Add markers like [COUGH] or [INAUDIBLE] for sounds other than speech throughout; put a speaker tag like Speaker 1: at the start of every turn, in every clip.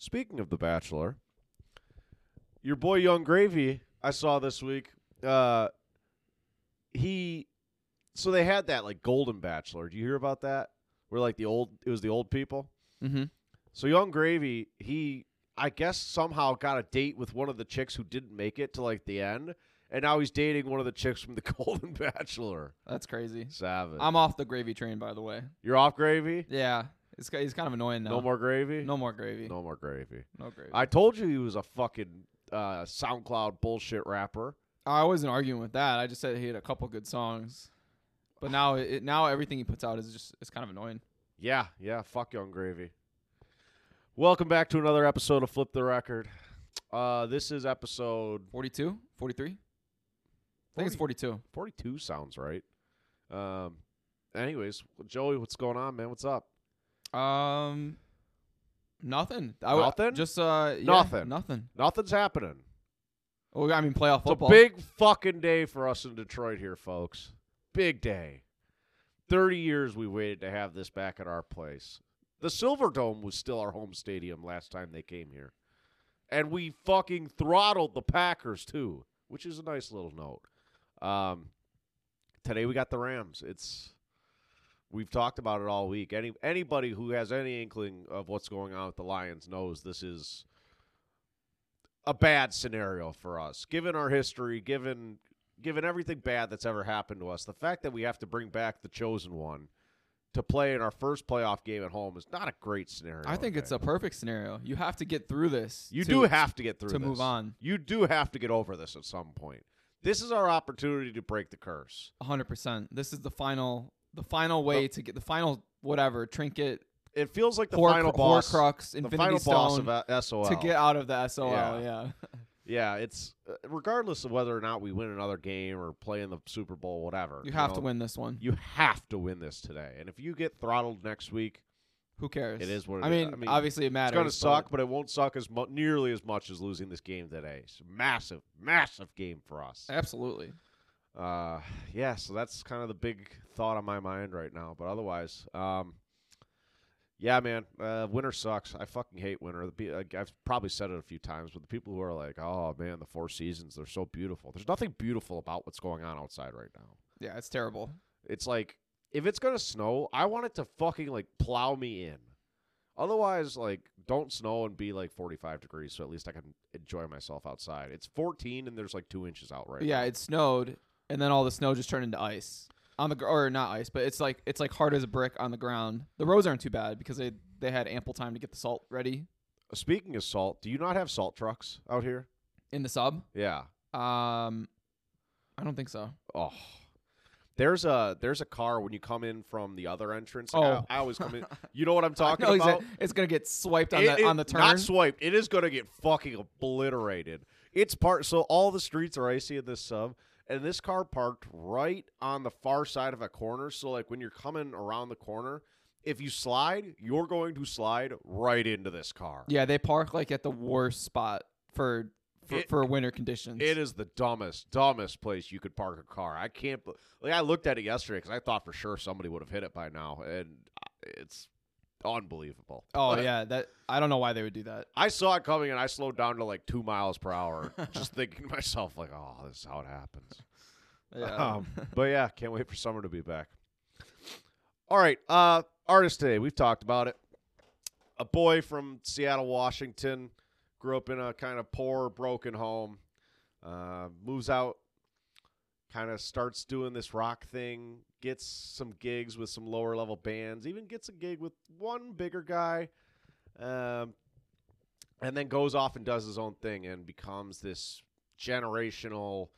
Speaker 1: Speaking of The Bachelor, your boy Yung Gravy, I saw this week. Uh, he, so they had that like Golden Bachelor. Do you hear about that? Where like the old, it was the old people.
Speaker 2: Mm-hmm.
Speaker 1: So Yung Gravy, he, I guess somehow got a date with one of the chicks who didn't make it to like the end, and now he's dating one of the chicks from the [LAUGHS] Golden Bachelor.
Speaker 2: That's crazy.
Speaker 1: Savage.
Speaker 2: I'm off the gravy train, by the way.
Speaker 1: You're off gravy.
Speaker 2: Yeah, it's he's kind of annoying now.
Speaker 1: No more gravy.
Speaker 2: No more gravy. No,
Speaker 1: more gravy.
Speaker 2: No gravy.
Speaker 1: I told you he was a fucking uh, SoundCloud bullshit rapper.
Speaker 2: I wasn't arguing with that. I just said he had a couple good songs, but now it now everything he puts out is just it's kind of annoying.
Speaker 1: Yeah, yeah. Fuck Yung Gravy. Welcome back to another episode of Flip the Record. Uh, this is episode
Speaker 2: 42, 43. I think it's 42.
Speaker 1: 42. Sounds right. Um. Anyways, Joey, what's going on, man? What's up?
Speaker 2: Um, nothing. I w-
Speaker 1: Nothing?
Speaker 2: Just uh, yeah,
Speaker 1: Nothing.
Speaker 2: Nothing.
Speaker 1: Nothing's happening.
Speaker 2: Well, I mean, playoff
Speaker 1: It's
Speaker 2: football.
Speaker 1: a big fucking day for us in Detroit here, folks. Big day. 30 years we waited to have this back at our place. The Silver Dome was still our home stadium last time they came here. And we fucking throttled the Packers too, which is a nice little note. Um, today we got the Rams. It's we've talked about it all week. Any anybody who has any inkling of what's going on with the Lions knows this is a bad scenario for us. Given our history, given given everything bad that's ever happened to us, the fact that we have to bring back the chosen one to play in our first playoff game at home is not a great scenario.
Speaker 2: I think it's a perfect scenario. You have to get through this.
Speaker 1: You
Speaker 2: to-
Speaker 1: do have to get through this.
Speaker 2: to
Speaker 1: this.
Speaker 2: move on.
Speaker 1: You do have to get over this at some point. This is our opportunity to break the curse.
Speaker 2: hundred percent. This is the final, the final way to get the final whatever trinket,
Speaker 1: It feels like the
Speaker 2: Hor-
Speaker 1: final boss,
Speaker 2: Horcrux,
Speaker 1: the final
Speaker 2: Stone
Speaker 1: boss of SOL.
Speaker 2: to get out of the SOL.
Speaker 1: Yeah.
Speaker 2: Yeah, [LAUGHS]
Speaker 1: yeah, it's uh, regardless of whether or not we win another game or play in the Super Bowl, whatever.
Speaker 2: you have to
Speaker 1: know,
Speaker 2: win this one.
Speaker 1: You have to win this today. And if you get throttled next week,
Speaker 2: Who cares?
Speaker 1: It is what it
Speaker 2: I
Speaker 1: is.
Speaker 2: mean,
Speaker 1: I mean,
Speaker 2: obviously it matters.
Speaker 1: it's going to
Speaker 2: but
Speaker 1: suck, but it won't suck as mu- nearly as much as losing this game today. It's a massive, massive game for us.
Speaker 2: Absolutely.
Speaker 1: Uh, yeah, so that's kind of the big thought on my mind right now. But otherwise, um, yeah, man, uh, winter sucks. I fucking hate winter. The I've probably said it a few times, but the people who are like, "Oh man, the four seasons, they're so beautiful." There's nothing beautiful about what's going on outside right now.
Speaker 2: Yeah, it's terrible.
Speaker 1: It's like if it's gonna snow, I want it to fucking like plow me in. Otherwise, like don't snow and be like 45 degrees, so at least I can enjoy myself outside. It's 14 and there's like two inches out right now.
Speaker 2: yeah,
Speaker 1: now.
Speaker 2: it snowed, and then all the snow just turned into ice on the gr- or not ice, but it's like it's like hard as a brick on the ground. The roads aren't too bad because they they had ample time to get the salt ready
Speaker 1: Speaking of salt, do you not have salt trucks out here?
Speaker 2: in the sub.
Speaker 1: Yeah.
Speaker 2: Um, I don't think so.
Speaker 1: Oh. There's a there's a car when you come in from the other entrance. Like,
Speaker 2: Oh.
Speaker 1: I, I always come in. You know what I'm [LAUGHS] talking
Speaker 2: No, he's
Speaker 1: about?
Speaker 2: a- it's gonna get swiped on
Speaker 1: It-
Speaker 2: the
Speaker 1: it-
Speaker 2: on the turn.
Speaker 1: Not swiped. It is going to get fucking obliterated. It's part. So all the streets are icy in this sub, and this car parked right on the far side of a corner. So like when you're coming around the corner, if you slide, you're going to slide right into this car.
Speaker 2: yeah, they park like at the worst spot for for,
Speaker 1: It-
Speaker 2: for winter conditions.
Speaker 1: It is the dumbest, dumbest place you could park a car. I can't. Like I looked at it yesterday because I thought for sure somebody would have hit it by now, and uh, it's unbelievable.
Speaker 2: Oh
Speaker 1: But
Speaker 2: yeah, that I don't know why they would do that.
Speaker 1: I saw it coming, and I slowed down to like two miles per hour, [LAUGHS] just thinking to myself like, "Oh, this is how it happens."
Speaker 2: Yeah.
Speaker 1: Um, [LAUGHS] but yeah, can't wait for summer to be back. All right, uh, artist today. We've talked about it. A boy from Seattle, Washington, grew up in a kind of poor, broken home. Uh, moves out, kind of starts doing this rock thing. Gets some gigs with some lower level bands. Even gets a gig with one bigger guy. Um, and then goes off and does his own thing and becomes this generational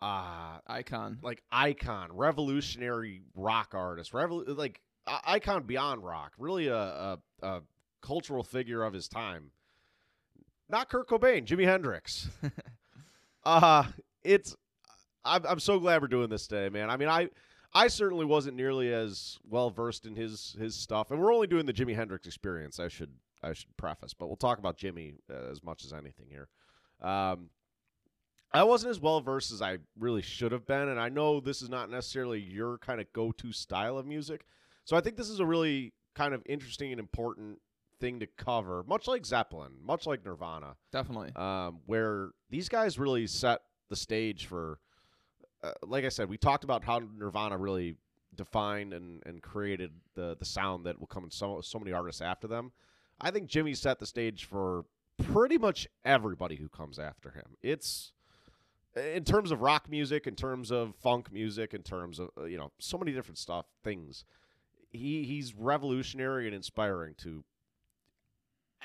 Speaker 1: uh
Speaker 2: Icon.
Speaker 1: like icon, revolutionary rock artist, revol- like uh, icon beyond rock, really a, a a cultural figure of his time. Not Kurt Cobain, Jimi Hendrix. [LAUGHS] uh it's I'm I'm so glad we're doing this today, man. I mean, I I certainly wasn't nearly as well versed in his his stuff, and we're only doing the Jimi Hendrix experience. I should I should preface, but we'll talk about Jimi uh, as much as anything here. Um, I wasn't as well versed as I really should have been, and I know this is not necessarily your kind of go to style of music. So I think this is a really kind of interesting and important thing to cover, much like Zeppelin, much like Nirvana,
Speaker 2: Definitely.
Speaker 1: um, where these guys really set the stage for. Uh, like I said, we talked about how Nirvana really defined and, and created the the sound that will come in so so many artists after them. I think Jimi set the stage for pretty much everybody who comes after him. It's in terms of rock music, in terms of funk music, in terms of uh, you know so many different stuff things. He he's revolutionary and inspiring to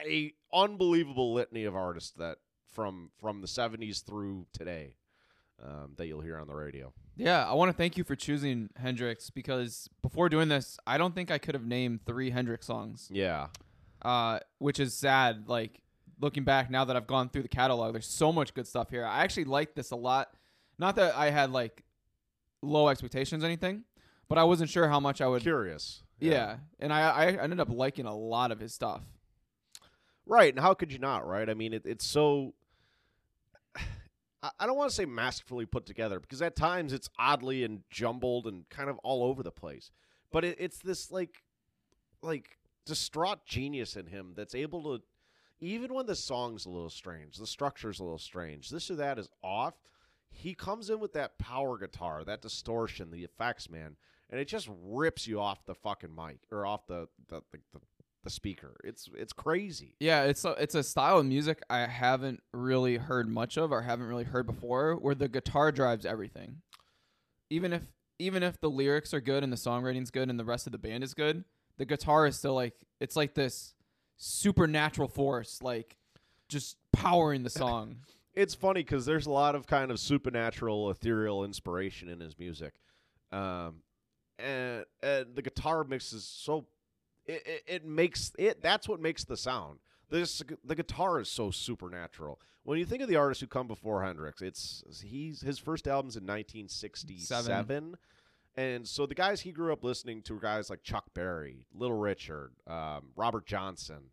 Speaker 1: a unbelievable litany of artists that from from the 70s through today um, that you'll hear on the radio.
Speaker 2: Yeah, I want to thank you for choosing Hendrix because before doing this, I don't think I could have named three Hendrix songs.
Speaker 1: Yeah.
Speaker 2: Uh, which is sad. Like looking back now that I've gone through the catalog, there's so much good stuff here. I actually liked this a lot. Not that I had like low expectations or anything, but I wasn't sure how much I would.
Speaker 1: Curious.
Speaker 2: Yeah, and I I ended up liking a lot of his stuff.
Speaker 1: Right, and how could you not, right? I mean, it, it's so. I don't want to say masterfully put together because at times it's oddly and jumbled and kind of all over the place. But it, it's this like, like distraught genius in him that's able to, even when the song's a little strange, the structure's a little strange, this or that is off. He comes in with that power guitar, that distortion, the effects, man, and it just rips you off the fucking mic or off the the, the, the the speaker. It's it's crazy.
Speaker 2: Yeah, it's a, it's a style of music I haven't really heard much of or haven't really heard before where the guitar drives everything. Even if even if the lyrics are good and the songwriting's good and the rest of the band is good, the guitar is still like it's like this supernatural force like just powering the song. [LAUGHS]
Speaker 1: It's funny because there's a lot of kind of supernatural, ethereal inspiration in his music, um, and, and the guitar mix is so it, it, it makes it. That's what makes the sound. This the guitar is so supernatural. When you think of the artists who come before Hendrix, it's he's his first album's in 1967.
Speaker 2: Seven.
Speaker 1: And so the guys he grew up listening to were guys like Chuck Berry, Little Richard, um, Robert Johnson,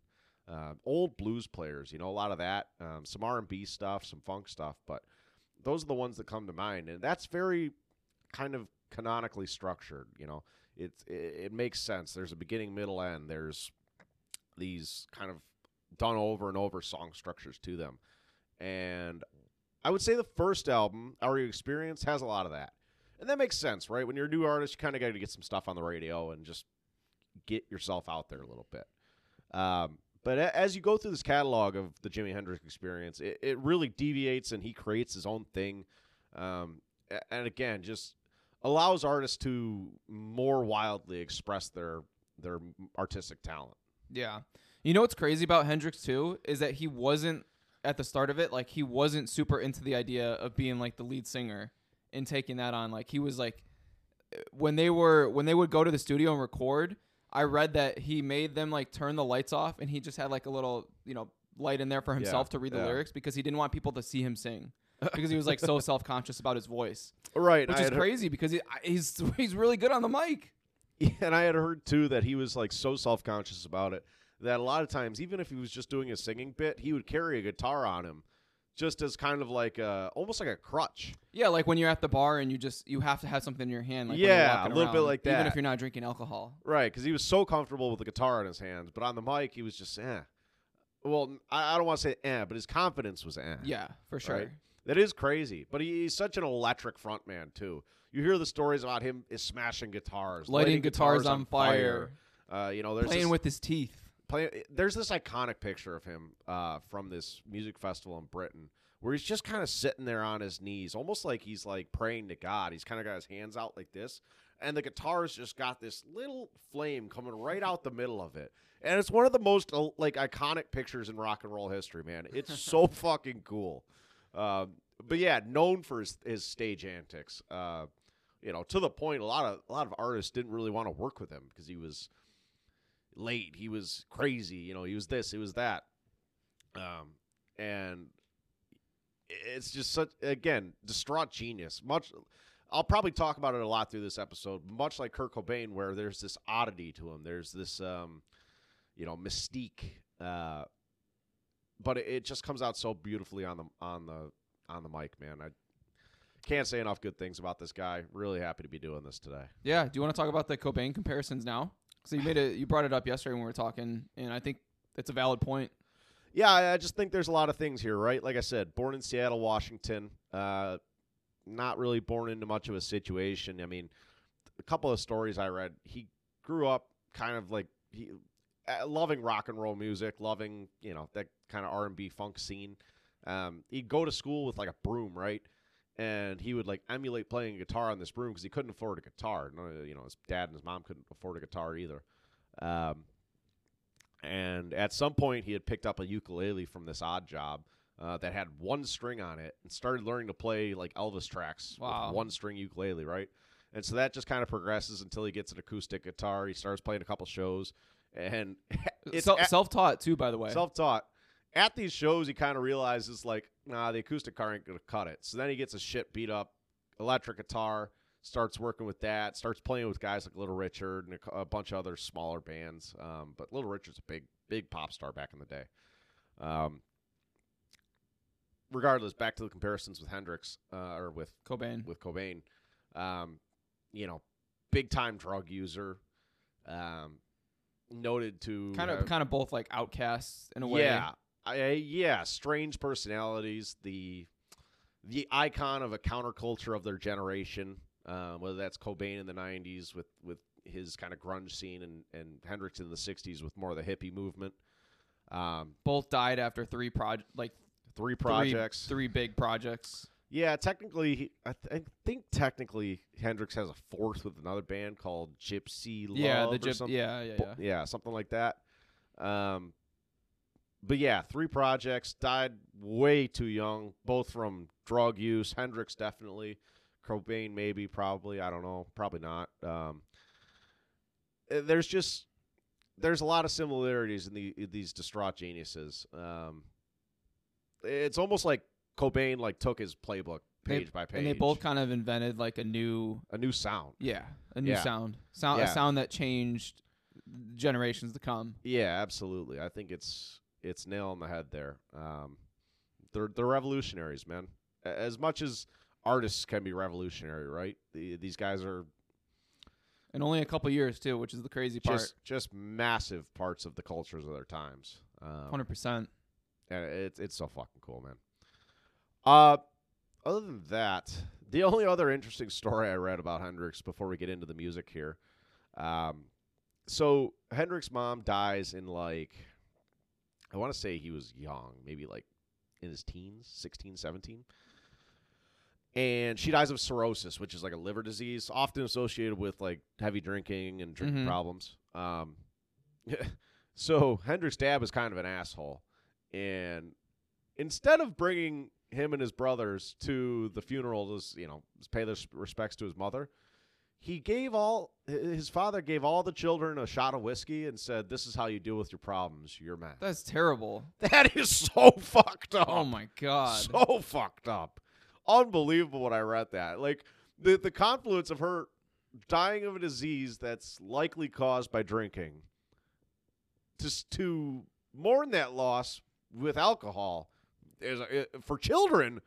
Speaker 1: uh, old blues players. You know, a lot of that, um, some R and B stuff, some funk stuff. But those are the ones that come to mind, and that's very kind of canonically structured. You know, it's it, it makes sense. There's a beginning, middle, end. There's these kind of done over and over song structures to them, and I would say the first album, Our Experience, has a lot of that. And that makes sense, right? When you're a new artist, you kind of got to get some stuff on the radio and just get yourself out there a little bit. Um, but as you go through this catalog of the Jimi Hendrix experience, it, it really deviates and he creates his own thing. Um, and again, just allows artists to more wildly express their their artistic talent.
Speaker 2: Yeah. You know what's crazy about Hendrix too is that he wasn't at the start of it like he wasn't super into the idea of being like the lead singer and taking that on like he was like when they were when they would go to the studio and record I read that he made them like turn the lights off and he just had like a little you know light in there for himself to read the
Speaker 1: yeah.
Speaker 2: lyrics because he didn't want people to see him sing because he was like so [LAUGHS] self-conscious about his voice
Speaker 1: Right,
Speaker 2: which is crazy because he, he's [LAUGHS] he's really good on the mic
Speaker 1: and I had heard too that he was like so self conscious about it that a lot of times, even if he was just doing a singing bit, he would carry a guitar on him, just as kind of like a, almost like a crutch.
Speaker 2: Yeah, like when you're at the bar and you just you have to have something in your hand. Like
Speaker 1: Yeah, a little bit
Speaker 2: around,
Speaker 1: like
Speaker 2: Even if you're not drinking alcohol.
Speaker 1: Right, because he was so comfortable with the guitar in his hands, but on the mic he was just eh. Well, I, I don't want to say eh, but his confidence was eh.
Speaker 2: Yeah, for sure.
Speaker 1: Right. That is crazy, but he, he's such an electric frontman too. You hear the stories about him is smashing guitars,
Speaker 2: Lighting guitars on fire.
Speaker 1: Uh, you know, there's
Speaker 2: Playing
Speaker 1: this,
Speaker 2: with his teeth.
Speaker 1: play, there's this iconic picture of him uh, from this music festival in Britain where he's just kind of sitting there on his knees, almost like he's like praying to God. He's kind of got his hands out like this, and the guitar's just got this little flame coming right out the middle of it. And it's one of the most uh, like iconic pictures in rock and roll history, man. It's [LAUGHS] so fucking cool. Um, but yeah, known for his, his stage antics. Uh, you know, to the point a lot of a lot of artists didn't really want to work with him because he was late. He was crazy. You know, he was this, he was that. Um, and it's just such again distraught genius. Much, I'll probably talk about it a lot through this episode. Much like Kurt Cobain, where there's this oddity to him. There's this, um, you know, mystique. Uh, but it, it just comes out so beautifully on the on the on the mic, man. I can't say enough good things about this guy. Really happy to be doing this today.
Speaker 2: Yeah. Do you want to talk about the Cobain comparisons now? So you made it. You brought it up yesterday when we were talking, and I think it's a valid point.
Speaker 1: Yeah, I just think there's a lot of things here, right? Like I said, born in Seattle, Washington, uh, not really born into much of a situation. I mean, a couple of stories I read, he grew up kind of like he loving rock and roll music, loving you know that kind of R and B funk scene. Um, he'd go to school with like a broom, right? And he would like emulate playing guitar on this broom because he couldn't afford a guitar. No, you know, his dad and his mom couldn't afford a guitar either. Um, and at some point, he had picked up a ukulele from this odd job uh, that had one string on it and started learning to play like Elvis tracks
Speaker 2: Wow.
Speaker 1: with one string ukulele, right? And so that just kind of progresses until he gets an acoustic guitar. He starts playing a couple shows, and [LAUGHS] it's at-
Speaker 2: self-taught too, by the way.
Speaker 1: self-taught. At these shows, he kind of realizes like, nah, the acoustic car ain't gonna cut it. So then he gets a shit beat up electric guitar, starts working with that, starts playing with guys like Little Richard and a, a bunch of other smaller bands. Um, but Little Richard's a big, big pop star back in the day. Um, regardless, back to the comparisons with Hendrix uh, or with
Speaker 2: Cobain.
Speaker 1: with Cobain. Um, you know, big time drug user. Um, noted to
Speaker 2: Kind of
Speaker 1: have-
Speaker 2: kind of both like outcasts in a way.
Speaker 1: yeah, I, yeah, strange personalities. The the icon of a counterculture of their generation. Uh, whether that's Cobain in the '90s with with his kind of grunge scene, and and Hendrix in the '60s with more of the hippie movement. Um,
Speaker 2: Both died after three project like
Speaker 1: three
Speaker 2: three-
Speaker 1: projects.
Speaker 2: three big projects.
Speaker 1: Yeah, technically, I, th- I think technically Hendrix has a fourth with another band called Gypsy Love.
Speaker 2: yeah, the
Speaker 1: or
Speaker 2: gyp-
Speaker 1: something.
Speaker 2: yeah, yeah, yeah.
Speaker 1: yeah, something like that. Um, but yeah, three projects died way too young, both from drug use. Hendrix definitely, Cobain maybe, probably. I don't know, probably not. Um, uh, there's just there's a lot of similarities in, the, in these distraught geniuses. Um, it's almost like Cobain like took his playbook
Speaker 2: They-
Speaker 1: page by page,
Speaker 2: And they both kind of invented like a new
Speaker 1: a new sound.
Speaker 2: yeah, a new
Speaker 1: Yeah.
Speaker 2: sound. Sound
Speaker 1: Yeah.
Speaker 2: a sound that changed generations to come.
Speaker 1: Yeah, absolutely. I think it's it's nail on the head there. Um, they're they're revolutionaries, man. As much as artists can be revolutionary, right? The, these guys are
Speaker 2: And only a couple years too, which is the crazy part.
Speaker 1: just just massive parts of the cultures of their times. Um,
Speaker 2: Hundred percent.
Speaker 1: and it's it's so fucking cool, man. Uh, other than that, the only other interesting story I read about Hendrix before we get into the music here, um, so Hendrix's mom dies in like, I want to say he was young, maybe like in his teens, 16, 17. And she dies of cirrhosis, which is like a liver disease, often associated with like heavy drinking and drinking
Speaker 2: Mhm.
Speaker 1: problems. Um, [LAUGHS] so Hendrix's dad was kind of an asshole, and instead of bringing him and his brothers to the funeral to you know pay their respects to his mother, he gave all his father gave all the children a shot of whiskey and said, "This is how you deal with your problems. You're man."
Speaker 2: That's terrible.
Speaker 1: That is so [LAUGHS] fucked up.
Speaker 2: Oh my god.
Speaker 1: So fucked up. Unbelievable when I read that. Like the the confluence of her dying of a disease that's likely caused by drinking. Just to mourn that loss with alcohol is a, for children.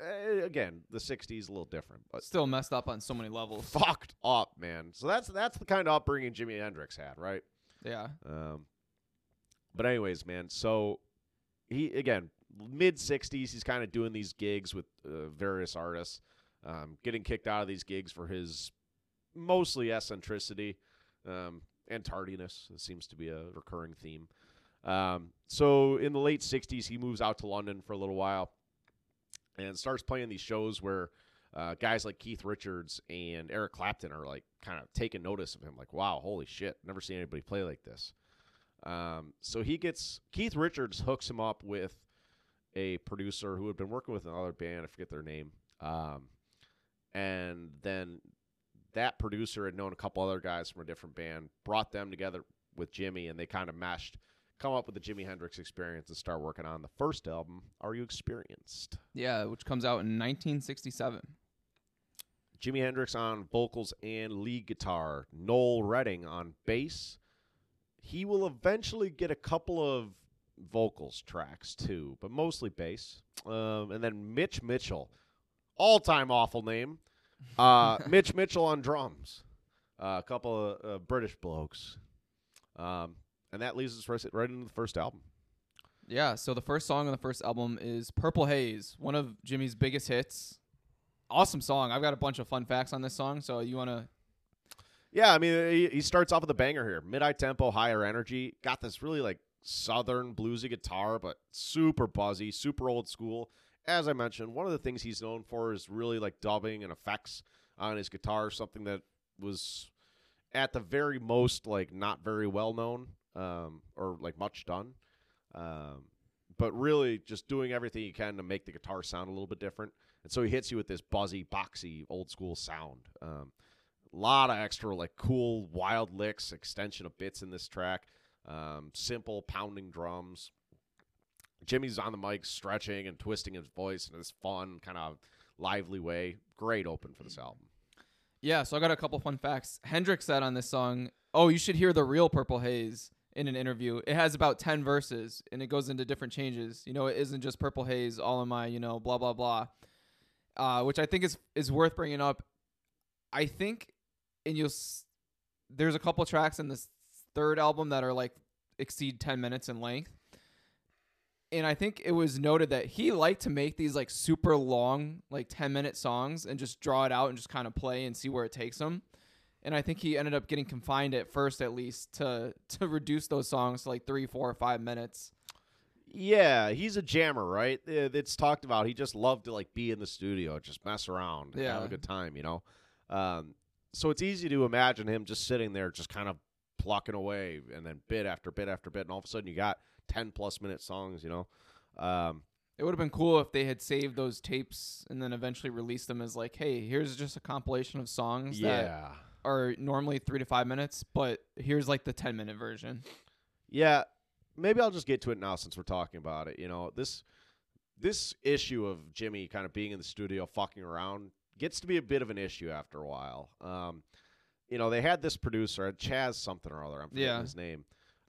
Speaker 1: eh, Again, the '60s a little different, but
Speaker 2: Still messed up on so many levels.
Speaker 1: fucked up, man. So that's that's the kind of upbringing Jimi Hendrix had, right?
Speaker 2: Yeah.
Speaker 1: Um, but anyways, man. So he again mid '60s. He's kind of doing these gigs with uh, various artists, um, getting kicked out of these gigs for his mostly eccentricity um, and tardiness. It seems to be a recurring theme. Um, so in the late '60s, he moves out to London for a little while and starts playing these shows where. Uh, guys like Keith Richards and Eric Clapton are like kind of taking notice of him, like, wow, holy shit, never seen anybody play like this. Um, so he gets Keith Richards hooks him up with a producer who had been working with another band. I forget their name. Um, and then that producer had known a couple other guys from a different band, brought them together with Jimi, and they kind of meshed, come up with the Jimi Hendrix experience and start working on the first album, Are You Experienced?
Speaker 2: Yeah, which comes out in 1967.
Speaker 1: Jimi Hendrix on vocals and lead guitar, Noel Redding on bass. He will eventually get a couple of vocals tracks too, but mostly bass. Um, and then Mitch Mitchell, all time awful name. Uh, [LAUGHS] Mitch Mitchell on drums. Uh, a couple of uh, British blokes. Um, and that leads us right, into the first album.
Speaker 2: Yeah, so the first song on the first album is Purple Haze, one of Jimi's biggest hits. Awesome song. I've got a bunch of fun facts on this song, so you want to
Speaker 1: Yeah, I mean, he, he starts off with a banger here. Mid high tempo, higher energy. Got this really like southern bluesy guitar, but super buzzy, super old school. As I mentioned, one of the things he's known for is really like dubbing and effects on his guitar, something that was at the very most like not very well known um, or like much done. Um, but really just doing everything he can to make the guitar sound a little bit different. And so he hits you with this buzzy, boxy, old school sound. Um, a lot of extra like cool wild licks extension of bits in this track um, simple pounding drums jimi's on the mic stretching and twisting his voice in this fun kind of lively way great open for this album
Speaker 2: Yeah, so I got a couple fun facts. Hendrix said on this song, "Oh, you should hear the real Purple Haze." In an interview, it has about ten verses and it goes into different changes. You know, it isn't just Purple Haze, all in my, you know, blah blah blah. Uh, which I think is is worth bringing up. I think, and you'll, s- there's a couple tracks in this third album that are like exceed ten minutes in length. And I think it was noted that he liked to make these like super long, like 10 minute songs and just draw it out and just kind of play and see where it takes him. And I think he ended up getting confined at first, at least, to to reduce those songs to like three, four, or five minutes.
Speaker 1: yeah he's a jammer right? Uh, it's talked about. He just loved to like be in the studio just mess around have a good time you know? Um, so it's easy to imagine him just sitting there just kind of plucking away and then bit after bit after bit and all of a sudden you got 10 plus minute songs you know? Um,
Speaker 2: It would have been cool if they had saved those tapes and then eventually released them as like, hey, here's just a compilation of songs that
Speaker 1: yeah
Speaker 2: are normally three to five minutes, but here's like the 10 minute version.
Speaker 1: Yeah, maybe I'll just get to it now since we're talking about it. You know, this this issue of Jimi kind of being in the studio fucking around gets to be a bit of an issue after a while. Um, you know, they had this producer, Chaz something or other. I'm forgetting
Speaker 2: Yeah.
Speaker 1: his name.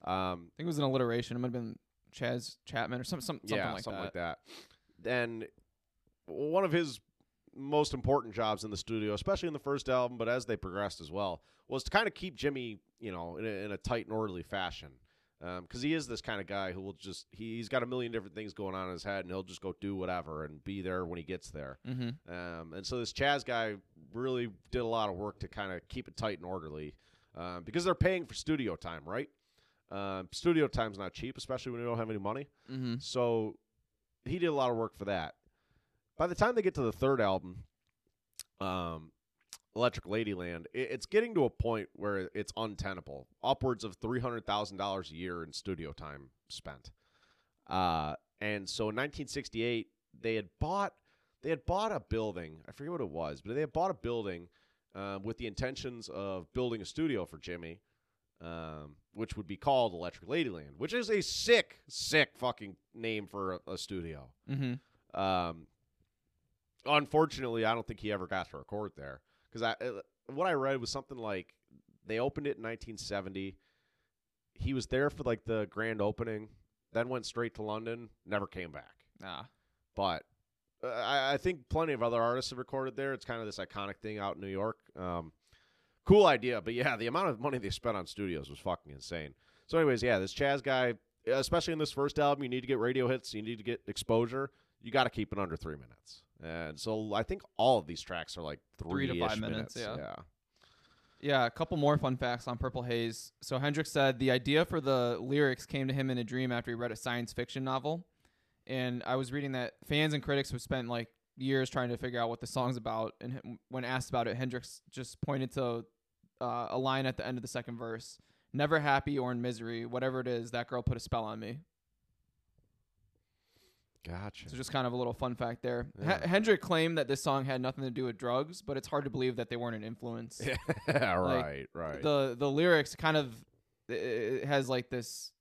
Speaker 1: Um,
Speaker 2: I think it was an alliteration. It might have been Chaz Chapman or some, some, something
Speaker 1: yeah,
Speaker 2: like
Speaker 1: something
Speaker 2: that.
Speaker 1: like that. Then one of his most important jobs in the studio, especially in the first album, but as they progressed as well, was to kind of keep Jimi, you know, in a, in a tight and orderly fashion. Because he is this kind of guy who will just, he, he's got a million different things going on in his head, and he'll just go do whatever and be there when he gets there.
Speaker 2: Mm-hmm.
Speaker 1: Um, and so this Chaz guy really did a lot of work to kind of keep it tight and orderly um, because they're paying for studio time, right? Um, studio time's not cheap, especially when you don't have any money.
Speaker 2: Mm-hmm.
Speaker 1: So he did a lot of work for that. By the time they get to the third album, um, Electric Ladyland, it, it's getting to a point where it's untenable. Upwards of three hundred thousand dollars a year in studio time spent. Uh, and so in 1968, they had bought they had bought a building. I forget what it was, but they had bought a building uh, with the intentions of building a studio for Jimi, um, which would be called Electric Ladyland, which is a sick, sick fucking name for a, a studio.
Speaker 2: Mm-hmm.
Speaker 1: Um, unfortunately, I don't think he ever got to record there because I uh, what I read was something like they opened it in 1970. He was there for like the grand opening, then went straight to London, never came back.
Speaker 2: Ah.
Speaker 1: But uh, I, I think plenty of other artists have recorded there. It's kind of this iconic thing out in New York. Um, cool idea, but yeah, the amount of money they spent on studios was fucking insane. So, anyways, yeah, this Chaz guy, especially in this first album, you need to get radio hits, you need to get exposure. You got to keep it under three minutes, and so I think all of these tracks are like
Speaker 2: Three to five minutes, yeah.
Speaker 1: yeah.
Speaker 2: Yeah, a couple more fun facts on Purple Haze. So Hendrix said the idea for the lyrics came to him in a dream after he read a science fiction novel. And I was reading that fans and critics have spent like years trying to figure out what the song's about. And when asked about it, Hendrix just pointed to uh, a line at the end of the second verse Never happy or in misery, whatever it is, that girl put a spell on me.
Speaker 1: Gotcha.
Speaker 2: So just kind of a little fun fact there.
Speaker 1: Yeah.
Speaker 2: H- Hendrix claimed that this song had nothing to do with drugs, but it's hard to believe that they weren't an influence. [LAUGHS]
Speaker 1: yeah, right, right.
Speaker 2: the the lyrics kind of it- has like this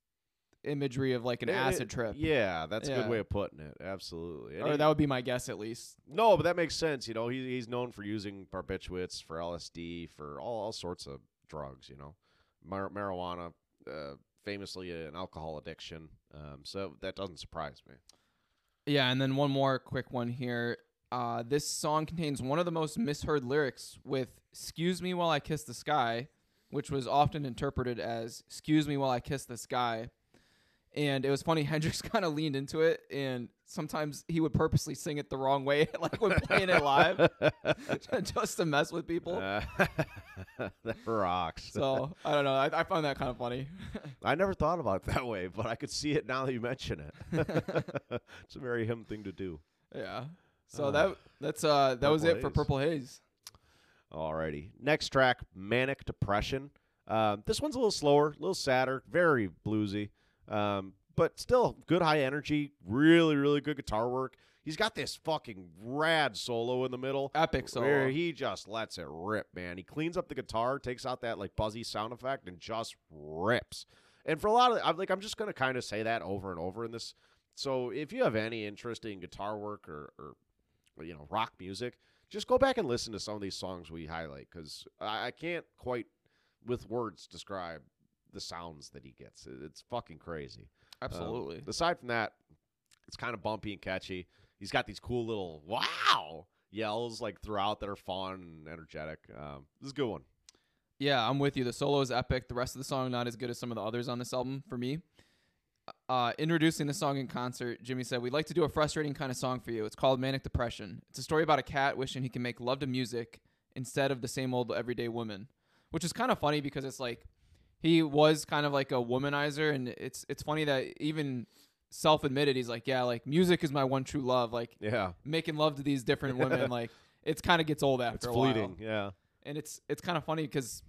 Speaker 2: imagery of like an
Speaker 1: It-
Speaker 2: acid trip.
Speaker 1: Yeah, that's a good way of putting it. Absolutely. And
Speaker 2: Or
Speaker 1: he-
Speaker 2: that would be my guess at least.
Speaker 1: No, but that makes sense. You know, he, he's known for using barbiturates, for LSD, for all, all sorts of drugs. You know, Mar- marijuana, uh, famously an alcohol addiction. Um, so that doesn't surprise me.
Speaker 2: Yeah, and then one more quick one here. Uh, this song contains one of the most misheard lyrics with "Excuse me while I kiss the sky," which was often interpreted as "Excuse me while I kiss this guy." And it was funny. [LAUGHS] Hendrix kind of leaned into it, and sometimes he would purposely sing it the wrong way, [LAUGHS] like when playing it live, [LAUGHS] just to mess with people.
Speaker 1: Uh, that rocks.
Speaker 2: So I don't know. I, I found that kind of funny.
Speaker 1: I never thought about it that way, but I could see it now that you mention it. it's a very him thing to do.
Speaker 2: yeah. So
Speaker 1: Uh,
Speaker 2: that that's uh that was
Speaker 1: Purple
Speaker 2: it for Purple Haze.
Speaker 1: Alrighty. Next track, Manic Depression. Um, this one's a little slower, a little sadder, very bluesy, um, but still good high energy. Really, really good guitar work. He's got this fucking rad solo in the middle.
Speaker 2: Epic solo.
Speaker 1: Where he just lets it rip, man. He cleans up the guitar, takes out that like buzzy sound effect, and just rips. And for a lot of, I'm like, I'm just gonna kind of say that over and over in this. So if you have any interest in guitar work or, or you know rock music, just go back and listen to some of these songs we highlight because I, I can't quite with words describe the sounds that he gets. It's fucking crazy. Um,
Speaker 2: Absolutely.
Speaker 1: aside from that, it's kind of bumpy and catchy. He's got these cool little wow yells like throughout that are fun and energetic. Um, this is a good one.
Speaker 2: Yeah, I'm with you. The solo is epic. The rest of the song not as good as some of the others on this album for me. Uh, introducing the song in concert, Jimi said, "We'd like to do a frustrating kind of song for you. It's called Manic Depression. It's a story about a cat wishing he can make love to music instead of the same old everyday woman." Which is kind of funny because it's like he was kind of like a womanizer, and it's it's funny that even self-admitted he's like, "Yeah, like music is my one true love. Like
Speaker 1: Yeah,
Speaker 2: making love to these different women, [LAUGHS] like it's kind of gets old after
Speaker 1: it's
Speaker 2: a
Speaker 1: fleeting.
Speaker 2: while."
Speaker 1: Yeah,
Speaker 2: and it's it's kind of funny because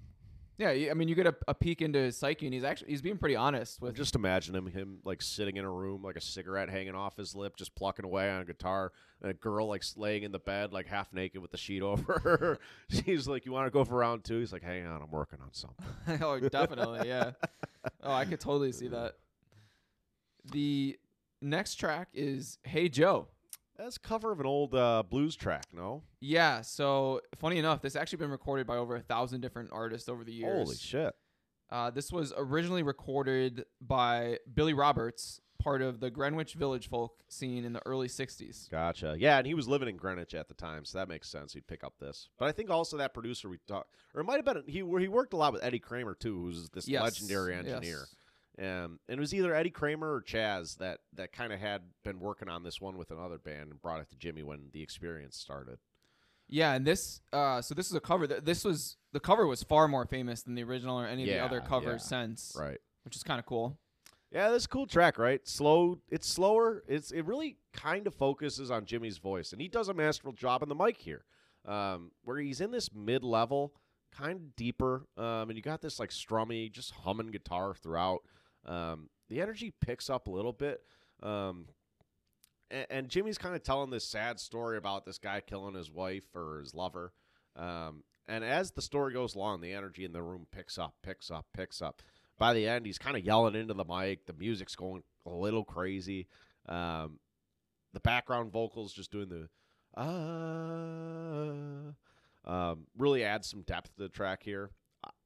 Speaker 2: yeah I mean you get a, a peek into his psyche and he's actually he's being pretty honest with
Speaker 1: just imagine him him like sitting in a room like a cigarette hanging off his lip, just plucking away on a guitar, and a girl like laying in the bed like half naked with the sheet [LAUGHS] over her. She's like, "You want to go for round two? He's like, "Hang on, I'm working on something." [LAUGHS]
Speaker 2: oh definitely yeah [LAUGHS] oh i could totally see that the next track is hey joe
Speaker 1: That's cover of an old uh, blues track. No,
Speaker 2: yeah so funny enough this actually been recorded by over a thousand different artists over the years
Speaker 1: holy shit.
Speaker 2: uh, this was originally recorded by billy roberts part of the greenwich village folk scene in the early 60s
Speaker 1: Gotcha. Yeah, and he was living in Greenwich at the time, so that makes sense. He'd pick up this. But I think also that producer we talked, or it might have been he he worked a lot with Eddie Kramer too, who's this
Speaker 2: Yes,
Speaker 1: legendary engineer.
Speaker 2: yes.
Speaker 1: Um, and it was either Eddie Kramer or Chaz that that kind of had been working on this one with another band and brought it to Jimi when the experience started.
Speaker 2: Yeah, and this uh so this is a cover that this was the cover was far more famous than the original or any of the other covers
Speaker 1: yeah.
Speaker 2: since,
Speaker 1: Right.
Speaker 2: which is kind of cool.
Speaker 1: Yeah, this cool track, right? Slow. It's slower. It's it really kind of focuses on Jimi's voice, and he does a masterful job on the mic here, um, where he's in this mid level, kind of deeper, um, and you got this like strummy, just humming guitar throughout. Um, the energy picks up a little bit, um, and, and Jimi's kind of telling this sad story about this guy killing his wife or his lover. Um, and as the story goes along, the energy in the room picks up, picks up, picks up by the end, he's kind of yelling into the mic. The music's going a little crazy. Um, the background vocals just doing the ah, um, really adds some depth to the track here.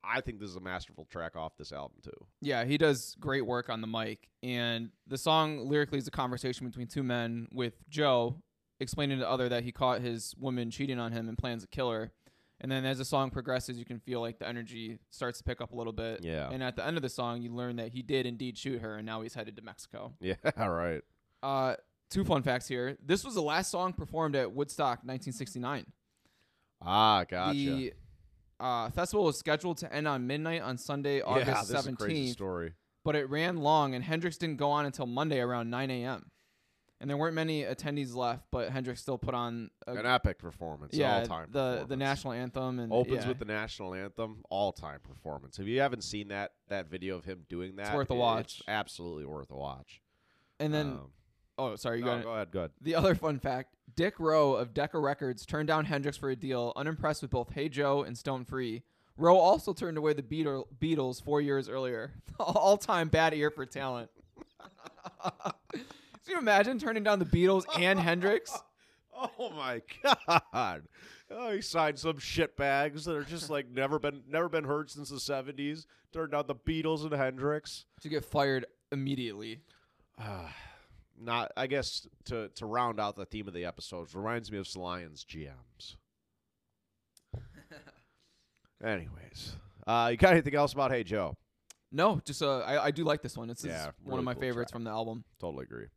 Speaker 1: I- think this is a masterful track off this album too.
Speaker 2: Yeah, he does great work on the mic, and the song lyrically is a conversation between two men with Joe explaining to the other that he caught his woman cheating on him and plans to kill her. And then as the song progresses, you can feel like the energy starts to pick up a little bit.
Speaker 1: Yeah.
Speaker 2: And at the end of the song, you learn that he did indeed shoot her, and now he's headed to Mexico. [LAUGHS]
Speaker 1: Yeah, right.
Speaker 2: Uh, two fun facts here. This was the last song performed at Woodstock 1969.
Speaker 1: Ah, gotcha.
Speaker 2: The uh, festival was scheduled to end on midnight on Sunday, August
Speaker 1: yeah, this is a crazy
Speaker 2: 17th,
Speaker 1: story.
Speaker 2: but it ran long, and Hendrix didn't go on until Monday around 9 a.m. And there weren't many attendees left, but Hendrix still put on a,
Speaker 1: An epic performance.
Speaker 2: yeah
Speaker 1: all time.
Speaker 2: the the national anthem and
Speaker 1: opens
Speaker 2: yeah,
Speaker 1: with the national anthem. All time performance. If you haven't seen that that video of him doing that, it's
Speaker 2: worth a watch.
Speaker 1: It's absolutely worth a watch.
Speaker 2: and then
Speaker 1: Um,
Speaker 2: oh sorry you
Speaker 1: no,
Speaker 2: got
Speaker 1: go ahead. Go ahead.
Speaker 2: The other fun fact Dick Rowe of Decca Records turned down Hendrix for a deal, unimpressed with both Hey Joe and Stone Free. Rowe also turned away the Beatle- Beatles four years earlier. [LAUGHS] All time bad ear for talent. [LAUGHS] Can you imagine turning down the Beatles and Hendrix? [LAUGHS]
Speaker 1: Oh my god! Oh, he signed some shit bags that are just like never been never been heard since the seventies. Turned out the Beatles and Hendrix.
Speaker 2: To get fired immediately.
Speaker 1: Ah. Not, I guess to to round out the theme of the episodes reminds me of Lions GMs. [LAUGHS] Anyways, Uh, you got anything else about Hey Joe?
Speaker 2: No, just uh, I, I do like this one. It's
Speaker 1: Yeah,
Speaker 2: one of my
Speaker 1: cool
Speaker 2: favorites
Speaker 1: track.
Speaker 2: from the album.
Speaker 1: Totally agree.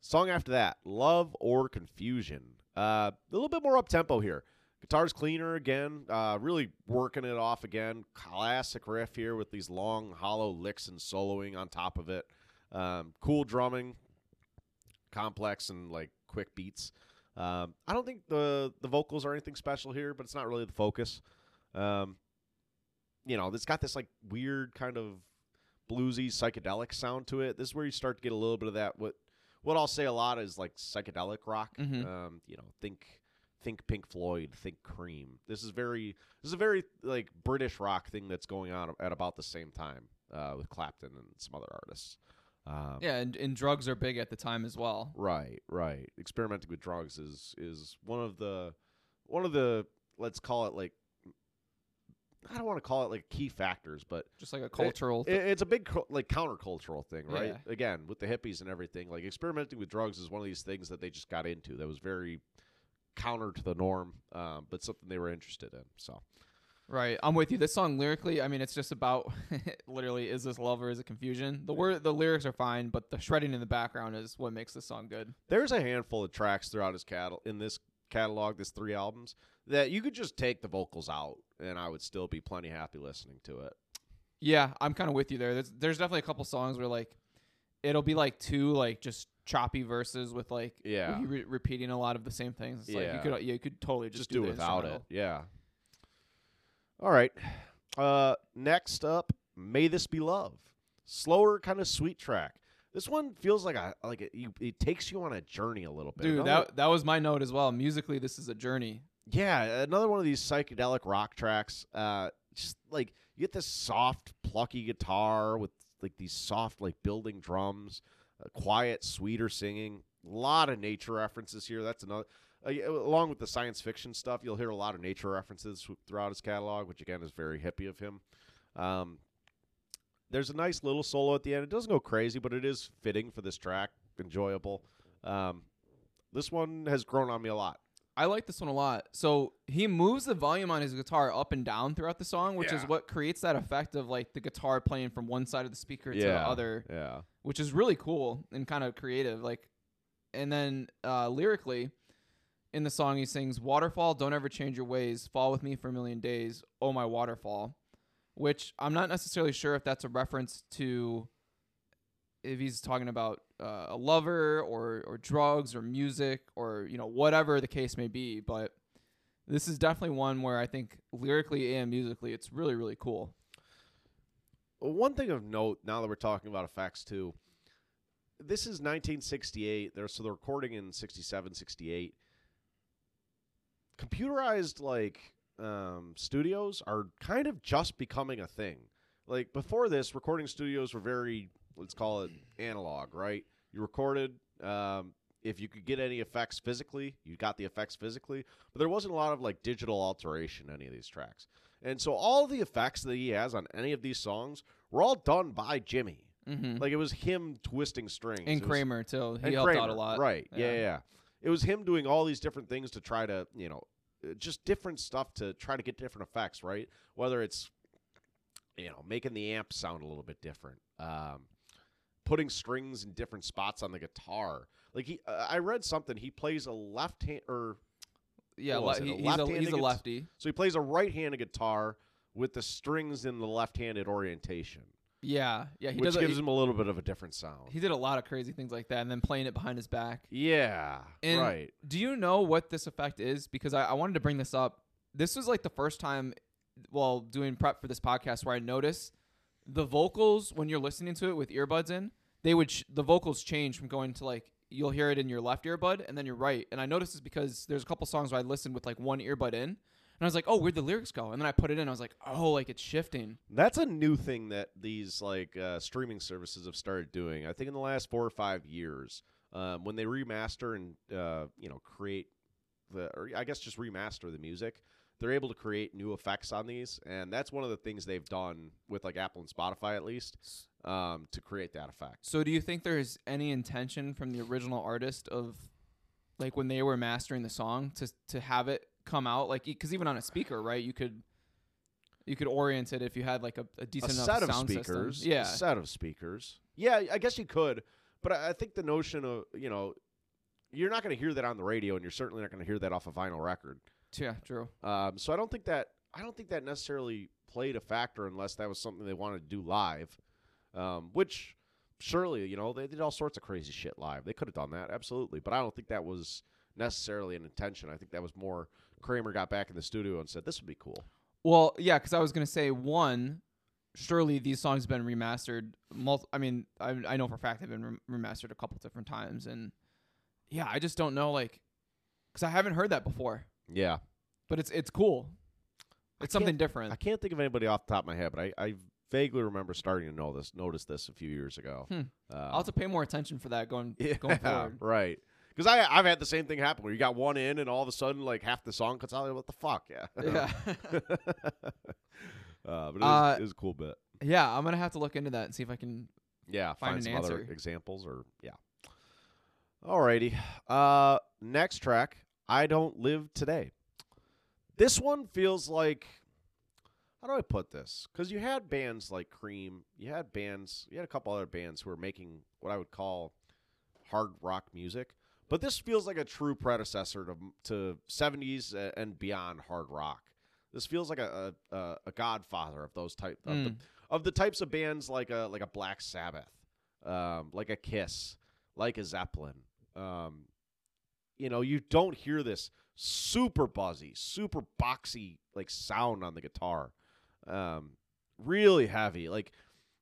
Speaker 1: Song after that, Love or Confusion. Uh, a little bit more up tempo here. Guitar's cleaner again, uh, really working it off again. Classic riff here with these long, hollow licks and soloing on top of it. Um, cool drumming, complex and like quick beats. Um, I don't think the the vocals are anything special here, but it's not really the focus. Um, you know, it's got this like weird kind of bluesy psychedelic sound to it. This is where you start to get a little bit of that. What what I'll say a lot is like psychedelic rock.
Speaker 2: Mhm.
Speaker 1: Um, you know, think think Pink Floyd, think Cream. This is very this is a very like British rock thing that's going on at about the same time uh, with Clapton and some other artists. Um,
Speaker 2: Yeah, and, and drugs are big at the time as well.
Speaker 1: Right, right. Experimenting with drugs is is one of the one of the let's call it like I don't want to call it like key factors, but
Speaker 2: Just like a cultural.
Speaker 1: it, it's a big like countercultural thing, right?
Speaker 2: Yeah.
Speaker 1: Again, with the hippies and everything, like experimenting with drugs is one of these things that they just got into that was very counter to the norm, um, but something they were interested in. So
Speaker 2: Right, I'm with you. This song lyrically, I mean, it's just about [LAUGHS] literally is this love or is it confusion? The word, the lyrics are fine, but the shredding in the background is what makes this song good.
Speaker 1: there's a handful of tracks throughout his catalog in this catalog, this three albums, that you could just take the vocals out, and I would still be plenty happy listening to it.
Speaker 2: Yeah, I'm kind of with you there. There's there's definitely a couple songs where like it'll be like two like just choppy verses with like
Speaker 1: Yeah.
Speaker 2: re- repeating a lot of the same things. It's like
Speaker 1: Yeah.
Speaker 2: you could yeah, you could totally just,
Speaker 1: just, do, it without it. Yeah. All right. Uh, next up, "May This Be Love," slower, kind of sweet track. This one feels like a like it, you, it takes you on a journey a little bit.
Speaker 2: Dude,
Speaker 1: Another-
Speaker 2: that that was my note as well. Musically, this is a journey.
Speaker 1: yeah, another one of these psychedelic rock tracks. Uh, just like you get this soft, plucky guitar with like these soft, like building drums, uh, quiet, sweeter singing. A lot of nature references here. That's another. Uh, along with the science fiction stuff, you'll hear a lot of nature references throughout his catalog, which again is very hippie of him. Um, there's a nice little solo at the end. It doesn't go crazy, but it is fitting for this track. Enjoyable. Um, this one has grown on me a lot.
Speaker 2: I like this one a lot. So he moves the volume on his guitar up and down throughout the song, which is what creates that effect of like the guitar playing from one side of the speaker to the other,
Speaker 1: Yeah.
Speaker 2: which is really cool and kind of creative. Like, and then uh, lyrically, in the song he sings, "Waterfall, don't ever change your ways. Fall with me for a million days. Oh my waterfall," which I'm not necessarily sure if that's a reference to if he's talking about uh, a lover or or drugs or music or you know whatever the case may be but this is definitely one where i think lyrically and musically it's really really cool
Speaker 1: Well, One thing of note, now that we're talking about effects too, this is 1968. They're so they're recording in 67, 68. Computerized like um, studios are kind of just becoming a thing. Like before this, recording studios were very let's call it analog, right? You recorded. Um, if you could get any effects physically, you got the effects physically, but there wasn't a lot of like digital alteration in any of these tracks. And so all the effects that he has on any of these songs were all done by Jimi.
Speaker 2: mm-hmm.
Speaker 1: Like it was him twisting strings.
Speaker 2: and
Speaker 1: It was-
Speaker 2: kramer too he helped out a lot
Speaker 1: Right. Yeah.
Speaker 2: yeah,
Speaker 1: yeah. It was him doing all these different things to try to, you know, uh, just different stuff to try to get different effects, right? Whether it's, you know, making the amp sound a little bit different, um, putting strings in different spots on the guitar. Like he, uh, I read something. He plays a left hand, or
Speaker 2: yeah le- he- he's, a, he's a lefty
Speaker 1: so he plays a right-handed guitar with the strings in the left-handed orientation,
Speaker 2: yeah yeah he
Speaker 1: which
Speaker 2: does
Speaker 1: gives him a little bit of a different sound.
Speaker 2: he did a lot of crazy things like that and then playing it behind his back
Speaker 1: yeah.
Speaker 2: And
Speaker 1: right.
Speaker 2: Do you know what this effect is? Because I, I wanted to bring this up. This was like the first time while doing prep for this podcast where I noticed the vocals when you're listening to it with earbuds in, they would ch- the vocals change from going to like you'll hear it in your left earbud and then your right. And I noticed this because there's a couple songs where I listened with like one earbud in, and I was like, oh, where'd the lyrics go? And then I put it in, I was like, oh, like it's shifting.
Speaker 1: That's a new thing that these like uh, streaming services have started doing. I think in the last four or five years, um, when they remaster and uh, you know create the, or I guess just remaster the music, they're able to create new effects on these, and that's one of the things they've done with like Apple and Spotify at least um, to create that effect.
Speaker 2: So do you think there's any intention from the original artist of like when they were mastering the song to to have it come out like because even on a speaker, right? You could You could orient it if you had like a, a
Speaker 1: a
Speaker 2: decent enough
Speaker 1: set of speakers.
Speaker 2: System. Yeah.
Speaker 1: a set of speakers. Yeah, I guess you could, but I I think the notion of you know, you're not going to hear that on the radio, and you're certainly not going to hear that off a vinyl record.
Speaker 2: Yeah. True.
Speaker 1: Um, so I don't think that I don't think that necessarily played a factor unless that was something they wanted to do live, um, which surely you know they did all sorts of crazy shit live. They could have done that absolutely, but I don't think that was necessarily an intention. I think that was more Kramer got back in the studio and said this would be cool.
Speaker 2: Well, yeah, because I was gonna say one. Surely these songs have been remastered. I mean, I, I know for a fact they've been rem- remastered a couple different times, and yeah, I just don't know, like, because I haven't heard that before.
Speaker 1: Yeah,
Speaker 2: But it's it's cool. It's something different.
Speaker 1: I can't think of anybody off the top of my head, but I, I vaguely remember starting to know this, notice this a few years ago.
Speaker 2: Hmm.
Speaker 1: Uh,
Speaker 2: I'll have to pay more attention for that going [LAUGHS]
Speaker 1: yeah,
Speaker 2: going forward.
Speaker 1: right. Because I I've had the same thing happen where you got one in and all of a sudden like half the song cuts out. Like, what the fuck? Yeah. [LAUGHS]
Speaker 2: Yeah. [LAUGHS]
Speaker 1: uh, but it was,
Speaker 2: Uh,
Speaker 1: it was a cool bit.
Speaker 2: yeah, I'm gonna have to look into that and see if I can.
Speaker 1: Yeah.
Speaker 2: find
Speaker 1: Find, some other examples or yeah. Alrighty. Uh, next track. I don't live today. This one feels like. How do I put this? Because you had bands like Cream, you had bands, you had a couple other bands who were making what I would call hard rock music, but this feels like a true predecessor to to seventies and beyond hard rock. This feels like a a, a, godfather of those type of, the,
Speaker 2: Mm.
Speaker 1: of the types of bands like a like a Black Sabbath, um, like a Kiss, like a Zeppelin. Um, you know, you don't hear this super buzzy, super boxy like sound on the guitar. Um, really heavy. Like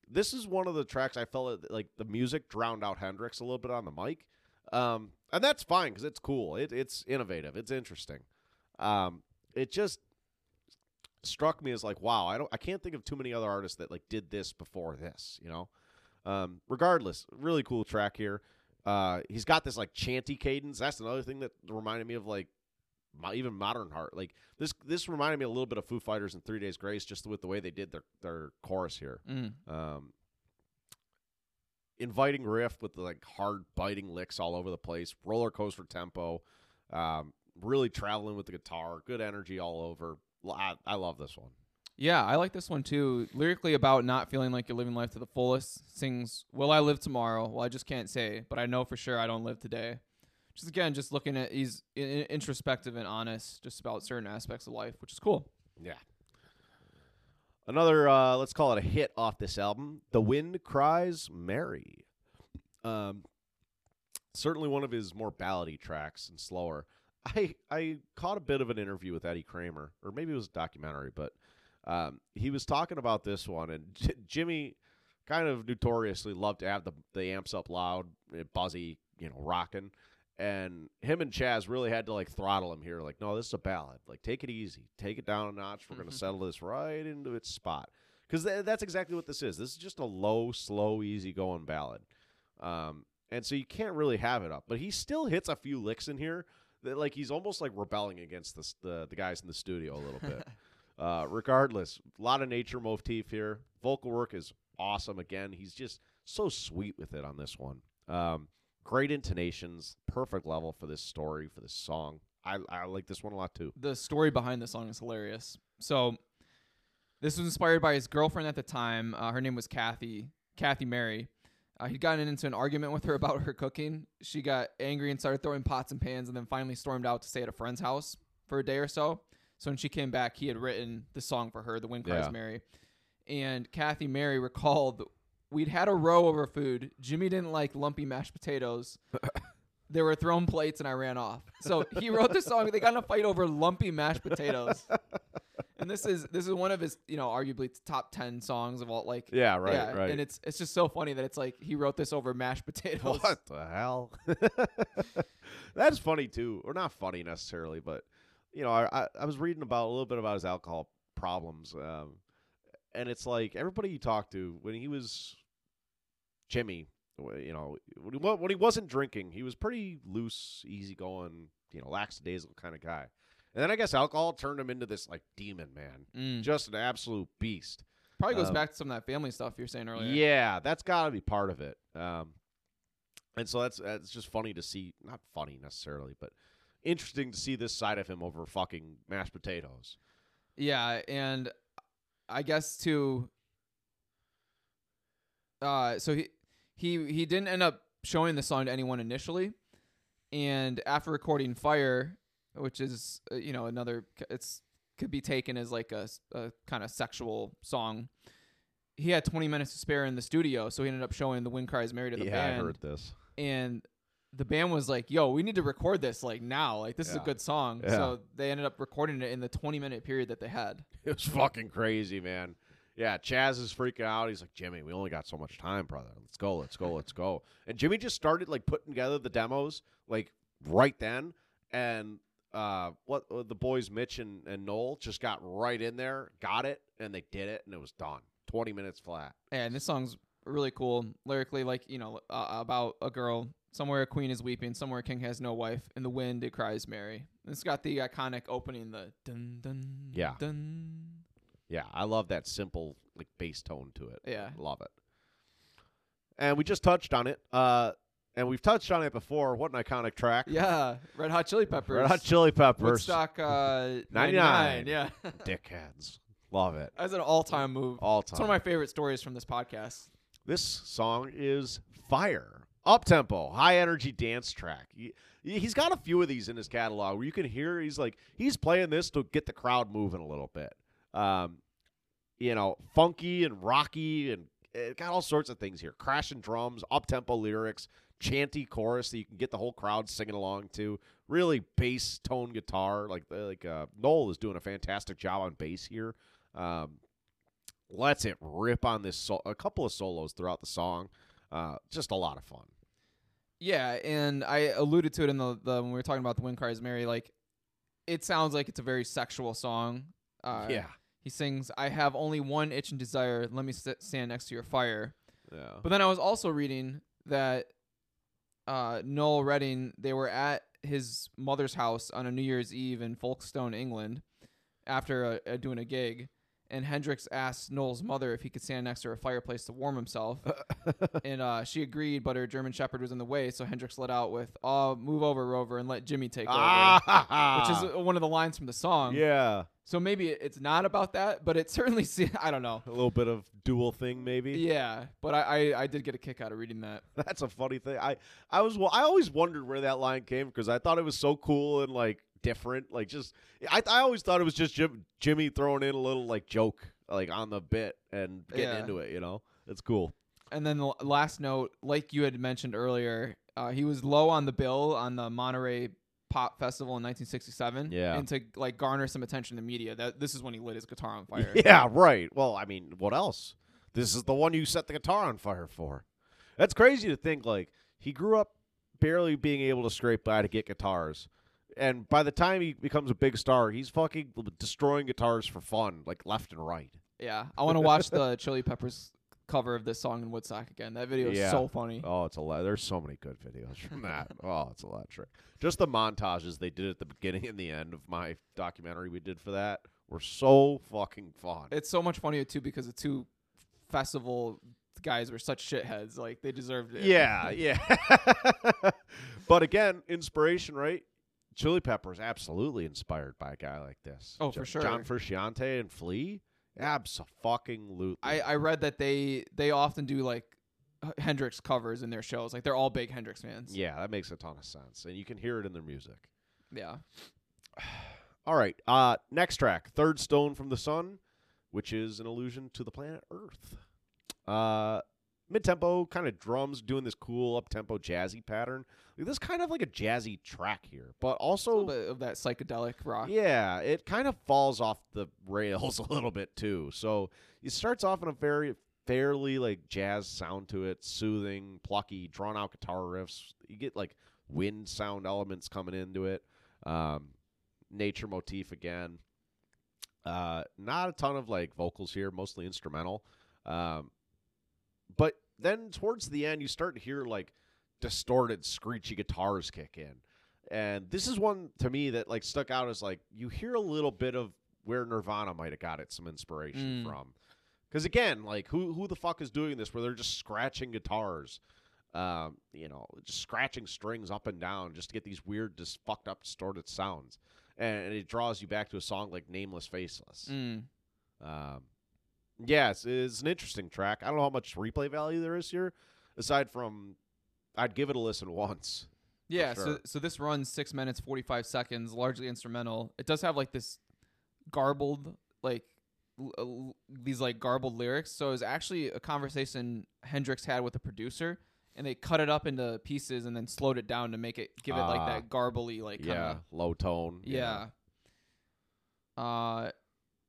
Speaker 1: this is one of the tracks I felt like the music drowned out Hendrix a little bit on the mic. Um, and that's fine because it's cool. It, it's innovative. It's interesting. Um, it just struck me as like, wow, I don't, I can't think of too many other artists that like did this before this. You know. Um, regardless, really cool track here. Uh, he's got this like chanty cadence. That's another thing that reminded me of like mo- even modern heart. Like this, this reminded me a little bit of Foo Fighters and Three Days Grace, just with the way they did their their chorus here.
Speaker 2: Mm.
Speaker 1: Um, inviting riff with the like hard biting licks all over the place, roller coaster tempo, um, really traveling with the guitar, good energy all over. I love this one.
Speaker 2: Yeah, I like this one too. Lyrically about not feeling like you're living life to the fullest. Sings, "Will I live tomorrow? Well, I just can't say, but I know for sure I don't live today." Just again, just looking at he's i- i- introspective and honest, just about certain aspects of life, which is cool.
Speaker 1: Yeah. Another, uh, let's call it a hit off this album. The Wind Cries Mary. Um, certainly one of his more ballady tracks and slower. I I caught a bit of an interview with Eddie Kramer, or maybe it was a documentary, but um, he was talking about this one, and J- Jimi kind of notoriously loved to have the the amps up loud, eh, buzzy, you know, rocking. And him and Chas really had to like throttle him here. Like, no, this is a ballad. Like, take it easy, take it down a notch. We're gonna settle this right into its spot because th- that's exactly what this is. This is just a low, slow, easy going ballad. Um, and so you can't really have it up. But he still hits a few licks in here that like he's almost like rebelling against the the, the guys in the studio a little bit. [LAUGHS] uh, regardless, a lot of nature motif here. Vocal work is awesome. Again, he's just so sweet with it on this one. Um, great intonations, perfect level for this story for this song. I I like this one a lot too.
Speaker 2: The story behind the song is hilarious. So, this was inspired by his girlfriend at the time. Uh, her name was Kathy, Kathy Mary. Uh, he'd gotten into an argument with her [LAUGHS] about her cooking. She got angry and started throwing pots and pans, and then finally stormed out to stay at a friend's house for a day or so. So when she came back, he had written the song for her, "The Wind Cries
Speaker 1: Yeah.
Speaker 2: Mary," and Kathy Mary recalled we'd had a row over food. Jimi didn't like lumpy mashed potatoes. [LAUGHS] There were thrown plates, and I ran off. So he wrote the song. They got in a fight over lumpy mashed potatoes. [LAUGHS] And this is this is one of his, you know, arguably top ten songs of all. Like,
Speaker 1: Yeah, right,
Speaker 2: yeah,
Speaker 1: right.
Speaker 2: And it's it's just so funny that it's like he wrote this over mashed potatoes. [LAUGHS]
Speaker 1: What the hell? That's funny too, or not funny necessarily, but you know, I, I I was reading about a little bit about his alcohol problems, um, and it's like everybody you talk to when he was Jimi, you know, when he, when he wasn't drinking, he was pretty loose, easygoing, you know, lackadaisical kind of guy. And then I guess alcohol turned him into this like demon man,
Speaker 2: Mm.
Speaker 1: just an absolute beast.
Speaker 2: Probably goes
Speaker 1: Um,
Speaker 2: back to some of that family stuff you were saying earlier.
Speaker 1: Yeah, that's got to be part of it. Um, and so that's that's just funny to see. Not funny necessarily, but interesting to see this side of him over fucking mashed potatoes.
Speaker 2: Yeah, and I guess to uh so he he he didn't end up showing the song to anyone initially and after recording Fire, which is uh, you know another it's could be taken as like a, a kind of sexual song. He had 20 minutes to spare in the studio, so he ended up showing "The Wind Cries Mary" to the
Speaker 1: yeah,
Speaker 2: band,
Speaker 1: I heard this.
Speaker 2: and the band was like, "Yo, we need to record this like now. Like this is a good song."
Speaker 1: Yeah.
Speaker 2: So they ended up recording it in the 20 minute period that they had. [LAUGHS]
Speaker 1: It was fucking crazy, man. Yeah, Chas is freaking out. He's like, Jimi, we only got so much time, brother. Let's go, let's go, let's go. And Jimi just started like putting together the demos like right then, and uh, what uh, the boys Mitch and, and Noel just got right in there, got it, and they did it, and it was done. Twenty minutes flat.
Speaker 2: And this song's really cool lyrically, like you know uh, about a girl. Somewhere a queen is weeping, somewhere a king has no wife. In the wind it cries Mary. It's got the iconic opening, the dun dun
Speaker 1: Yeah.
Speaker 2: dun.
Speaker 1: Yeah, I love that simple like bass tone to it.
Speaker 2: Yeah.
Speaker 1: Love it. And we just touched on it. Uh, and we've touched on it before. What an iconic track.
Speaker 2: Yeah, Red Hot Chili Peppers.
Speaker 1: Red Hot Chili Peppers.
Speaker 2: Woodstock uh, [LAUGHS]
Speaker 1: 99.
Speaker 2: 99. Yeah, [LAUGHS]
Speaker 1: Dickheads. Love it.
Speaker 2: that's an all-time move.
Speaker 1: All-time.
Speaker 2: It's one of my favorite stories from this podcast.
Speaker 1: this song is fire. Up tempo, high energy dance track. He, he's got a few of these in his catalog where you can hear he's like he's playing this to get the crowd moving a little bit. Um, you know, funky and rocky and it got all sorts of things here. Crashing drums, up tempo lyrics, chanty chorus that you can get the whole crowd singing along to. Really bass tone guitar. Like like uh, Noel is doing a fantastic job on bass here. Um, lets it rip on this so- a couple of solos throughout the song. Uh, just a lot of fun.
Speaker 2: Yeah, and I alluded to it in the, the when we were talking about the Wind Cries Mary. Like, it sounds like it's a very sexual song. Uh,
Speaker 1: yeah,
Speaker 2: He sings, "I have only one itch and desire. Let me st- stand next to your fire."
Speaker 1: yeah,
Speaker 2: But then I was also reading that uh, Noel Redding they were at his mother's house on a New Year's Eve in Folkestone, England, after uh uh doing a gig, and Hendrix asked Noel's mother if he could stand next to her fireplace to warm himself, [LAUGHS] and uh, she agreed, but her German Shepherd was in the way, so Hendrix let out with, "Oh, move over, Rover, and let Jimi take over," [LAUGHS] which is uh, one of the lines from the song.
Speaker 1: yeah,
Speaker 2: So maybe it's not about that, but it [LAUGHS] certainly se- I don't know.
Speaker 1: a little bit of dual thing maybe.
Speaker 2: Yeah, but I, I I did get a kick out of reading that. [LAUGHS]
Speaker 1: That's a funny thing. I I was well, I always wondered where that line came because I thought it was so cool and like different. Like just I I always thought it was just Jim, Jimi throwing in a little like joke like on the bit and getting
Speaker 2: Yeah.
Speaker 1: into it. You know, it's cool.
Speaker 2: And then the last note, like you had mentioned earlier, uh, he was low on the bill on the Monterey Pop Festival in 1967.
Speaker 1: Yeah.
Speaker 2: And to like garner some attention in the media, that this is when he lit his guitar on fire. [LAUGHS]
Speaker 1: Yeah, right. Well, I mean, what else? This is the one you set the guitar on fire for. That's crazy to think. Like he grew up barely being able to scrape by to get guitars, and by the time he becomes a big star, he's fucking destroying guitars for fun, like left and right.
Speaker 2: Yeah. I want to watch [LAUGHS] the Chili Peppers cover of this song in Woodstock again. That video is
Speaker 1: Yeah.
Speaker 2: so funny.
Speaker 1: Oh, it's a lot. There's so many good videos from that. [LAUGHS] oh, it's electric. Just the montages they did at the beginning and the end of my documentary we did for that were so fucking fun.
Speaker 2: It's so much funnier too because the two festival guys were such shitheads. Like they deserved it.
Speaker 1: Yeah, [LAUGHS] yeah. [LAUGHS] but again, inspiration, right? Chili Peppers absolutely inspired by a guy like this.
Speaker 2: Oh, for sure.
Speaker 1: John Frusciante and Flea, absolutely.
Speaker 2: I, I read that they they often do like Hendrix covers in their shows. Like they're all big Hendrix fans.
Speaker 1: yeah, that makes a ton of sense, and you can hear it in their music.
Speaker 2: Yeah. [SIGHS]
Speaker 1: All right, uh, next track, Third Stone from the Sun, which is an allusion to the planet Earth. Uh, Mid tempo kind of drums doing this cool up tempo jazzy pattern. Like, this is kind of like a jazzy track here, but also
Speaker 2: of that psychedelic rock.
Speaker 1: Yeah, it kind of falls off the rails [LAUGHS] a little bit too. So it starts off in a very fairly like jazz sound to it, soothing, plucky, drawn out guitar riffs. You get like wind sound elements coming into it. Um, nature motif again. Uh, not a ton of like vocals here, mostly instrumental. Um, but then towards the end, you start to hear like distorted, screechy guitars kick in and this is one to me that like stuck out as like you hear a little bit of where Nirvana might have got it some inspiration
Speaker 2: Mm.
Speaker 1: from. Because again, like who who the fuck is doing this where they're just scratching guitars, um, you know, just scratching strings up and down just to get these weird, just fucked up, distorted sounds, and, it draws you back to a song like Nameless Faceless.
Speaker 2: Mm.
Speaker 1: Um, Yes, it's an interesting track. I don't know how much replay value there is here, aside from I'd give it a listen [LAUGHS] once.
Speaker 2: Yeah,
Speaker 1: sure.
Speaker 2: so so this runs six minutes forty five seconds, largely instrumental. It does have like this garbled like l- l- these like garbled lyrics. So it was actually a conversation Hendrix had with a producer, and they cut it up into pieces and then slowed it down to make it give it like
Speaker 1: Ah.
Speaker 2: that garbly like kinda,
Speaker 1: yeah, low tone.
Speaker 2: yeah. Uh,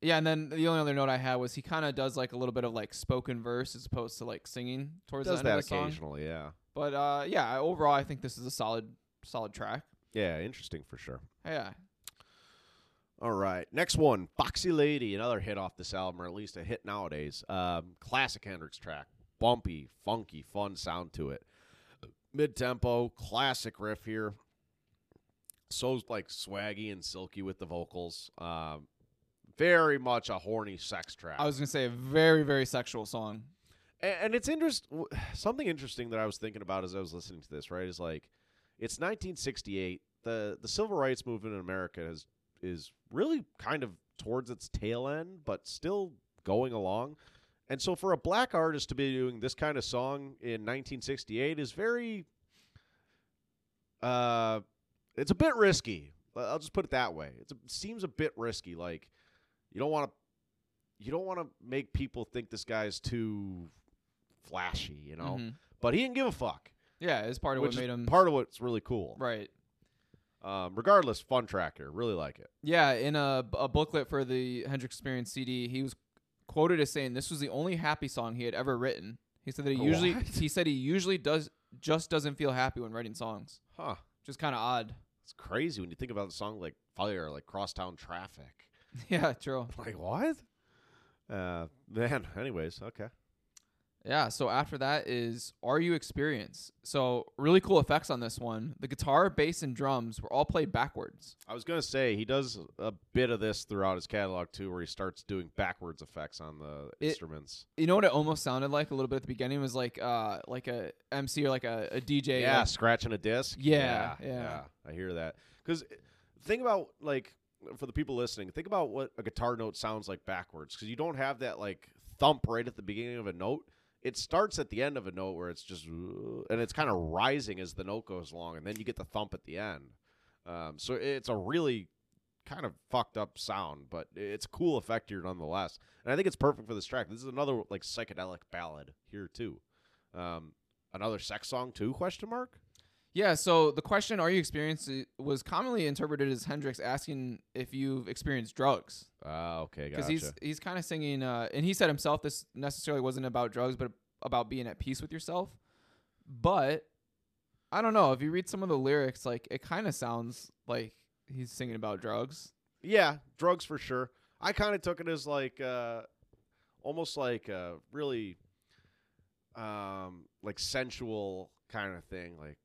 Speaker 2: yeah, and then the only other note I had was he kind of does like a little bit of like spoken verse as opposed to like singing towards
Speaker 1: does
Speaker 2: the end
Speaker 1: that
Speaker 2: of the song.
Speaker 1: occasionally. Yeah,
Speaker 2: But uh, yeah, overall I think this is a solid solid track.
Speaker 1: yeah, interesting for sure.
Speaker 2: Yeah,
Speaker 1: All right, next one, Foxy Lady, another hit off this album, or at least a hit nowadays. Um, classic Hendrix track, bumpy, funky, fun sound to it. Mid tempo, classic riff here. So like swaggy and silky with the vocals. Um, very much a horny sex track.
Speaker 2: I was gonna say a very very sexual song.
Speaker 1: And, and it's interest something interesting that I was thinking about as I was listening to this. Right, is like it's 1968. the The civil rights movement in America is is really kind of towards its tail end, but still going along. And so, for a black artist to be doing this kind of song in 1968 is very, uh, it's a bit risky. I'll just put it that way. It's a, it seems a bit risky. Like you don't want to, you don't want to make people think this guy's too flashy, you know.
Speaker 2: Mhm.
Speaker 1: But he didn't give a fuck,
Speaker 2: Yeah, it's part of what made him
Speaker 1: part of what's really cool.
Speaker 2: right.
Speaker 1: Um, regardless, fun track here. Really like it.
Speaker 2: Yeah, in a, a booklet for the Hendrix Experience CD, he was quoted as saying this was the only happy song he had ever written. He said that he [LAUGHS] usually
Speaker 1: What?
Speaker 2: he said he usually does just doesn't feel happy when writing songs,
Speaker 1: Huh.
Speaker 2: Just kind of odd.
Speaker 1: It's crazy when you think about a song like Fire, like Crosstown Traffic. [LAUGHS]
Speaker 2: yeah, true. [LAUGHS]
Speaker 1: Like what? Uh, man. Anyways, okay.
Speaker 2: Yeah, so after that is Are You Experience? So really cool effects on this one. The guitar, bass, and drums were all played backwards.
Speaker 1: I was gonna say he does a bit of this throughout his catalog too, where he starts doing backwards effects on the
Speaker 2: It-
Speaker 1: instruments.
Speaker 2: You know what it almost sounded like a little bit at the beginning was like uh like a MC or like a, a DJ.
Speaker 1: Yeah,
Speaker 2: like-
Speaker 1: scratching a disc.
Speaker 2: Yeah, yeah.
Speaker 1: I hear that. Because think about like for the people listening, think about what a guitar note sounds like backwards. Because you don't have that like thump right at the beginning of a note. It starts at the end of a note where it's just and it's kind of rising as the note goes along, and then you get the thump at the end. Um, so it's a really kind of fucked up sound, but it's cool effect here nonetheless. And I think it's perfect for this track. This is another like psychedelic ballad here too. Um, another sex song too? Question mark.
Speaker 2: Yeah, so the question "Are you experienced?" was commonly interpreted as Hendrix asking if you've experienced drugs,
Speaker 1: Ah, okay, gotcha.
Speaker 2: because he's he's kind of singing, uh, and he said himself this necessarily wasn't about drugs, but about being at peace with yourself. But I don't know if you read some of the lyrics, like it kind of sounds like he's singing about drugs.
Speaker 1: yeah, drugs for sure. I kind of took it as like uh, almost like a really um, like sensual kind of thing. Like,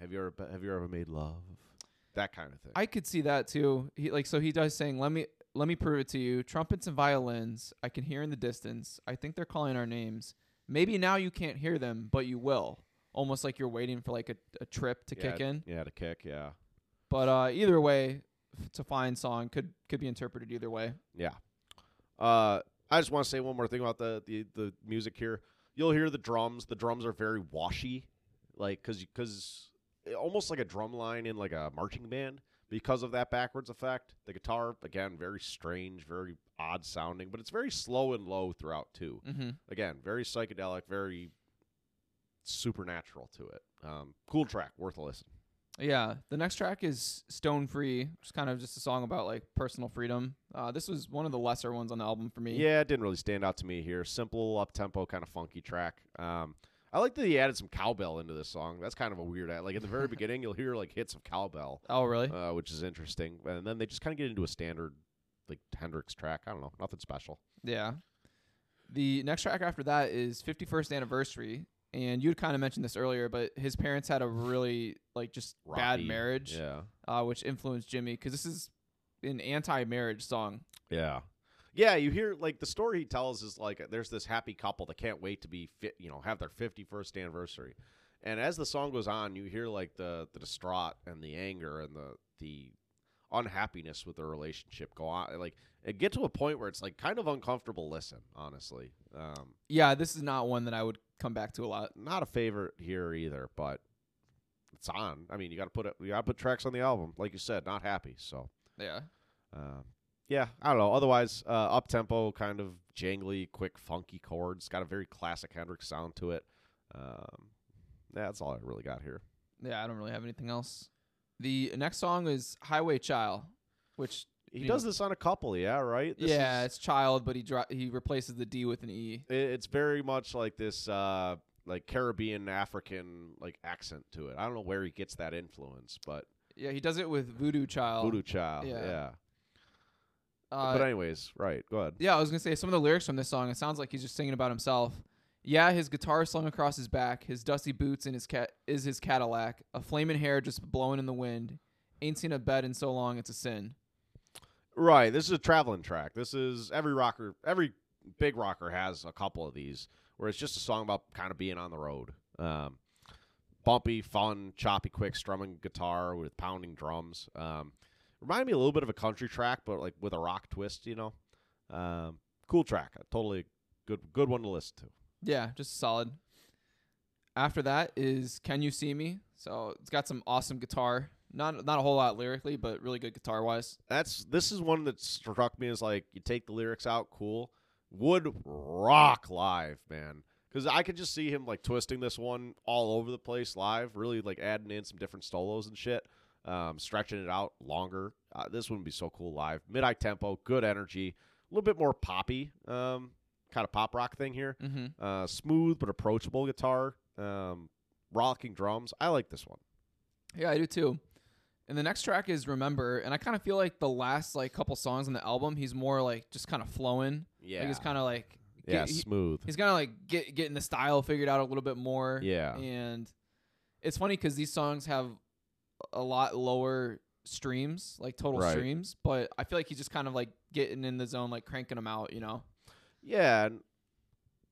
Speaker 1: have you ever have you ever made love? That kind of thing.
Speaker 2: I could see that too. He like so he does saying, "Let me let me prove it to you. Trumpets and violins, I can hear in the distance. I think they're calling our names. Maybe now you can't hear them, but you will. Almost like you're waiting for like a, a trip to
Speaker 1: yeah,
Speaker 2: kick in.
Speaker 1: Yeah, to kick. Yeah,
Speaker 2: But uh, either way, f- it's a fine song. Could could be interpreted either way.
Speaker 1: yeah. Uh, I just want to say one more thing about the, the the music here. You'll hear the drums. The drums are very washy, like because because almost like a drum line in like a marching band because of that backwards effect. The guitar again very strange, very odd sounding, but it's very slow and low throughout too.
Speaker 2: Mm-hmm.
Speaker 1: Again, very psychedelic, very supernatural to it. Um, cool track, worth a listen.
Speaker 2: Yeah. The next track is Stone Free, which is kind of just a song about like personal freedom. Uh, this was one of the lesser ones on the album for me.
Speaker 1: Yeah, it didn't really stand out to me here. Simple, up tempo, kind of funky track. Um, I like that he added some cowbell into this song. That's kind of a weird. ad- Like at the very [LAUGHS] beginning, you'll hear like hits of cowbell,
Speaker 2: Oh, really?
Speaker 1: uh, which is interesting. And then they just kind of get into a standard like Hendrix track. I don't know, nothing special.
Speaker 2: Yeah. The next track after that is 51st Anniversary. And you'd kind of mentioned this earlier, but his parents had a really, like, just bad marriage,
Speaker 1: Yeah,
Speaker 2: uh, which influenced Jimi because this is an anti marriage song.
Speaker 1: yeah, yeah. You hear like the story he tells is like there's this happy couple that can't wait to be fit, you know, have their 51st anniversary. And as the song goes on, you hear like the the distraught and the anger and the the unhappiness with the relationship go on, like it get to a point where it's like kind of uncomfortable. Listen, honestly, um,
Speaker 2: Yeah, this is not one that I would come back to a lot.
Speaker 1: not a favorite here either, but it's on. I mean, you got to put it. You got to put tracks on the album, like you said. Not happy, so.
Speaker 2: Yeah.
Speaker 1: Um, yeah, I don't know. Otherwise, uh, up tempo, kind of jangly, quick, funky chords. Got a very classic Hendrix sound to it. Um, yeah, that's all I really got here.
Speaker 2: Yeah, I don't really have anything else. The next song is Highway Child, which
Speaker 1: He does
Speaker 2: know-
Speaker 1: this on a couple, yeah, right? This
Speaker 2: yeah,
Speaker 1: is-
Speaker 2: it's child, but he dro- he replaces the D with an E.
Speaker 1: it's very much like this, uh, like Caribbean African like accent to it. I don't know where he gets that influence, but
Speaker 2: Yeah, he does it with Voodoo Child.
Speaker 1: Voodoo Child,
Speaker 2: yeah.
Speaker 1: yeah.
Speaker 2: Uh,
Speaker 1: but anyways, right? Go ahead.
Speaker 2: yeah, I was gonna say some of the lyrics from this song. It sounds like he's just singing about himself. Yeah, his guitar slung across his back, his dusty boots and his cat is his Cadillac, a flaming hair just blowing in the wind. Ain't seen a bed in so long, it's a sin.
Speaker 1: Right. This is a traveling track. This is every rocker, every big rocker has a couple of these where it's just a song about kind of being on the road. Um, bumpy, fun, choppy, quick strumming guitar with pounding drums. Um, remind me a little bit of a country track, but like with a rock twist, you know. Um, cool track. A totally good, good one to listen to.
Speaker 2: Yeah, just solid. After that is Can You See Me? So it's got some awesome guitar. Not not a whole lot lyrically, but really good guitar wise.
Speaker 1: That's this is one that struck me as like you take the lyrics out, cool. Would rock live, man. Because I could just see him like twisting this one all over the place live, really like adding in some different solos and shit, um, stretching it out longer. Uh, this one would be so cool live. Mid high tempo, good energy, a little bit more poppy, um, kind of pop rock thing here.
Speaker 2: Mm-hmm.
Speaker 1: Uh, smooth but approachable guitar, um, rocking drums. I like this one.
Speaker 2: Yeah, I do too. And the next track is Remember, and I kind of feel like the last like couple songs on the album, he's more like just kind of flowing.
Speaker 1: Yeah,
Speaker 2: Like he's kind of like
Speaker 1: yeah,
Speaker 2: get- he-
Speaker 1: smooth.
Speaker 2: he's kind of like get getting the style figured out a little bit more.
Speaker 1: Yeah.
Speaker 2: And it's funny because these songs have a lot lower streams, like total
Speaker 1: Right.
Speaker 2: streams, but I feel like he's just kind of like getting in the zone, like cranking them out, you know?
Speaker 1: Yeah,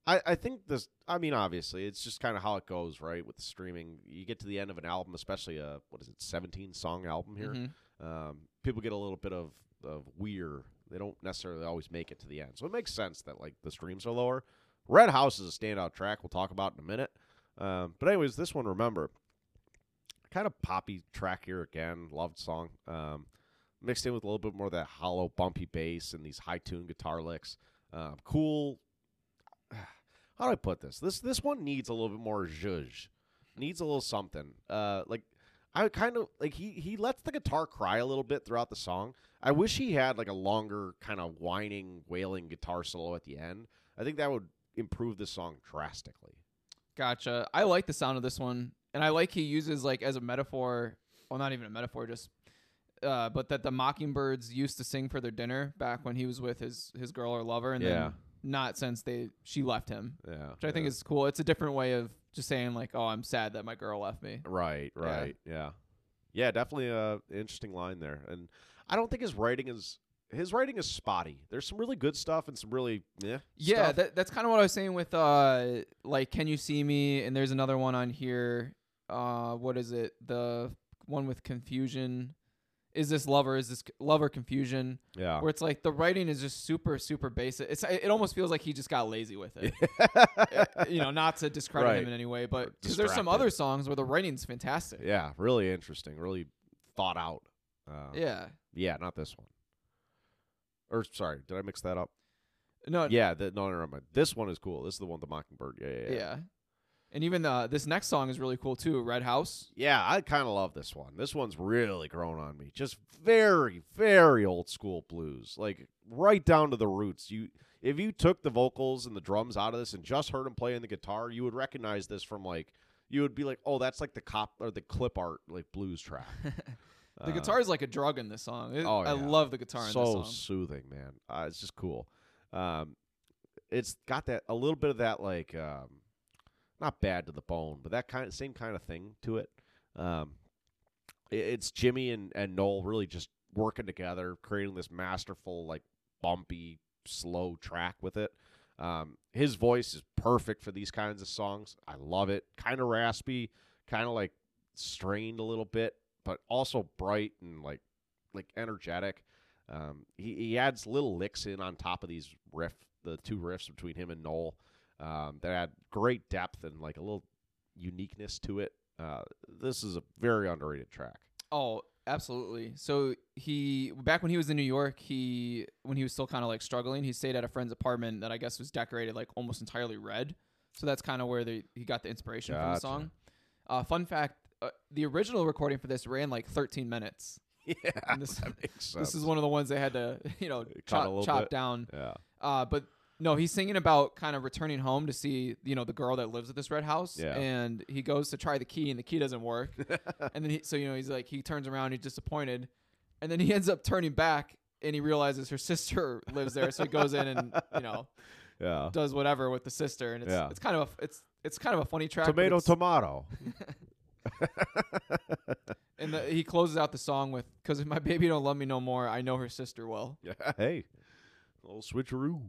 Speaker 1: I I think this. I mean, obviously, it's just kind of how it goes, right? With the streaming, you get to the end of an album, especially a what is it, seventeen song album here.
Speaker 2: Mhm.
Speaker 1: Um, people get a little bit of of weir. They don't necessarily always make it to the end, so it makes sense that like the streams are lower. Red House is a standout track. We'll talk about in a minute. Um, but anyways, this one, remember, kind of poppy track here again. Loved song. Um, mixed in with a little bit more of that hollow, bumpy bass and these high tune guitar licks. Um, cool. [SIGHS] How do I put this? This this one needs a little bit more zhuzh. Needs a little something. Uh, like I kind of like he he lets the guitar cry a little bit throughout the song. I wish he had like a longer kind of whining, wailing guitar solo at the end. I think that would improve the song drastically.
Speaker 2: Gotcha. I like the sound of this one, and I like he uses like as a metaphor. Well, not even a metaphor, just. Uh, but that the mockingbirds used to sing for their dinner back when he was with his his girl or lover, and
Speaker 1: Yeah.
Speaker 2: then not since they she left him,
Speaker 1: Yeah,
Speaker 2: which I think is cool. It's a different way of just saying like, "Oh, I'm sad that my girl left me."
Speaker 1: Right,
Speaker 2: Yeah.
Speaker 1: right, yeah, yeah. definitely a interesting line there, and I don't think his writing is his writing is spotty. There's some really good stuff and some really yeah.
Speaker 2: Yeah, that, that's kind of what I was saying with uh like Can You See Me and there's another one on here. Uh what is it? The one with confusion. Is this lover? Is this c- lover confusion?
Speaker 1: yeah.
Speaker 2: Where it's like the writing is just super super basic. It's it almost feels like he just got lazy with it. [LAUGHS] Uh, you know, not to discredit
Speaker 1: Right.
Speaker 2: him in any way, but because there's some
Speaker 1: distracted.
Speaker 2: other songs where the writing's fantastic.
Speaker 1: yeah, really interesting, really thought out. Uh,
Speaker 2: Yeah.
Speaker 1: yeah, not this one. Or sorry, did I mix that up?
Speaker 2: No.
Speaker 1: Yeah, the, no, no, no, no. This one is cool. This is the one, with the Mockingbird. Yeah, yeah,
Speaker 2: Yeah.
Speaker 1: yeah.
Speaker 2: And even uh, this next song is really cool too. Red House.
Speaker 1: Yeah, I kind of love this one. This one's really grown on me. Just very, very old school blues, like right down to the roots. You, if you took the vocals and the drums out of this and just heard him playing the guitar, you would recognize this from like, you would be like, oh, that's like the cop or the clip art like blues track. [LAUGHS]
Speaker 2: The guitar is like a drug in this song. It-
Speaker 1: oh,
Speaker 2: I love the guitar in this
Speaker 1: so soothing, man. Uh, it's just cool. Um, it's got that a little bit of that like um, not bad to the bone, but that kind of same kind of thing to it. Um, i- it's Jimi and and Noel really just working together, creating this masterful like bumpy, slow track with it. Um, his voice is perfect for these kinds of songs. I love it. Kind of raspy, kind of like strained a little bit, but also bright and like like energetic. Um, he he adds little licks in on top of these riff, the two riffs between him and Noel, um, that add great depth and like a little uniqueness to it. Uh, this is a very underrated track.
Speaker 2: Oh, absolutely. So he back when he was in New York, he when he was still kind of like struggling, he stayed at a friend's apartment that I guess was decorated like almost entirely red. So that's kind of where they, he got the inspiration for the song. Uh, fun fact: uh, the original recording for this ran like 13 minutes. [LAUGHS]
Speaker 1: Yeah,
Speaker 2: And this-
Speaker 1: that makes sense.
Speaker 2: This is one of the ones they had to [LAUGHS] you know chop, chop
Speaker 1: bit.
Speaker 2: down.
Speaker 1: yeah,
Speaker 2: Uh, but no, he's singing about kind of returning home to see you know the girl that lives at this red house,
Speaker 1: Yeah.
Speaker 2: and he goes to try the key and the key doesn't work, [LAUGHS] and then he, so you know he's like he turns around, he's disappointed, and then he ends up turning back and he realizes her sister lives there, so he goes in and you know
Speaker 1: yeah.
Speaker 2: does whatever with the sister, and it's
Speaker 1: Yeah.
Speaker 2: it's kind of a, it's it's kind of a funny track.
Speaker 1: Tomato, tomato. [LAUGHS]
Speaker 2: and the, he closes out the song with "Cause if my baby don't love me no more, I know her sister will."
Speaker 1: Yeah, [LAUGHS] hey, little switcheroo.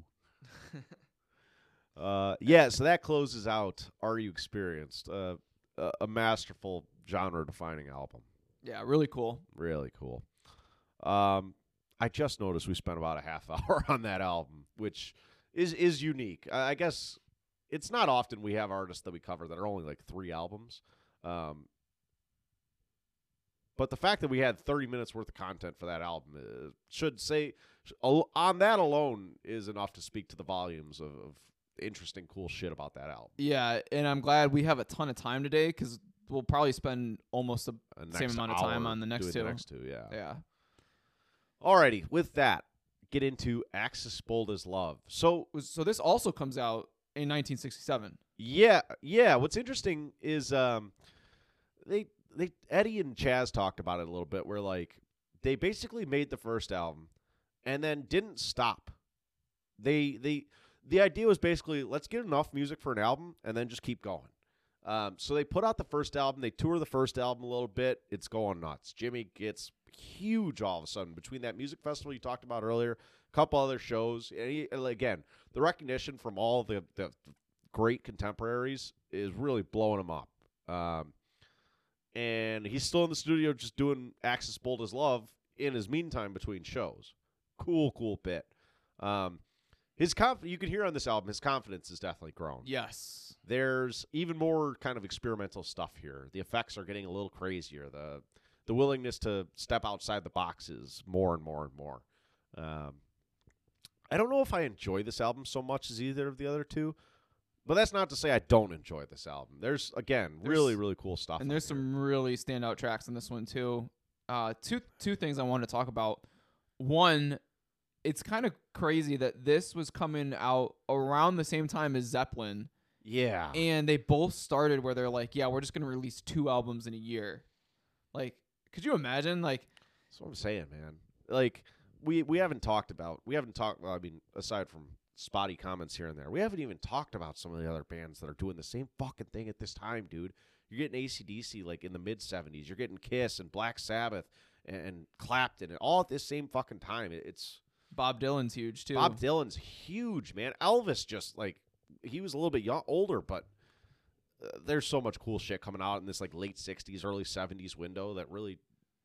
Speaker 1: [LAUGHS] uh, yeah, so that closes out "Are You Experienced?" Uh, a, a masterful genre-defining album.
Speaker 2: Yeah, really cool.
Speaker 1: Really cool. Um, I just noticed we spent about a half hour on that album, which is is unique. I, I guess it's not often we have artists that we cover that are only like three albums. Um, but the fact that we had 30 minutes worth of content for that album uh, should say on that alone is enough to speak to the volumes of, of interesting, cool shit about that album.
Speaker 2: Yeah, and I'm glad we have a ton of time today because we'll probably spend almost
Speaker 1: Uh,
Speaker 2: Same amount of time on the next two.
Speaker 1: The next two, yeah.
Speaker 2: yeah.
Speaker 1: Alrighty, with that, get into Axis Bold as Love. So
Speaker 2: So this also comes out in 1967.
Speaker 1: Yeah, yeah. What's interesting is um, they they Eddie and Chas talked about it a little bit. Where like they basically made the first album and then didn't stop. They they the idea was basically let's get enough music for an album and then just keep going. Um, so they put out the first album. They tour the first album a little bit. It's going nuts. Jimi gets huge all of a sudden between that music festival you talked about earlier, a couple other shows, and, he, again the recognition from all the, the great contemporaries is really blowing him up. Um, and he's still in the studio just doing Axis Bold as Love in his meantime between shows. Cool, cool bit. Um, his conf- you can hear on this album his confidence has definitely grown.
Speaker 2: Yes.
Speaker 1: There's even more kind of experimental stuff here. The effects are getting a little crazier. The the willingness to step outside the boxes more and more and more. Um, I don't know if I enjoy this album so much as either of the other two, but that's not to say I don't enjoy this album. There's again
Speaker 2: There's-
Speaker 1: really really cool stuff.
Speaker 2: And there's
Speaker 1: here.
Speaker 2: some really standout tracks on this one too. Uh, two two things I wanted to talk about. One, it's kind of crazy that this was coming out around the same time as Zeppelin,
Speaker 1: yeah
Speaker 2: and they both started where they're like, "Yeah, we're just gonna release two albums in a year." Like, could you imagine? Like,
Speaker 1: That's what I'm saying, man. Like we we haven't talked about we haven't talked. Well, I mean, aside from spotty comments here and there, we haven't even talked about some of the other bands that are doing the same fucking thing at this time, dude. You're getting ACDC like in the mid '70s. You're getting Kiss and Black Sabbath and, and Clapton and all at this same fucking time. It, it's
Speaker 2: Bob Dylan's huge too.
Speaker 1: Bob Dylan's huge, man. Elvis just like he was a little bit young, older, but uh, there's so much cool shit coming out in this like late '60s, early '70s window that really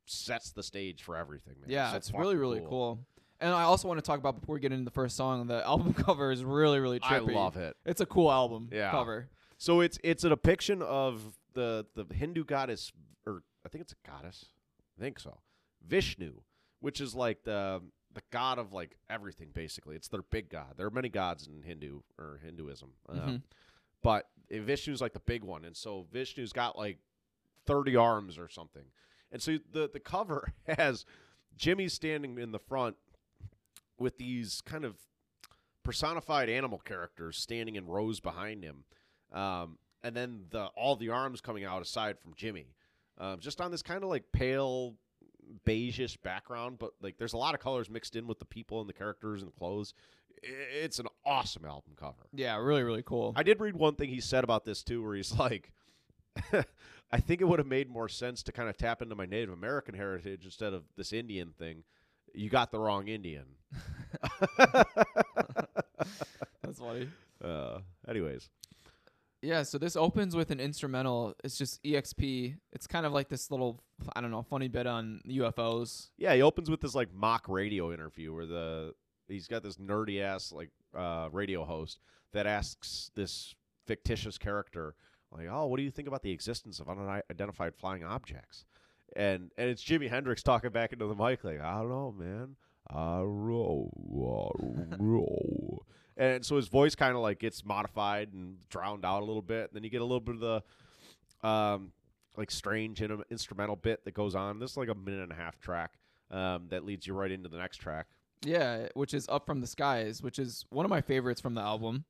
Speaker 1: sets the stage for everything, man.
Speaker 2: yeah,
Speaker 1: So
Speaker 2: it's really really cool. And I also want to talk about before we get into the first song, the [LAUGHS] album cover is really really
Speaker 1: I
Speaker 2: trippy.
Speaker 1: love it.
Speaker 2: It's a cool album
Speaker 1: Yeah.
Speaker 2: cover.
Speaker 1: So it's it's a depiction of the the Hindu goddess, or I think it's a goddess. I think so. Vishnu, which is like the the god of like everything. Basically, it's their big god. There are many gods in Hindu or Hinduism, um,
Speaker 2: Mhm.
Speaker 1: but Vishnu's like the big one. And so Vishnu's got like thirty arms or something. And so the the cover [LAUGHS] has Jimi standing in the front with these kind of personified animal characters standing in rows behind him, um, and then the all the arms coming out aside from Jimi, um, just on this kind of like pale beigeish background, but like there's a lot of colors mixed in with the people and the characters and the clothes. It's an awesome album cover.
Speaker 2: Yeah, really really cool.
Speaker 1: I did read one thing he said about this too, where he's like, [LAUGHS] I think it would have made more sense to kind of tap into my Native American heritage instead of this Indian thing. You got the wrong Indian. [LAUGHS]
Speaker 2: That's funny.
Speaker 1: Uh, anyways,
Speaker 2: Yeah, so this opens with an instrumental. It's just EXP. It's kind of like this little, I don't know, funny bit on UFOs.
Speaker 1: Yeah, he opens with this like mock radio interview where the he's got this nerdy ass like uh, radio host that asks this fictitious character like, "Oh, what do you think about the existence of unidentified flying objects?" And and it's Jimi Hendrix talking back into the mic like, "I don't know, man. I and so his voice kind of like gets modified and drowned out a little bit. And then you get a little bit of the um, like strange in- instrumental bit that goes on. This is like a minute and a half track um, that leads you right into the next track.
Speaker 2: Yeah, which is Up from the Skies, which is one of my favorites from the album.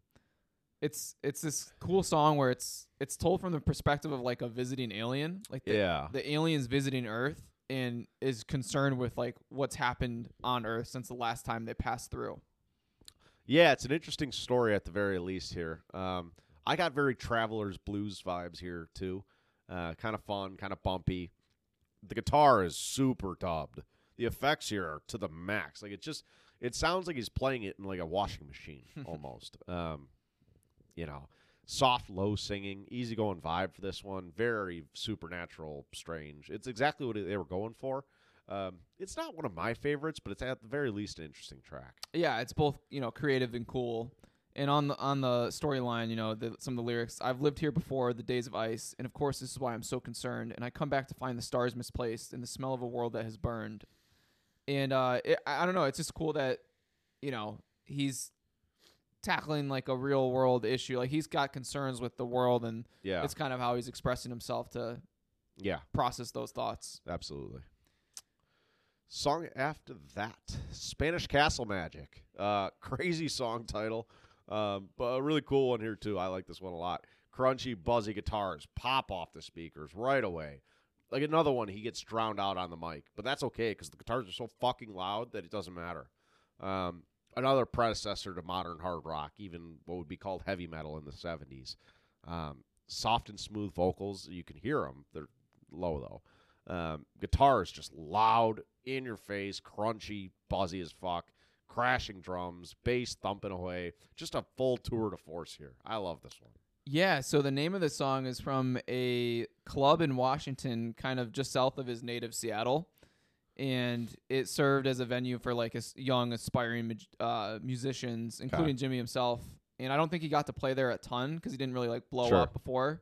Speaker 2: It's it's this cool song where it's it's told from the perspective of like a visiting alien, like the,
Speaker 1: Yeah.
Speaker 2: the alien's visiting Earth and is concerned with like what's happened on Earth since the last time they passed through.
Speaker 1: Yeah, it's an interesting story at the very least here. Um, I got very Travelers Blues vibes here too. Uh, kind of fun, kind of bumpy. The guitar is super dubbed. The effects here are to the max. Like it just, it sounds like he's playing it in like a washing machine [LAUGHS] almost. Um, you know, soft, low singing, easygoing vibe for this one. Very supernatural, strange. It's exactly what they were going for. Um, it's not one of my favorites, but it's at the very least an interesting track.
Speaker 2: Yeah, it's both you know creative and cool. And on the on the storyline, you know, the, some of the lyrics. I've lived here before, the days of ice, and of course, this is why I'm so concerned. And I come back to find the stars misplaced and the smell of a world that has burned. And uh, it, I I don't know. It's just cool that you know he's tackling like a real world issue. Like he's got concerns with the world, and
Speaker 1: Yeah,
Speaker 2: it's kind of how he's expressing himself to
Speaker 1: yeah,
Speaker 2: process those thoughts.
Speaker 1: absolutely. Song after that, Spanish Castle Magic. Uh, [LAUGHS] crazy song title, um, but a really cool one here too. I like this one a lot. Crunchy, buzzy guitars pop off the speakers right away. Like another one, he gets drowned out on the mic, but that's okay because the guitars are so fucking loud that it doesn't matter. Um, another predecessor to modern hard rock, even what would be called heavy metal in the '70s. Um, soft and smooth vocals, you can hear them. They're low though. Um, guitar is just loud, in your face, crunchy, buzzy as fuck, crashing drums, bass thumping away. Just a full tour de force here. I love this one.
Speaker 2: Yeah, so the name of the song is from a club in Washington, kind of just south of his native Seattle, and it served as a venue for like as young aspiring uh, musicians, including Jimi himself. And I don't think he got to play there a ton because he didn't really like blow
Speaker 1: Sure.
Speaker 2: up before.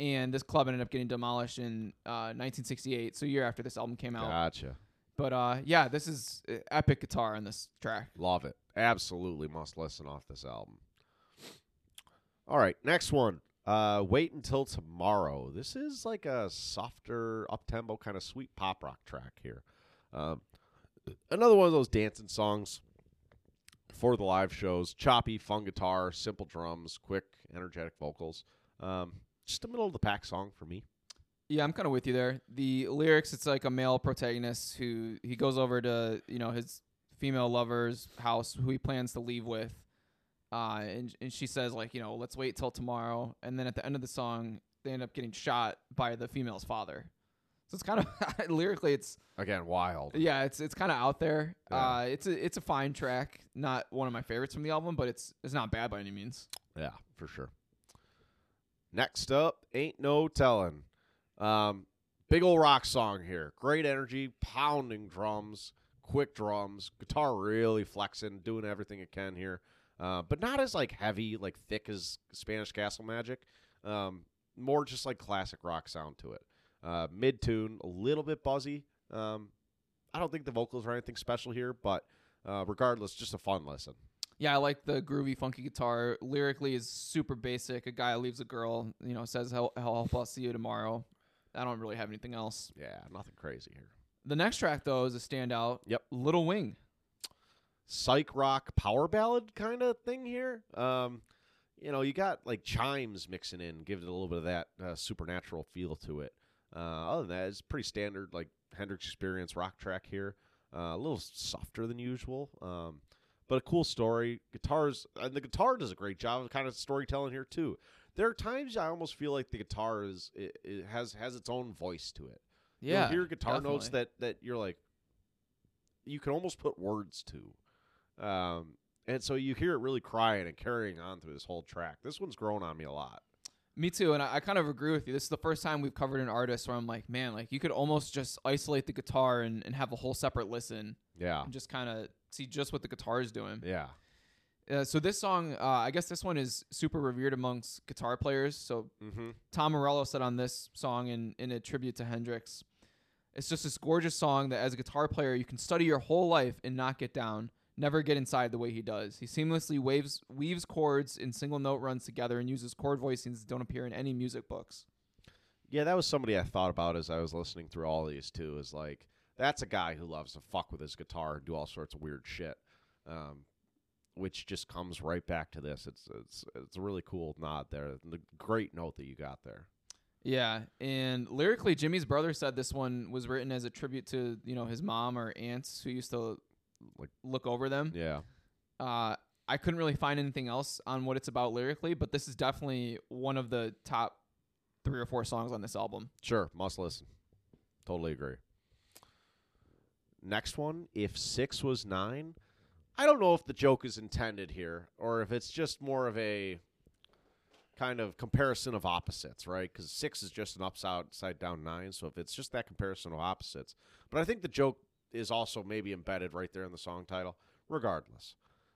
Speaker 2: And this club ended up getting demolished in uh, 1968, so a year after this album came out.
Speaker 1: Gotcha.
Speaker 2: But uh, yeah, this is epic guitar on this track.
Speaker 1: Love it. Absolutely must listen off this album. All right, next one. Uh, Wait until tomorrow. This is like a softer, up tempo kind of sweet pop rock track here. Um, another one of those dancing songs for the live shows. Choppy, fun guitar, simple drums, quick, energetic vocals. Um, just a middle of the pack song for me.
Speaker 2: Yeah, I'm kind of with you there. The lyrics, it's like a male protagonist who he goes over to you know his female lover's house, who he plans to leave with, uh, and and she says like you know let's wait till tomorrow, and then at the end of the song they end up getting shot by the female's father. So it's kind of [LAUGHS] lyrically, it's
Speaker 1: Again, wild.
Speaker 2: yeah, it's it's kind of out there.
Speaker 1: Yeah.
Speaker 2: Uh, it's a it's a fine track, not one of my favorites from the album, but it's it's not bad by any means.
Speaker 1: Yeah, for sure. Next up, ain't no telling. Um, big old rock song here. Great energy, pounding drums, quick drums, guitar really flexing, doing everything it can here. Uh, but not as like heavy, like thick as Spanish Castle Magic. Um, more just like classic rock sound to it. Uh, Mid tune, a little bit buzzy. Um, I don't think the vocals are anything special here, but uh, regardless, just a fun listen.
Speaker 2: Yeah, I like the groovy, funky guitar. Lyrically is super basic. A guy leaves a girl, you know, says, "Hell, hell, I'll see you tomorrow." I don't really have anything else.
Speaker 1: Yeah, nothing crazy here.
Speaker 2: The next track though is a standout.
Speaker 1: Yep.
Speaker 2: Little Wing.
Speaker 1: Psych rock power ballad kind of thing here. Um, you know, you got like chimes mixing in, giving it a little bit of that uh, supernatural feel to it. Uh, other than that, it's pretty standard like Hendrix Experience rock track here. Uh, a little softer than usual, um, but a cool story. Guitars and the guitar does a great job of kind of storytelling here too. There are times I almost feel like the guitar is it, it has has its own voice to it.
Speaker 2: Yeah.
Speaker 1: You'll hear guitar notes that that you're like you can almost put words to. Um and so you hear it really crying and carrying on through this whole track. This one's grown on me a lot.
Speaker 2: Me too, and I, I kind of agree with you. This is the first time we've covered an artist where I'm like, man, like you could almost just isolate the guitar and, and have a whole separate listen
Speaker 1: Yeah.
Speaker 2: and just kind of see just what the guitar is doing.
Speaker 1: Yeah.
Speaker 2: Uh, so this song, uh, I guess this one is super revered amongst guitar players. So
Speaker 1: Mm-hmm.
Speaker 2: Tom Morello said on this song in, in a tribute to Hendrix, it's just this gorgeous song that as a guitar player you can study your whole life and not get down, never get inside the way he does. He seamlessly waves weaves chords in single note runs together and uses chord voicings that don't appear in any music books.
Speaker 1: Yeah, that was somebody I thought about as I was listening through all these too. Is like that's a guy who loves to fuck with his guitar and do all sorts of weird shit, um, which just comes right back to this. It's it's it's a really cool nod there. The great note that you got there.
Speaker 2: Yeah, and lyrically, Jimi's brother said this one was written as a tribute to you know his mom or aunts who used to
Speaker 1: Like-
Speaker 2: look over them.
Speaker 1: Yeah,
Speaker 2: Uh, I couldn't really find anything else on what it's about lyrically, but this is definitely one of the top three or four songs on this album.
Speaker 1: sure, must listen. Totally agree. Next one, if six was nine, I don't know if the joke is intended here or if it's just more of a kind of comparison of opposites, right? Because six is just an upside upside down nine. So if it's just that comparison of opposites, but I think the joke is also maybe embedded right there in the song title. Regardless,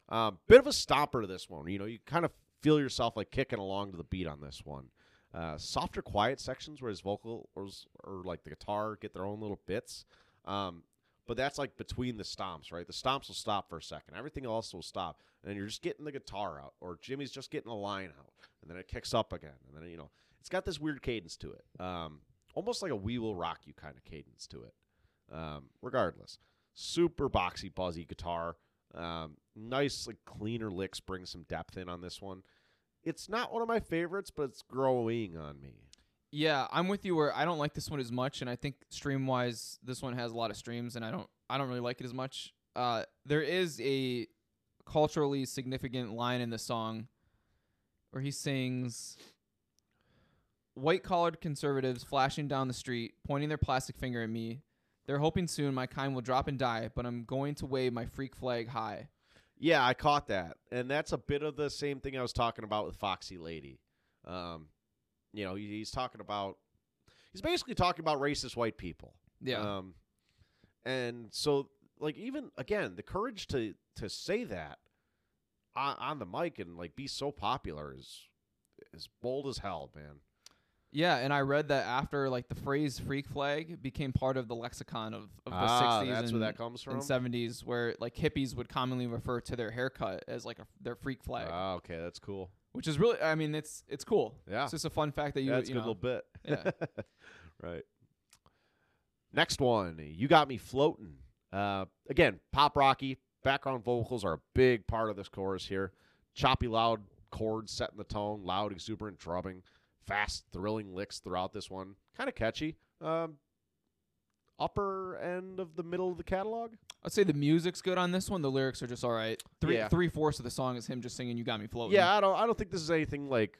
Speaker 1: um, bit of a stomper to this one. You know, you kind of feel yourself like kicking along to the beat on this one. Uh, softer, quiet sections where his vocal or, or like the guitar get their own little bits. Um, but that's like between the stomps, right? The stomps will stop for a second. Everything else will stop. And then you're just getting the guitar out, or Jimi's just getting a line out. And then it kicks up again. And then, you know, it's got this weird cadence to it. Um, almost like a We Will Rock You kind of cadence to it. Um, regardless, super boxy, buzzy guitar. Um, nice, like cleaner licks bring some depth in on this one. It's not one of my favorites, but it's growing on me.
Speaker 2: Yeah, I'm with you where I don't like this one as much, and I think stream wise, this one has a lot of streams, and I don't I don't really like it as much. Uh, there is a culturally significant line in the song where he sings white collared conservatives flashing down the street, pointing their plastic finger at me. They're hoping soon my kind will drop and die, but I'm going to wave my freak flag high.
Speaker 1: Yeah, I caught that, and that's a bit of the same thing I was talking about with Foxy Lady. Um, you know, he- he's talking about he's basically talking about racist white people.
Speaker 2: Yeah.
Speaker 1: Um, and so, like, even again, the courage to to say that on, on the mic and like be so popular is is bold as hell, man.
Speaker 2: Yeah, and I read that after like the phrase "freak flag" became part of the lexicon of, of the
Speaker 1: ah,
Speaker 2: 60s
Speaker 1: that's
Speaker 2: and,
Speaker 1: where that comes from.
Speaker 2: and 70s, where like hippies would commonly refer to their haircut as like a, their freak flag,
Speaker 1: Ah, okay, that's cool.
Speaker 2: which is really, I mean, it's it's cool.
Speaker 1: Yeah,
Speaker 2: It's just a fun fact that you,
Speaker 1: yeah, it's a
Speaker 2: you
Speaker 1: good
Speaker 2: know,
Speaker 1: little bit.
Speaker 2: yeah. [LAUGHS]
Speaker 1: right. Next one, you got me floating. Uh, again, pop rocky background vocals are a big part of this chorus here. Choppy, loud chords setting the tone, loud, exuberant drumming, fast, thrilling licks throughout this one. Kind of catchy. Um, upper end of the middle of the catalog.
Speaker 2: I'd say the music's good on this one. The lyrics are just all right. Three
Speaker 1: Yeah.
Speaker 2: three fourths of the song is him just singing "You Got Me Floating."
Speaker 1: Yeah, I don't. I don't think this is anything like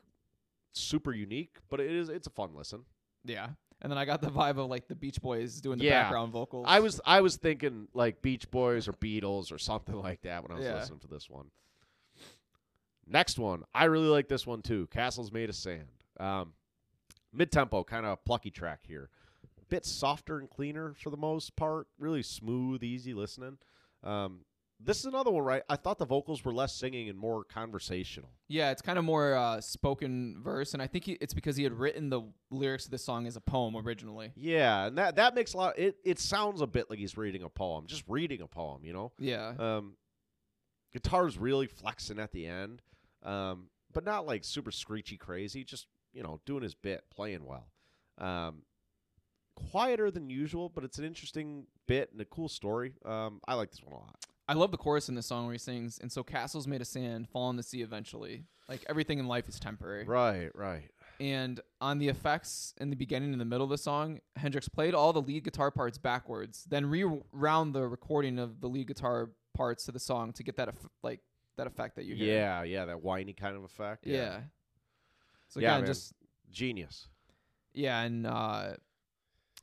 Speaker 1: super unique, but it is. It's a fun listen.
Speaker 2: yeah. And then I got the vibe of like the Beach Boys doing the
Speaker 1: Yeah.
Speaker 2: background vocals.
Speaker 1: I was I was thinking like Beach Boys or Beatles or something [LAUGHS] like that when I was
Speaker 2: Yeah.
Speaker 1: listening to this one. Next one, I really like this one too. Castles Made of Sand. Um, Mid tempo, kind of plucky track here. Bit softer and cleaner for the most part. Really smooth, easy listening. Um, this is another one, right? I thought the vocals were less singing and more conversational.
Speaker 2: Yeah, it's kind of more uh, spoken verse, and I think he, it's because he had written the lyrics of the song as a poem originally.
Speaker 1: Yeah, and that that makes a lot. It it sounds a bit like he's reading a poem, just reading a poem, you know.
Speaker 2: Yeah,
Speaker 1: Um, guitar's really flexing at the end, um, but not like super screechy crazy. Just you know, doing his bit, playing well. Um, quieter than usual, but it's an interesting bit and a cool story. Um, I like this one a lot.
Speaker 2: I love the chorus in this song where he sings, "And so castles made of sand fall in the sea eventually. Like everything in life is temporary."
Speaker 1: Right, right.
Speaker 2: And on the effects in the beginning and the middle of the song, Hendrix played all the lead guitar parts backwards, then rewound the recording of the lead guitar parts to the song to get that eff- like that effect that you hear.
Speaker 1: Yeah, yeah, that whiny kind of effect.
Speaker 2: Yeah. So
Speaker 1: Yeah,
Speaker 2: again,
Speaker 1: man.
Speaker 2: just
Speaker 1: genius.
Speaker 2: yeah, and uh,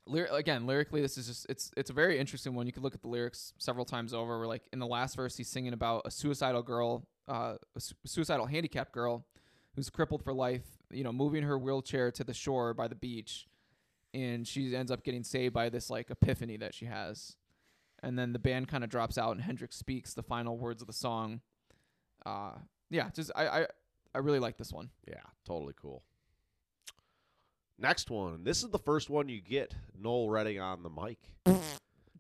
Speaker 2: lyr- again, lyrically, this is just it's it's a very interesting one. You could look at the lyrics several times over. Where like in the last verse, he's singing about a suicidal girl, uh, a su- suicidal handicapped girl, who's crippled for life you know, moving her wheelchair to the shore by the beach, and she ends up getting saved by this like epiphany that she has, and then the band kind of drops out, and Hendrix speaks the final words of the song. Uh, yeah, just I I, I really like this one.
Speaker 1: Yeah, totally cool. Next one. This is the first one you get Noel Redding on the mic. [LAUGHS]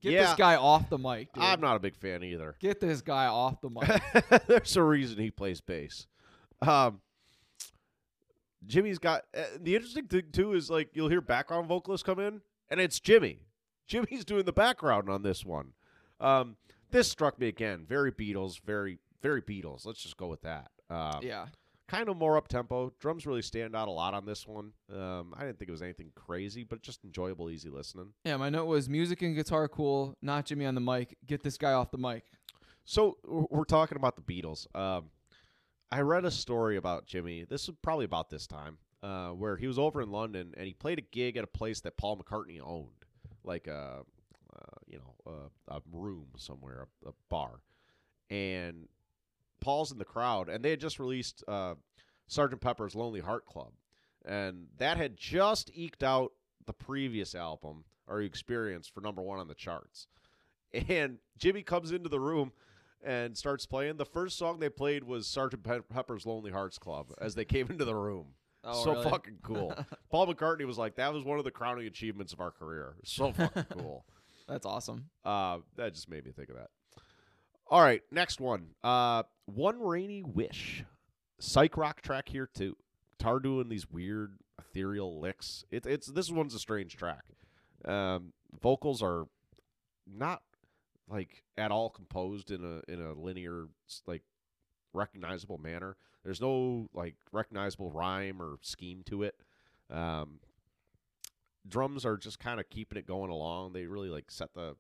Speaker 2: Get
Speaker 1: Yeah.
Speaker 2: this guy off the mic, dude.
Speaker 1: I'm not a big fan either. [LAUGHS]
Speaker 2: Get this guy off the mic. [LAUGHS]
Speaker 1: There's a reason he plays bass. Um, Jimi's got uh, the interesting thing too is like you'll hear background vocalists come in, and it's Jimi. Jimi's doing the background on this one. Um, this struck me again. Very Beatles. Very very Beatles. Let's just go with that. Uh,
Speaker 2: yeah.
Speaker 1: Kind of more up tempo. Drums really stand out a lot on this one. Um, I didn't think it was anything crazy, but just enjoyable, easy listening.
Speaker 2: Yeah, my note was music and guitar cool, not Jimi on the mic. Get this guy off the mic.
Speaker 1: So we're talking about the Beatles. Um, I read a story about Jimi. This was probably about this time, uh, where he was over in London and he played a gig at a place that Paul McCartney owned, like a, uh, you know, a, a room somewhere, a, a bar, and Paul's in the crowd, and they had just released uh, Sergeant Pepper's Lonely Heart Club, and that had just eked out the previous album or Experience for number one on the charts. And Jimi comes into the room and starts playing. The first song they played was Sergeant Pe- Pepper's Lonely Hearts Club as they came into the room.
Speaker 2: Oh,
Speaker 1: so
Speaker 2: really?
Speaker 1: fucking cool. [LAUGHS] Paul McCartney was like, that was one of the crowning achievements of our career. So fucking [LAUGHS] cool.
Speaker 2: That's awesome.
Speaker 1: Uh, that just made me think of that. All right, next one. Uh, one rainy wish. Psych rock track here too. Guitar doing these weird ethereal licks. It, it's this one's a strange track. Um, vocals are not like at all composed in a in a linear like recognizable manner. There's no like recognizable rhyme or scheme to it. Um, drums are just kind of keeping it going along. They really like set the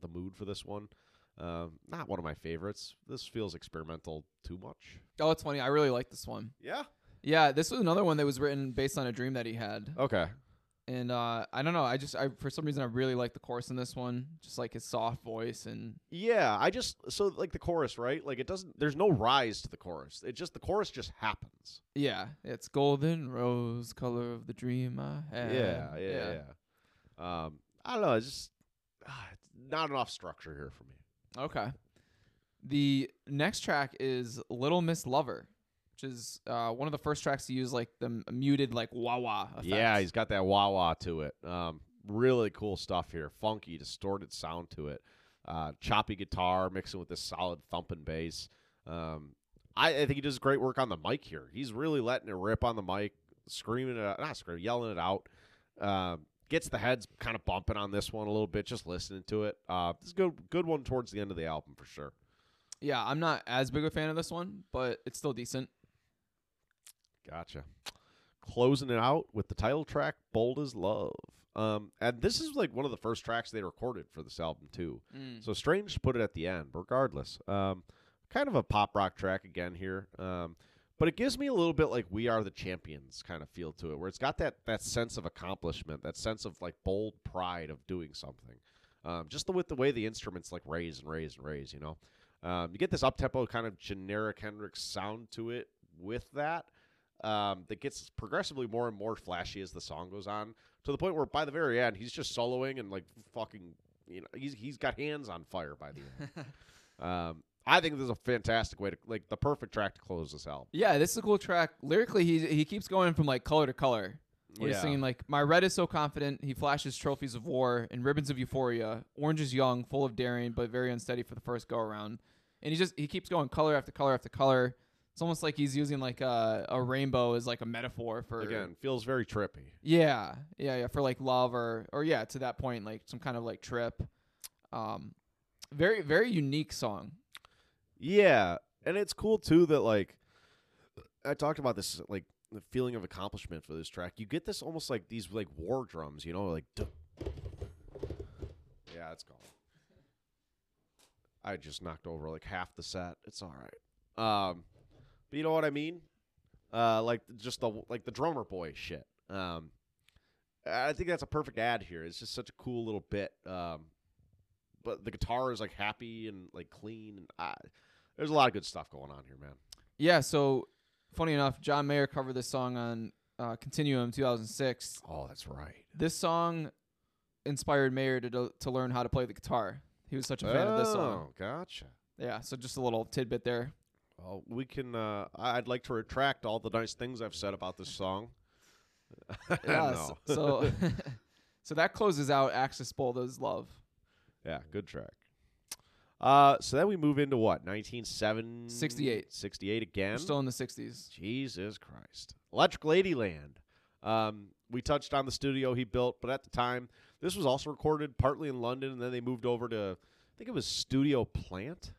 Speaker 1: the mood for this one. Um, not one of my favorites. This feels experimental too much.
Speaker 2: Oh, it's funny. I really like this one.
Speaker 1: Yeah.
Speaker 2: Yeah, this was another one that was written based on a dream that he had.
Speaker 1: Okay.
Speaker 2: And uh, I don't know. I just, I for some reason, I really like the chorus in this one. Just like his soft voice and
Speaker 1: Yeah, I just so like the chorus, right? Like it doesn't. There's no rise to the chorus. It just the chorus just happens.
Speaker 2: yeah, it's golden rose color of the dream I had.
Speaker 1: yeah, yeah, yeah. Um, I don't know. It's just ah, it's not enough structure here for me.
Speaker 2: Okay. The next track is Little Miss Lover, which is uh, one of the first tracks to use like the muted like wah wah effect.
Speaker 1: Yeah, he's got that wah wah to it. Um, really cool stuff here. Funky, distorted sound to it. Uh, choppy guitar mixing with this solid thumping bass. Um, I, I think he does great work on the mic here. He's really letting it rip on the mic, screaming it out, not screaming, yelling it out. Um, gets the heads kind of bumping on this one a little bit, just listening to it. Uh, this is a good, good one towards the end of the album for sure.
Speaker 2: Yeah, I'm not as big a fan of this one, but it's still decent.
Speaker 1: Gotcha. Closing it out with the title track, Bold as Love. Um, and this is like one of the first tracks they recorded for this album, too. So strange to put it at the end, regardless. Um, kind of a pop rock track again here. Um, but it gives me a little bit like We Are the Champions kind of feel to it, where it's got that, that sense of accomplishment, that sense of like bold pride of doing something. Um, just the, with the way the instruments like raise and raise and raise, you know. Um, you get this up tempo kind of generic Hendrix sound to it with that um, that gets progressively more and more flashy as the song goes on to the point where by the very end he's just soloing and like fucking you know he's he's got hands on fire by the end. [LAUGHS] I think this is a fantastic way to like the perfect track to close this album.
Speaker 2: Yeah, this is a cool track. Lyrically, he he keeps going from like color to color. He's
Speaker 1: Yeah.
Speaker 2: singing like, "My red is so confident, he flashes trophies of war and ribbons of euphoria. Orange is young, full of daring, but very unsteady for the first go around." And he just he keeps going color after color after color. It's almost like he's using like a a rainbow as like a metaphor for
Speaker 1: Again, feels very trippy.
Speaker 2: Yeah, yeah, yeah, for like love or or yeah, to that point, like some kind of like trip. Um, very very unique song.
Speaker 1: Yeah, and it's cool too that like I talked about this like the feeling of accomplishment for this track. You get this almost like these like war drums, you know, like duh. yeah, it's gone. I just knocked over like half the set. It's all right. Um, but you know what I mean? Uh, like just the like the drummer boy shit. Um, I think that's a perfect ad here. It's just such a cool little bit. Um, but the guitar is like happy and like clean. And I, there's a lot of good stuff going on here, man.
Speaker 2: Yeah, so Funny enough, John Mayer covered this song on uh, Continuum 2006.
Speaker 1: Oh, that's right.
Speaker 2: This song inspired Mayer to do, to learn how to play the guitar. He was such a fan of this song.
Speaker 1: Oh, gotcha.
Speaker 2: Yeah, so just a little tidbit there.
Speaker 1: Well, we can. Uh, I'd like to retract all the nice things I've said about this song. [LAUGHS]
Speaker 2: Yeah, so so, [LAUGHS] so that closes out Axis Bold as Love.
Speaker 1: yeah, good track. Uh, so then we move into what? 1970?
Speaker 2: 68.
Speaker 1: 68 again.
Speaker 2: We're still in the 60s.
Speaker 1: Jesus Christ. Electric Ladyland. Um, we touched on the studio he built, but at the time, this was also recorded partly in London, and then they moved over to, I think it was Studio Plant,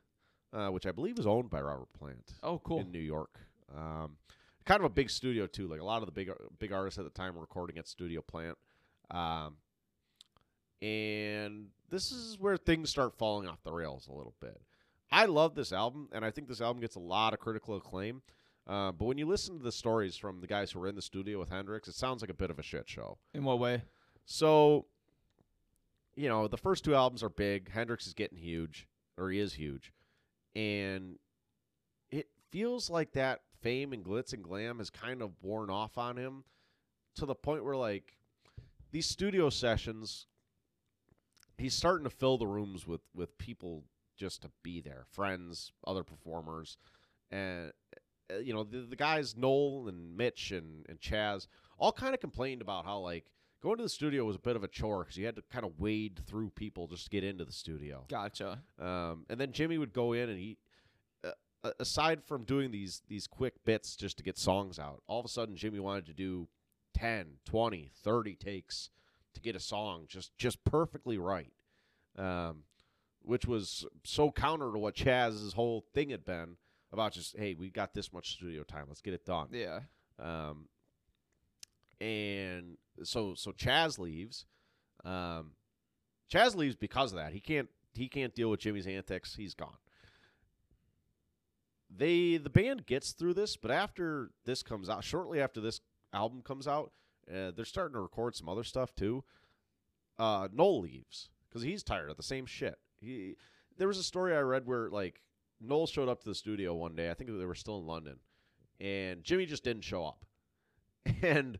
Speaker 1: uh, which I believe was owned by Robert Plant
Speaker 2: Oh, cool.
Speaker 1: in New York. Um, kind of a big studio too. Like a lot of the big big artists at the time were recording at Studio Plant. Um, and this is where things start falling off the rails a little bit. I love this album, and I think this album gets a lot of critical acclaim. Uh, but when you listen to the stories from the guys who were in the studio with Hendrix, it sounds like a bit of a shit show.
Speaker 2: In what way?
Speaker 1: So, you know, the first two albums are big. Hendrix is getting huge, or he is huge. And it feels like that fame and glitz and glam has kind of worn off on him to the point where, like, these studio sessions, he's starting to fill the rooms with, with people just to be there friends, other performers. And, uh, you know, the, the guys, Noel and Mitch and, and Chas, all kind of complained about how, like, going to the studio was a bit of a chore because you had to kind of wade through people just to get into the studio.
Speaker 2: Gotcha.
Speaker 1: Um, and then Jimi would go in and he, uh, aside from doing these these quick bits just to get songs out, all of a sudden Jimi wanted to do 10, 20, 30 takes to get a song just just perfectly right. Um, which was so counter to what Chas's whole thing had been about just hey, we got this much studio time, let's get it done.
Speaker 2: Yeah.
Speaker 1: Um, and so so Chas leaves. Um, Chas leaves because of that. He can't he can't deal with Jimi's antics. He's gone. They the band gets through this, but after this comes out, shortly after this album comes out, uh, they're starting to record some other stuff too. Uh, Noel leaves because he's tired of the same shit. He there was a story I read where like Noel showed up to the studio one day. I think they were still in London, and Jimi just didn't show up. [LAUGHS] And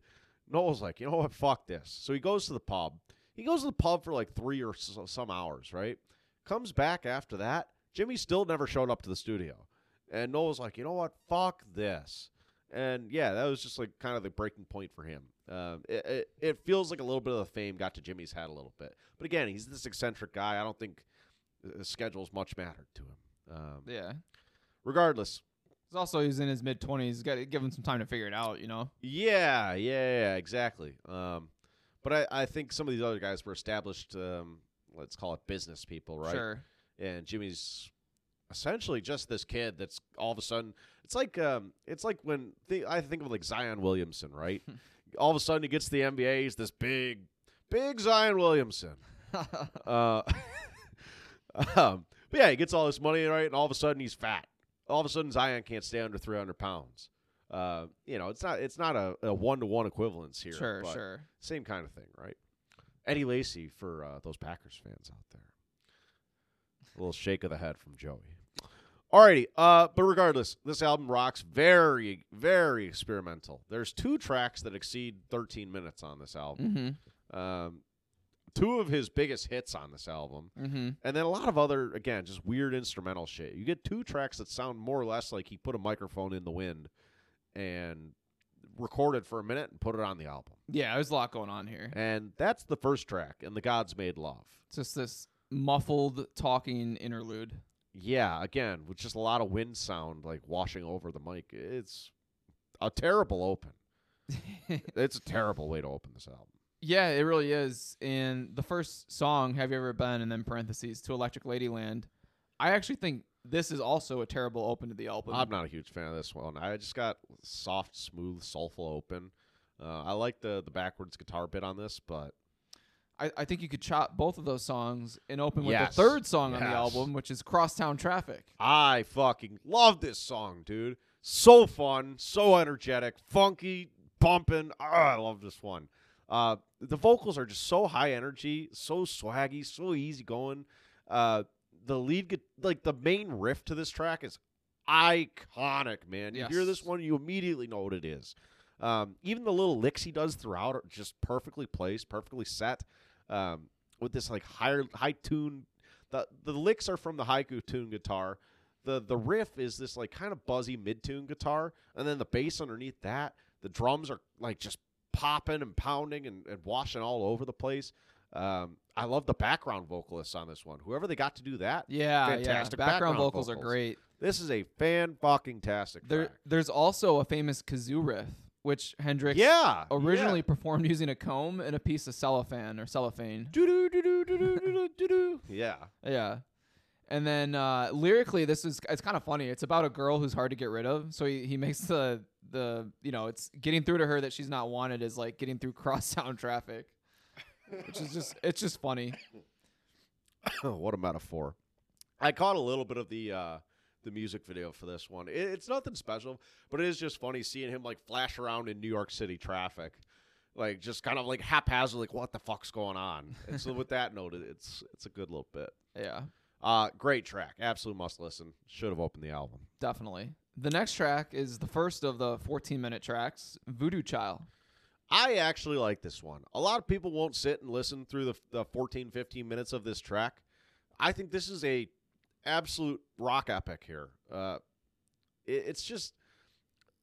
Speaker 1: Noel's like, you know what? Fuck this. So he goes to the pub. He goes to the pub for like three or so, some hours, right? Comes back after that. Jimi still never showed up to the studio. And Noel's like, you know what? Fuck this. And yeah, that was just like kind of the breaking point for him. Um, it, it, it feels like a little bit of the fame got to Jimi's head a little bit. But again, he's this eccentric guy. I don't think the schedules much mattered to him. Um,
Speaker 2: Yeah.
Speaker 1: regardless,
Speaker 2: He's also he's in his mid twenties. Got to give him some time to figure it out. You know.
Speaker 1: Yeah, yeah, yeah, exactly. Um, but I, I think some of these other guys were established, um, let's call it business people, right?
Speaker 2: Sure.
Speaker 1: And Jimi's essentially just this kid that's all of a sudden. It's like um, it's like when th- I think of like Zion Williamson, right? [LAUGHS] all of a sudden he gets to the NBA. He's this big, big Zion Williamson. [LAUGHS] Uh, [LAUGHS] um, but yeah, he gets all this money, right? And all of a sudden he's fat. All of a sudden Zion can't stay under 300 pounds. Uh, you know, it's not it's not a one to one equivalence here.
Speaker 2: sure.
Speaker 1: but
Speaker 2: Sure.
Speaker 1: Same kind of thing, right? Eddie Lacy for uh, those Packers fans out there. A little shake of the head from Joey. Alrighty, uh, but regardless, this album rocks. Very, very experimental. There's two tracks that exceed 13 minutes on this album.
Speaker 2: Mm-hmm.
Speaker 1: Um, two of his biggest hits on this album,
Speaker 2: Mm-hmm.
Speaker 1: and then a lot of other, again, just weird instrumental shit. You get two tracks that sound more or less like he put a microphone in the wind and recorded for a minute and put it on the album.
Speaker 2: Yeah, there's a lot going on here.
Speaker 1: And that's the first track, and the Gods Made Love.
Speaker 2: It's just this muffled talking interlude.
Speaker 1: Yeah, again, with just a lot of wind sound like washing over the mic. It's a terrible open. [LAUGHS] it's a terrible way to open this album.
Speaker 2: Yeah, it really is. And the first song, "Have You Ever Been?" and then parentheses to Electric Ladyland. I actually think this is also a terrible open to the album.
Speaker 1: I'm not a huge fan of this one. I just got soft, smooth, soulful open. Uh, I like the the backwards guitar bit on this, but
Speaker 2: I, I think you could chop both of those songs and open with
Speaker 1: Yes.
Speaker 2: the third song on the album, which is Crosstown Traffic.
Speaker 1: I fucking love this song, dude. So fun, so energetic, funky, bumping. Ah, I love this one. Uh, the vocals are just so high energy, so swaggy, so easy going. Uh, the lead, gu- like the main riff to this track is iconic, man. You hear this one, you immediately know what it is. Um, even the little licks he does throughout are just perfectly placed, perfectly set. Um, with this like higher high tune, the the licks are from the haiku tune guitar. The the riff is this like kind of buzzy mid tune guitar, and then the bass underneath that. The drums are like just popping and pounding and, and washing all over the place. Um, I love the background vocalists on this one. Whoever they got to do that,
Speaker 2: Yeah,
Speaker 1: Fantastic
Speaker 2: yeah. Background,
Speaker 1: background
Speaker 2: vocals, are great.
Speaker 1: this is a fan fucking tastic
Speaker 2: There, there's also a famous kazoo riff, which Hendrix
Speaker 1: Yeah,
Speaker 2: originally performed using a comb and a piece of cellophane or cellophane.
Speaker 1: Yeah. yeah.
Speaker 2: Yeah. And then uh, lyrically, this is it's kind of funny. It's about a girl who's hard to get rid of. So he, he makes the the you know it's getting through to her that she's not wanted is like getting through Crosstown traffic, which is just it's just funny.
Speaker 1: what about a metaphor. I caught a little bit of the uh, the music video for this one. It, it's nothing special, but it is just funny seeing him like flash around in New York City traffic, like just kind of like haphazard, like what the fuck's going on. And so with that note, it's it's a good little bit.
Speaker 2: Yeah,
Speaker 1: Uh, great track, absolute must listen. Should have opened the album.
Speaker 2: definitely. The next track is the first of the 14 minute tracks, Voodoo Child.
Speaker 1: I actually like this one. A lot of people won't sit and listen through the, the 14, 15 minutes of this track. I think this is a absolute rock epic here. Uh, it, it's just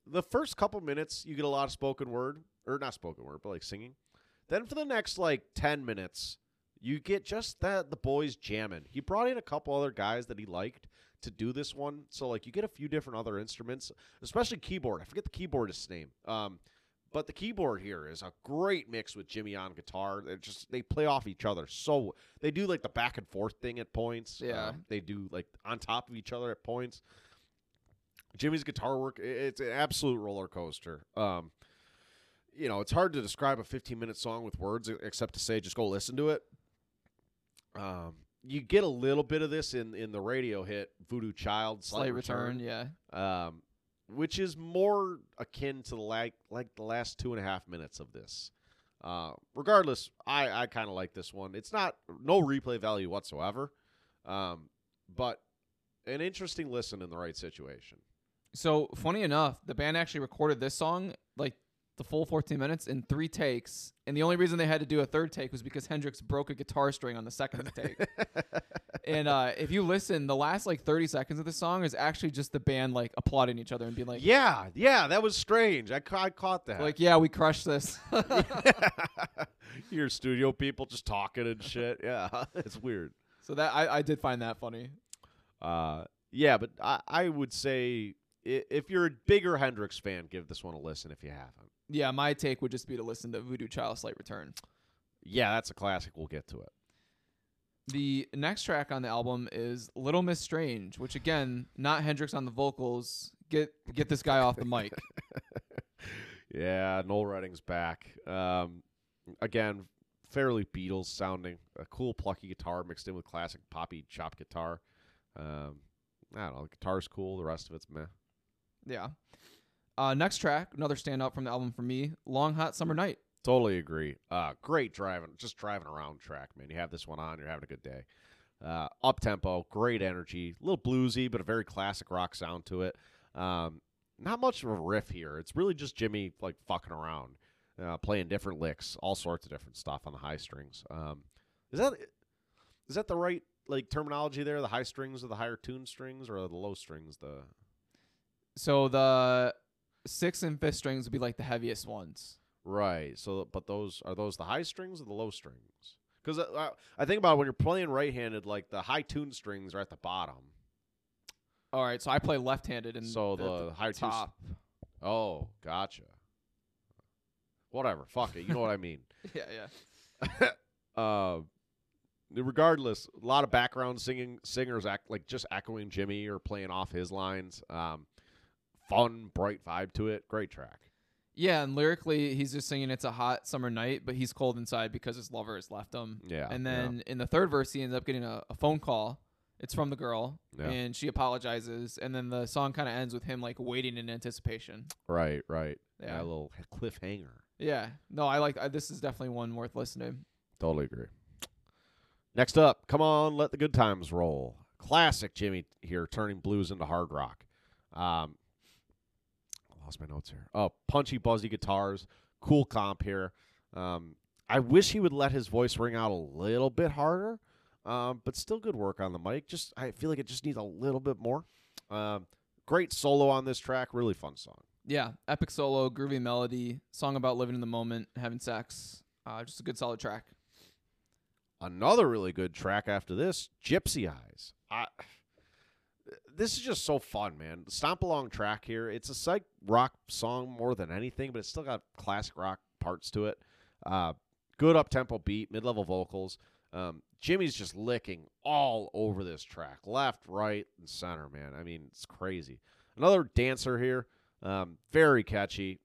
Speaker 1: the first couple minutes you get a lot of spoken word, or not spoken word, but like singing. Then for the next like 10 minutes, you get just that the boys jamming. He brought in a couple other guys that he liked to do this one. So like you get a few different other instruments, especially keyboard. I forget the keyboardist's name. Um, but the keyboard here is a great mix with Jimi on guitar. They just they play off each other. So they do like the back and forth thing at points.
Speaker 2: Yeah.
Speaker 1: Um, they do like on top of each other at points. Jimi's guitar work it's an absolute roller coaster. Um, you know, it's hard to describe a 15 minute song with words except to say just go listen to it. Um, you get a little bit of this in in the radio hit Voodoo Child Slight,
Speaker 2: Slight return, yeah.
Speaker 1: um, which is more akin to the like like the last two and a half minutes of this. Uh, regardless, I I kind of like this one. It's not no replay value whatsoever, um, but an interesting listen in the right situation.
Speaker 2: So funny enough, the band actually recorded this song like the full 14 minutes in three takes, and the only reason they had to do a third take was because Hendrix broke a guitar string on the second [LAUGHS] take. and uh, if you listen, the last like 30 seconds of the song is actually just the band like applauding each other and being like,
Speaker 1: yeah, yeah, that was strange. I, ca- I caught that.
Speaker 2: like yeah, we crushed this. [LAUGHS] [LAUGHS]
Speaker 1: Your studio people just talking and shit. Yeah, it's weird.
Speaker 2: so that I, I did find that funny.
Speaker 1: Uh, yeah, but I, I would say if you're a bigger Hendrix fan, give this one a listen if you haven't.
Speaker 2: Yeah, my take would just be to listen to Voodoo Child Slight Return.
Speaker 1: Yeah, that's a classic. We'll get to it.
Speaker 2: The next track on the album is Little Miss Strange, which again, not Hendrix on the vocals. Get get this guy off the [LAUGHS] mic.
Speaker 1: Yeah, Noel Redding's back. Um, again, fairly Beatles sounding. A cool, plucky guitar mixed in with classic poppy chop guitar. Um, I don't know. The guitar's cool. The rest of it's meh.
Speaker 2: Yeah. Uh, next track, another standout from the album for me, Long Hot Summer Night.
Speaker 1: Totally agree. Uh, great driving, just driving around track, man. You have this one on, you're having a good day. Uh, up tempo, great energy, a little bluesy, but a very classic rock sound to it. Um, not much of a riff here. It's really just Jimi like fucking around, uh, playing different licks, all sorts of different stuff on the high strings. Um, is that is that the right like terminology there? The high strings or the higher tuned strings or the low strings? The
Speaker 2: So the sixth and fifth strings would be like the heaviest ones.
Speaker 1: Right. So, but those are those the high strings or the low strings? Because uh, I think about when you're playing right-handed, like the high tune strings are at the bottom.
Speaker 2: All right, so I play left-handed and
Speaker 1: So the higher two s-
Speaker 2: top.
Speaker 1: Oh, gotcha. Whatever. Fuck it. You know what I mean. [LAUGHS]
Speaker 2: yeah, yeah. [LAUGHS]
Speaker 1: Uh, regardless, a lot of background singing singers act like just echoing Jimi or playing off his lines. Um, fun, bright vibe to it. Great track.
Speaker 2: Yeah, and lyrically, he's just singing "It's a hot summer night," but he's cold inside because his lover has left him.
Speaker 1: Yeah.
Speaker 2: and
Speaker 1: yeah.
Speaker 2: then in the third verse, he ends up getting a, a phone call. It's from the girl,
Speaker 1: Yeah.
Speaker 2: and she apologizes. And then the song kind of ends with him like waiting in anticipation.
Speaker 1: right, right.
Speaker 2: Yeah.
Speaker 1: Yeah, a little cliffhanger.
Speaker 2: Yeah, no, I like. I, this is definitely one worth listening.
Speaker 1: Totally agree. Next up, come on, let the good times roll. Classic Jimi here, turning blues into hard rock. Um, lost my notes here. Oh, punchy, buzzy guitars, cool comp here. Um, I wish he would let his voice ring out a little bit harder, um, but still good work on the mic. Just I feel like it just needs a little bit more. Um, great solo on this track, really fun song.
Speaker 2: Yeah, epic solo, groovy melody, song about living in the moment, having sex. Uh, just a good solid track.
Speaker 1: Another really good track after this, Gypsy Eyes. I, this is just so fun, man. Stomp along track here. It's a psych rock song more than anything, but it's still got classic rock parts to it. Uh, good up tempo beat, mid level vocals. Um, Jimi's just licking all over this track, left, right, and center. Man, I mean, it's crazy. Another dancer here, um, very catchy.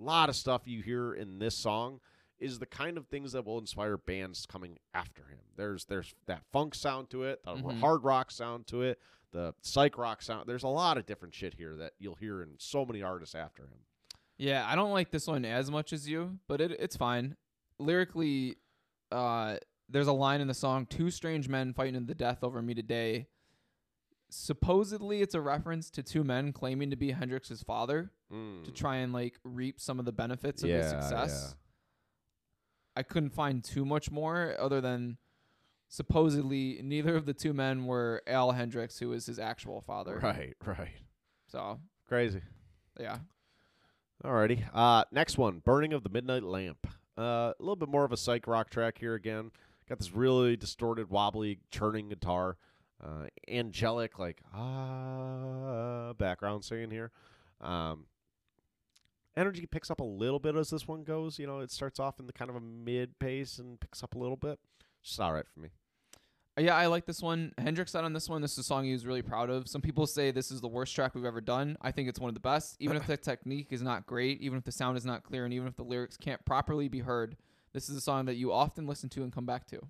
Speaker 1: A lot of stuff you hear in this song is the kind of things that will inspire bands coming after him. There's there's that funk sound to it, the
Speaker 2: Mhm.
Speaker 1: hard rock sound to it, the psych rock sound. There's a lot of different shit here that you'll hear in so many artists after him.
Speaker 2: Yeah, I don't like this one as much as you, but it it's fine. Lyrically, uh, there's a line in the song: two strange men fighting to the death over me today." Supposedly, it's a reference to two men claiming to be Hendrix's father to try and like reap some of the benefits of his
Speaker 1: Hmm. Yeah,
Speaker 2: success. I couldn't find too much more other than supposedly neither of the two men were Al Hendrix, who is his actual father.
Speaker 1: Right, right.
Speaker 2: So
Speaker 1: Crazy.
Speaker 2: yeah,
Speaker 1: Alrighty. Uh, next one, Burning of the Midnight Lamp. Uh, a little bit more of a psych rock track here again. Got this really distorted, wobbly, churning guitar. Uh, angelic, like, ah, background singing here. Um, energy picks up a little bit as this one goes. You know, it starts off in the kind of a mid pace and picks up a little bit. Just all right for me.
Speaker 2: Uh, yeah, I like this one. Hendrix said on this one, this is a song he was really proud of. Some people say this is the worst track we've ever done. I think it's one of the best. Even if the [LAUGHS] technique is not great, even if the sound is not clear, and even if the lyrics can't properly be heard, this is a song that you often listen to and come back to.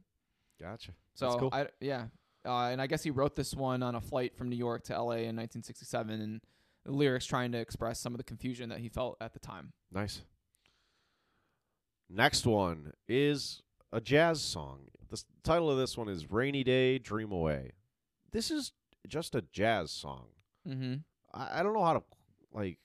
Speaker 1: Gotcha.
Speaker 2: So
Speaker 1: That's cool.
Speaker 2: I yeah, uh, and I guess he wrote this one on a flight from New York to L.A. in 1967, and the lyrics trying to express some of the confusion that he felt at the time.
Speaker 1: Nice. Next one is a jazz song. The title of this one is Rainy Day, Dream Away. This is just a jazz song.
Speaker 2: Mm-hmm.
Speaker 1: I, I don't know how to, like,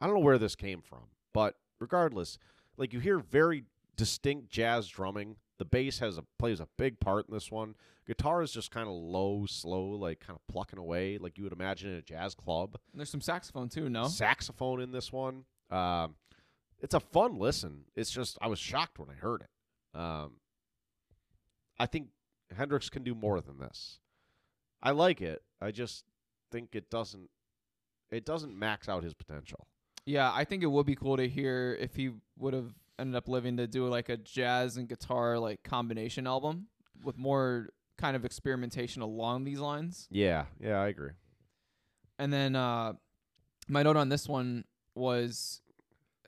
Speaker 1: I don't know where this came from, but regardless, like, you hear very distinct jazz drumming. The bass has a plays a big part in this one. Guitar is just kind of low, slow, like kind of plucking away, like you would imagine in a jazz club And
Speaker 2: There's some saxophone too, no?
Speaker 1: saxophone in this one. Um, it's a fun listen. It's just I was shocked when I heard it. Um, I think Hendrix can do more than this. I like it. I just think it doesn't. It doesn't max out his potential.
Speaker 2: Yeah, I think it would be cool to hear if he would have ended up living to do like a jazz and guitar like combination album with more kind of experimentation along these lines.
Speaker 1: Yeah, yeah, I agree.
Speaker 2: And then uh my note on this one was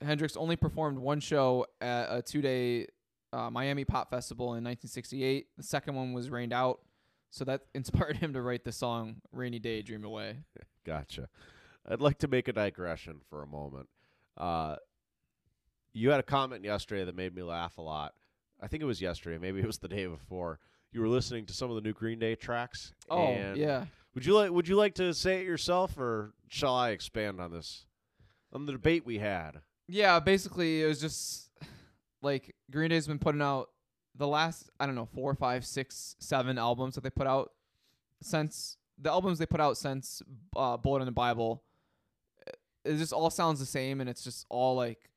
Speaker 2: Hendrix only performed one show at a two-day uh, Miami Pop Festival in 1968. The second one was rained out, so that [LAUGHS] inspired him to write the song "Rainy Day, Dream Away."
Speaker 1: Gotcha. I'd like to make a digression for a moment. Uh, you had a comment yesterday that made me laugh a lot. I think it was yesterday, maybe it was the day before. You were listening to some of the new Green Day tracks.
Speaker 2: Oh yeah,
Speaker 1: Would you like Would you like to say it yourself, or shall I expand on this? On the debate we had.
Speaker 2: Yeah, basically it was just like Green Day's been putting out the last I don't know four, five, six, seven albums that they put out since the albums they put out since uh, Bullet in the Bible. It just all sounds the same, and it's just all like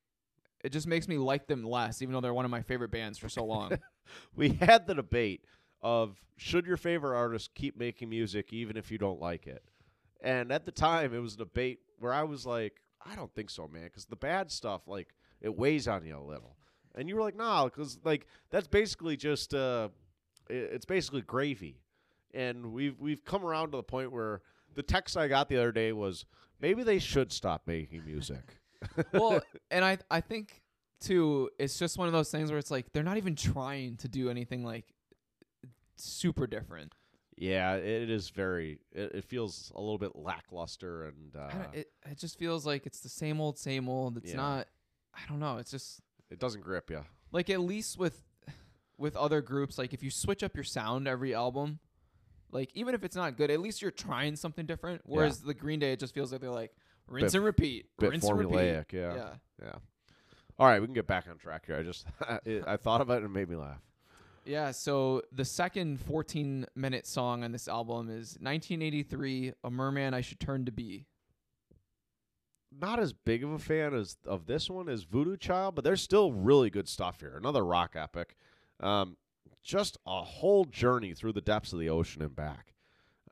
Speaker 2: it just makes me like them less, even though they're one of my favorite bands for so long. [LAUGHS]
Speaker 1: We had the debate of should your favorite artist keep making music even if you don't like it. And at the time, it was a debate where I was like, I don't think so, man, because the bad stuff like it weighs on you a little. And you were like, nah, because like that's basically just uh, it's basically gravy. And we've we've come around to the point where the text I got the other day was maybe they should stop making music. [LAUGHS]
Speaker 2: well, and I I think too, it's just one of those things where it's like they're not even trying to do anything like super different.
Speaker 1: Yeah, it is very. It, it feels a little bit lackluster, and uh,
Speaker 2: it it just feels like it's the same old, same old. It's
Speaker 1: Yeah.
Speaker 2: not. I don't know. It's just
Speaker 1: it doesn't grip you.
Speaker 2: like at least with with other groups, like if you switch up your sound every album, like even if it's not good, at least you're trying something different. Whereas the Green Day, it just feels like they're like rinse
Speaker 1: Bit-
Speaker 2: and repeat,
Speaker 1: bit
Speaker 2: rinse and repeat.
Speaker 1: formulaic, yeah.
Speaker 2: yeah.
Speaker 1: Yeah. All right, we can get back on track here. I just [LAUGHS] I, I thought about it and it made me laugh.
Speaker 2: Yeah, so the second 14 minute song on this album is 1983, A Merman I Should Turn to Be.
Speaker 1: Not as big of a fan as of this one as Voodoo Child, but there's still really good stuff here. Another rock epic. Um, just a whole journey through the depths of the ocean and back.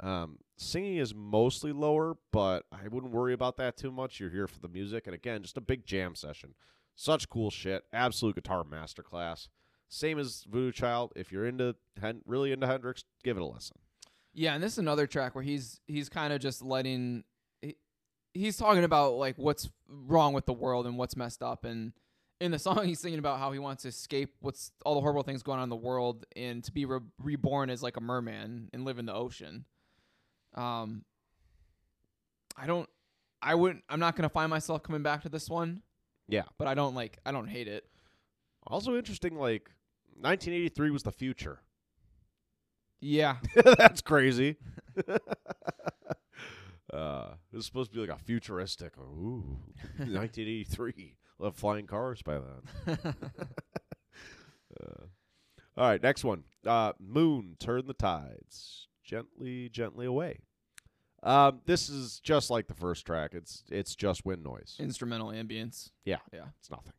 Speaker 1: Um, singing is mostly lower, but I wouldn't worry about that too much. You're here for the music, and again, just a big jam session. Such cool shit. Absolute guitar masterclass. Same as Voodoo Child. If you're into Hen- really into Hendrix, give it a listen.
Speaker 2: Yeah, and this is another track where he's he's kind of just letting he's talking about like what's wrong with the world and what's messed up and in the song he's singing about how he wants to escape what's all the horrible things going on in the world and to be re- reborn as like a merman and live in the ocean. Um I don't I wouldn't I'm not going to find myself coming back to this one,
Speaker 1: Yeah.
Speaker 2: but I don't like I don't hate it.
Speaker 1: Also interesting, like 1983 was the future.
Speaker 2: Yeah. [LAUGHS]
Speaker 1: That's crazy. [LAUGHS] uh, it was supposed to be like a futuristic. Ooh, [LAUGHS] 1983. We'll flying cars by then. [LAUGHS] Uh, all right, next one. Uh, Moon, turn the tides gently, gently away. Um, this is just like the first track. It's it's just wind noise.
Speaker 2: Instrumental ambience.
Speaker 1: Yeah,
Speaker 2: Yeah.
Speaker 1: it's nothing.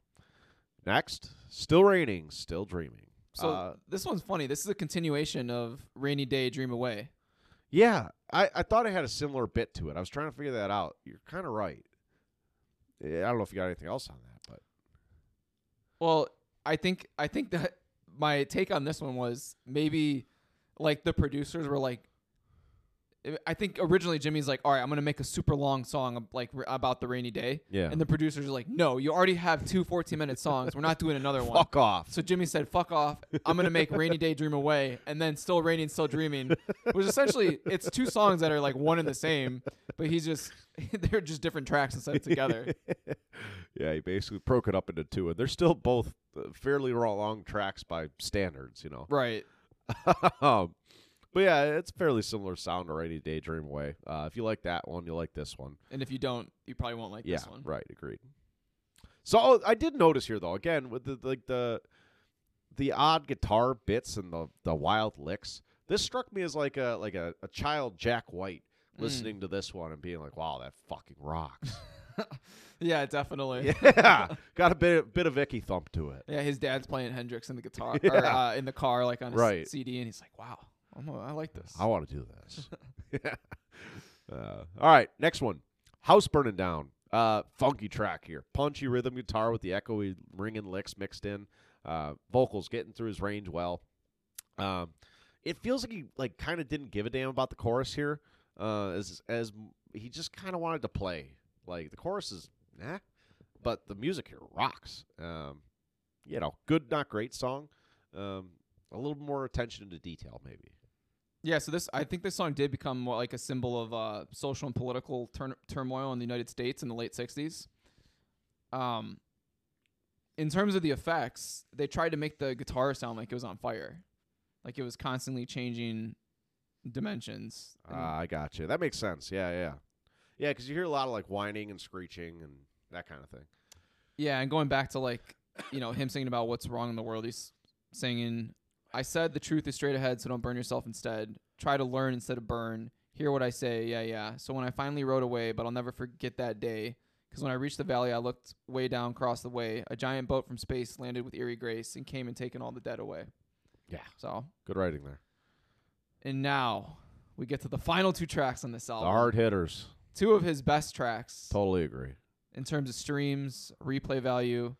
Speaker 1: Next, still raining, still dreaming.
Speaker 2: So
Speaker 1: Uh,
Speaker 2: this one's funny. This is a continuation of Rainy Day Dream Away.
Speaker 1: Yeah, I, I thought it had a similar bit to it. I was trying to figure that out. You're kind of right. I don't know if you got anything else on that, but
Speaker 2: Well, I think I think that [LAUGHS] my take on this one was maybe like the producers were like I think originally Jimi's like, "All right, I'm going to make a super long song like r- about the rainy day."
Speaker 1: yeah,
Speaker 2: And the producers are like, "No, you already have two 14-minute songs. We're not doing another one."
Speaker 1: fuck off.
Speaker 2: So Jimi said, "Fuck off! I'm gonna make Rainy Day Dream Away, and then Still Raining, Still Dreaming." Which essentially, it's two songs that are like one and the same, but he's just [LAUGHS] they're just different tracks instead of together. [LAUGHS]
Speaker 1: yeah, he basically broke it up into two, and they're still both uh, fairly long tracks by standards, you know.
Speaker 2: right. [LAUGHS]
Speaker 1: but yeah, it's fairly similar sound to Rainy Day Dream Away. Uh, if you like that one, you'll like this one.
Speaker 2: And if you don't, you probably won't like
Speaker 1: yeah,
Speaker 2: this one.
Speaker 1: right. Agreed. So oh, I did notice here though, again with the like the the odd guitar bits and the the wild licks. This struck me as like a like a, a child Jack White
Speaker 2: Mm.
Speaker 1: listening to this one and being like, "Wow, that fucking rocks." [LAUGHS]
Speaker 2: Yeah, definitely.
Speaker 1: yeah, [LAUGHS] got a bit bit of icky thump to it.
Speaker 2: Yeah, his dad's playing Hendrix in the guitar [LAUGHS] or uh, in the car, like on his
Speaker 1: Right.
Speaker 2: CD, and he's like, "Wow, I'm a, I like this."
Speaker 1: I want to do this. yeah. [LAUGHS] Uh, all right, next one. House burning down. Uh, funky track here. Punchy rhythm guitar with the echoey ringing licks mixed in. Uh, vocals getting through his range well. Um, it feels like he like kind of didn't give a damn about the chorus here. Uh, as as he just kind of wanted to play. Like the chorus is nah, but the music here rocks. Um, you know, good not great song. Um, a little more attention to detail maybe.
Speaker 2: Yeah, so this I think this song did become more like a symbol of uh, social and political turmoil in the United States in the late '60s. Um, in terms of the effects, they tried to make the guitar sound like it was on fire, like it was constantly changing dimensions.
Speaker 1: Ah, I got you. That makes sense. Yeah, yeah, yeah. Because you hear a lot of like whining and screeching and that kind of thing.
Speaker 2: Yeah, and going back to like, you know, him singing about what's wrong in the world, he's singing, I said the truth is straight ahead, so don't burn yourself instead. Try to learn instead of burn. Hear what I say, yeah, yeah. So when I finally rode away, but I'll never forget that day. Because when I reached the valley, I looked way down across the way. A giant boat from space landed with eerie grace and came and taken all the dead away.
Speaker 1: Yeah.
Speaker 2: So,
Speaker 1: Good writing there.
Speaker 2: and now we get to the final two tracks on this album.
Speaker 1: The hard hitters.
Speaker 2: Two of his best tracks
Speaker 1: Totally agree.
Speaker 2: in terms of streams, replay value.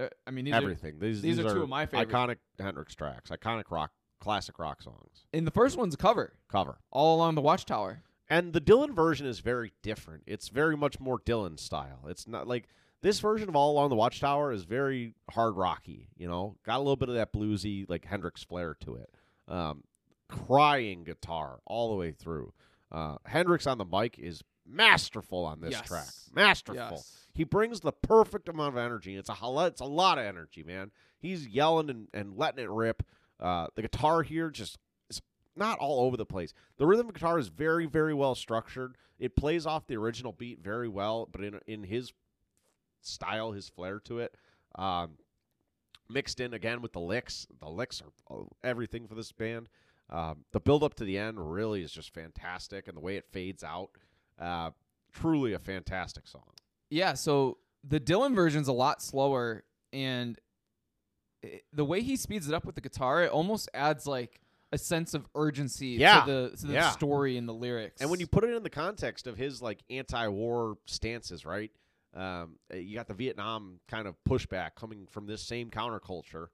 Speaker 2: Uh, I mean, these are
Speaker 1: Everything. These
Speaker 2: these are two of my favorite.
Speaker 1: iconic Hendrix tracks. Iconic rock, classic rock songs.
Speaker 2: And the first one's a cover,
Speaker 1: Cover.
Speaker 2: all along the Watchtower.
Speaker 1: And the Dylan version is very different. It's very much more Dylan style. It's not like this version of All Along the Watchtower is very hard rocky. You know, got a little bit of that bluesy like Hendrix flair to it. Um, crying guitar all the way through. Uh, Hendrix on the mic is masterful on this
Speaker 2: Yes.
Speaker 1: track. Masterful.
Speaker 2: Yes.
Speaker 1: He brings the perfect amount of energy. It's a it's a lot of energy, man. He's yelling and, and letting it rip. Uh, the guitar here just is not all over the place. The rhythm guitar is very, very well structured. It plays off the original beat very well, but in in his style, his flair to it. Um, mixed in again with the licks. The licks are uh, everything for this band. Um, the build up to the end really is just fantastic, and the way it fades out, uh, truly a fantastic song.
Speaker 2: Yeah, so the Dylan version's a lot slower, and it, the way he speeds it up with the guitar, it almost adds like a sense of urgency
Speaker 1: Yeah,
Speaker 2: to the to the
Speaker 1: yeah.
Speaker 2: story and the lyrics.
Speaker 1: And when you put it in the context of his like anti-war stances, right? Um, uh, you got the Vietnam kind of pushback coming from this same counterculture.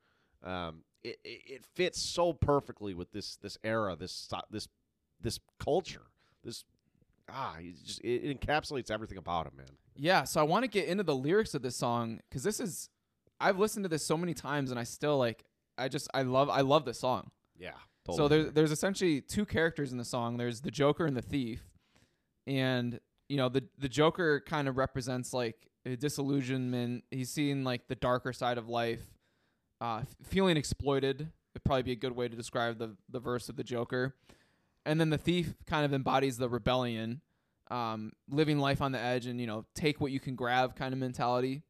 Speaker 1: Um, it, it, it fits so perfectly with this this era, this this this culture, this ah, he's just it, encapsulates everything about him, man.
Speaker 2: Yeah, so I want to get into the lyrics of this song because this is I've listened to this so many times and I still like I just I love I love this song.
Speaker 1: Yeah.
Speaker 2: So there's there's essentially two characters in the song. There's the Joker and the thief, and you know the the Joker kind of represents like a disillusionment. He's seeing like the darker side of life, uh, feeling exploited. It'd probably be a good way to describe the the verse of the Joker. And then the thief kind of embodies the rebellion, um, living life on the edge and you know take what you can grab kind of mentality.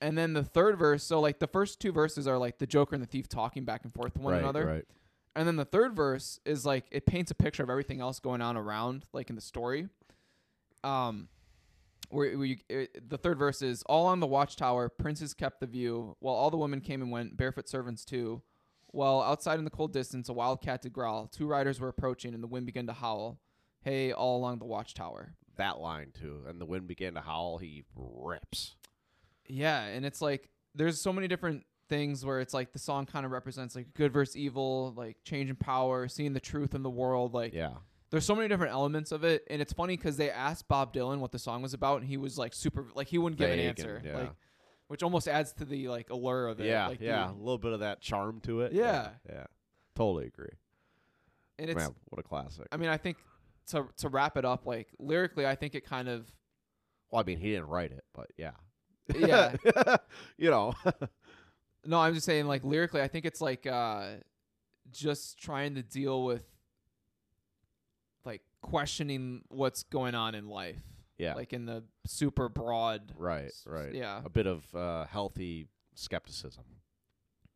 Speaker 2: And then the third verse, so like the first two verses are like the Joker and the thief talking back and forth to one
Speaker 1: right,
Speaker 2: another.
Speaker 1: Right.
Speaker 2: And then the third verse is like it paints a picture of everything else going on around, like in the story. Um, where, where you, it, the third verse is all on the watchtower, princes kept the view, while all the women came and went, barefoot servants too. While outside in the cold distance, a wildcat did growl. Two riders were approaching, and the wind began to howl. Hey, all along the watchtower.
Speaker 1: That line too, and the wind began to howl. He rips.
Speaker 2: Yeah, and it's like there's so many different things where it's like the song kind of represents like good versus evil, like change in power, seeing the truth in the world. Like
Speaker 1: Yeah.
Speaker 2: there's so many different elements of it, and it's funny because they asked Bob Dylan what the song was about, and he was like super, like he wouldn't give an
Speaker 1: Vague
Speaker 2: answer,
Speaker 1: and- yeah.
Speaker 2: like which almost adds to the like allure of it.
Speaker 1: Yeah,
Speaker 2: like,
Speaker 1: yeah,
Speaker 2: dude.
Speaker 1: a little bit of that charm to it.
Speaker 2: Yeah.
Speaker 1: yeah, totally agree.
Speaker 2: and it's,
Speaker 1: Man, what a classic.
Speaker 2: I mean, I think to to wrap it up, like lyrically, I think it kind of,
Speaker 1: Well, I mean, he didn't write it, but yeah,
Speaker 2: yeah. [LAUGHS]
Speaker 1: you know, [LAUGHS]
Speaker 2: no, I'm just saying, like lyrically, I think it's like uh, just trying to deal with like questioning what's going on in life,
Speaker 1: yeah,
Speaker 2: like in the super broad,
Speaker 1: right, right.
Speaker 2: yeah.
Speaker 1: a bit of uh, healthy skepticism.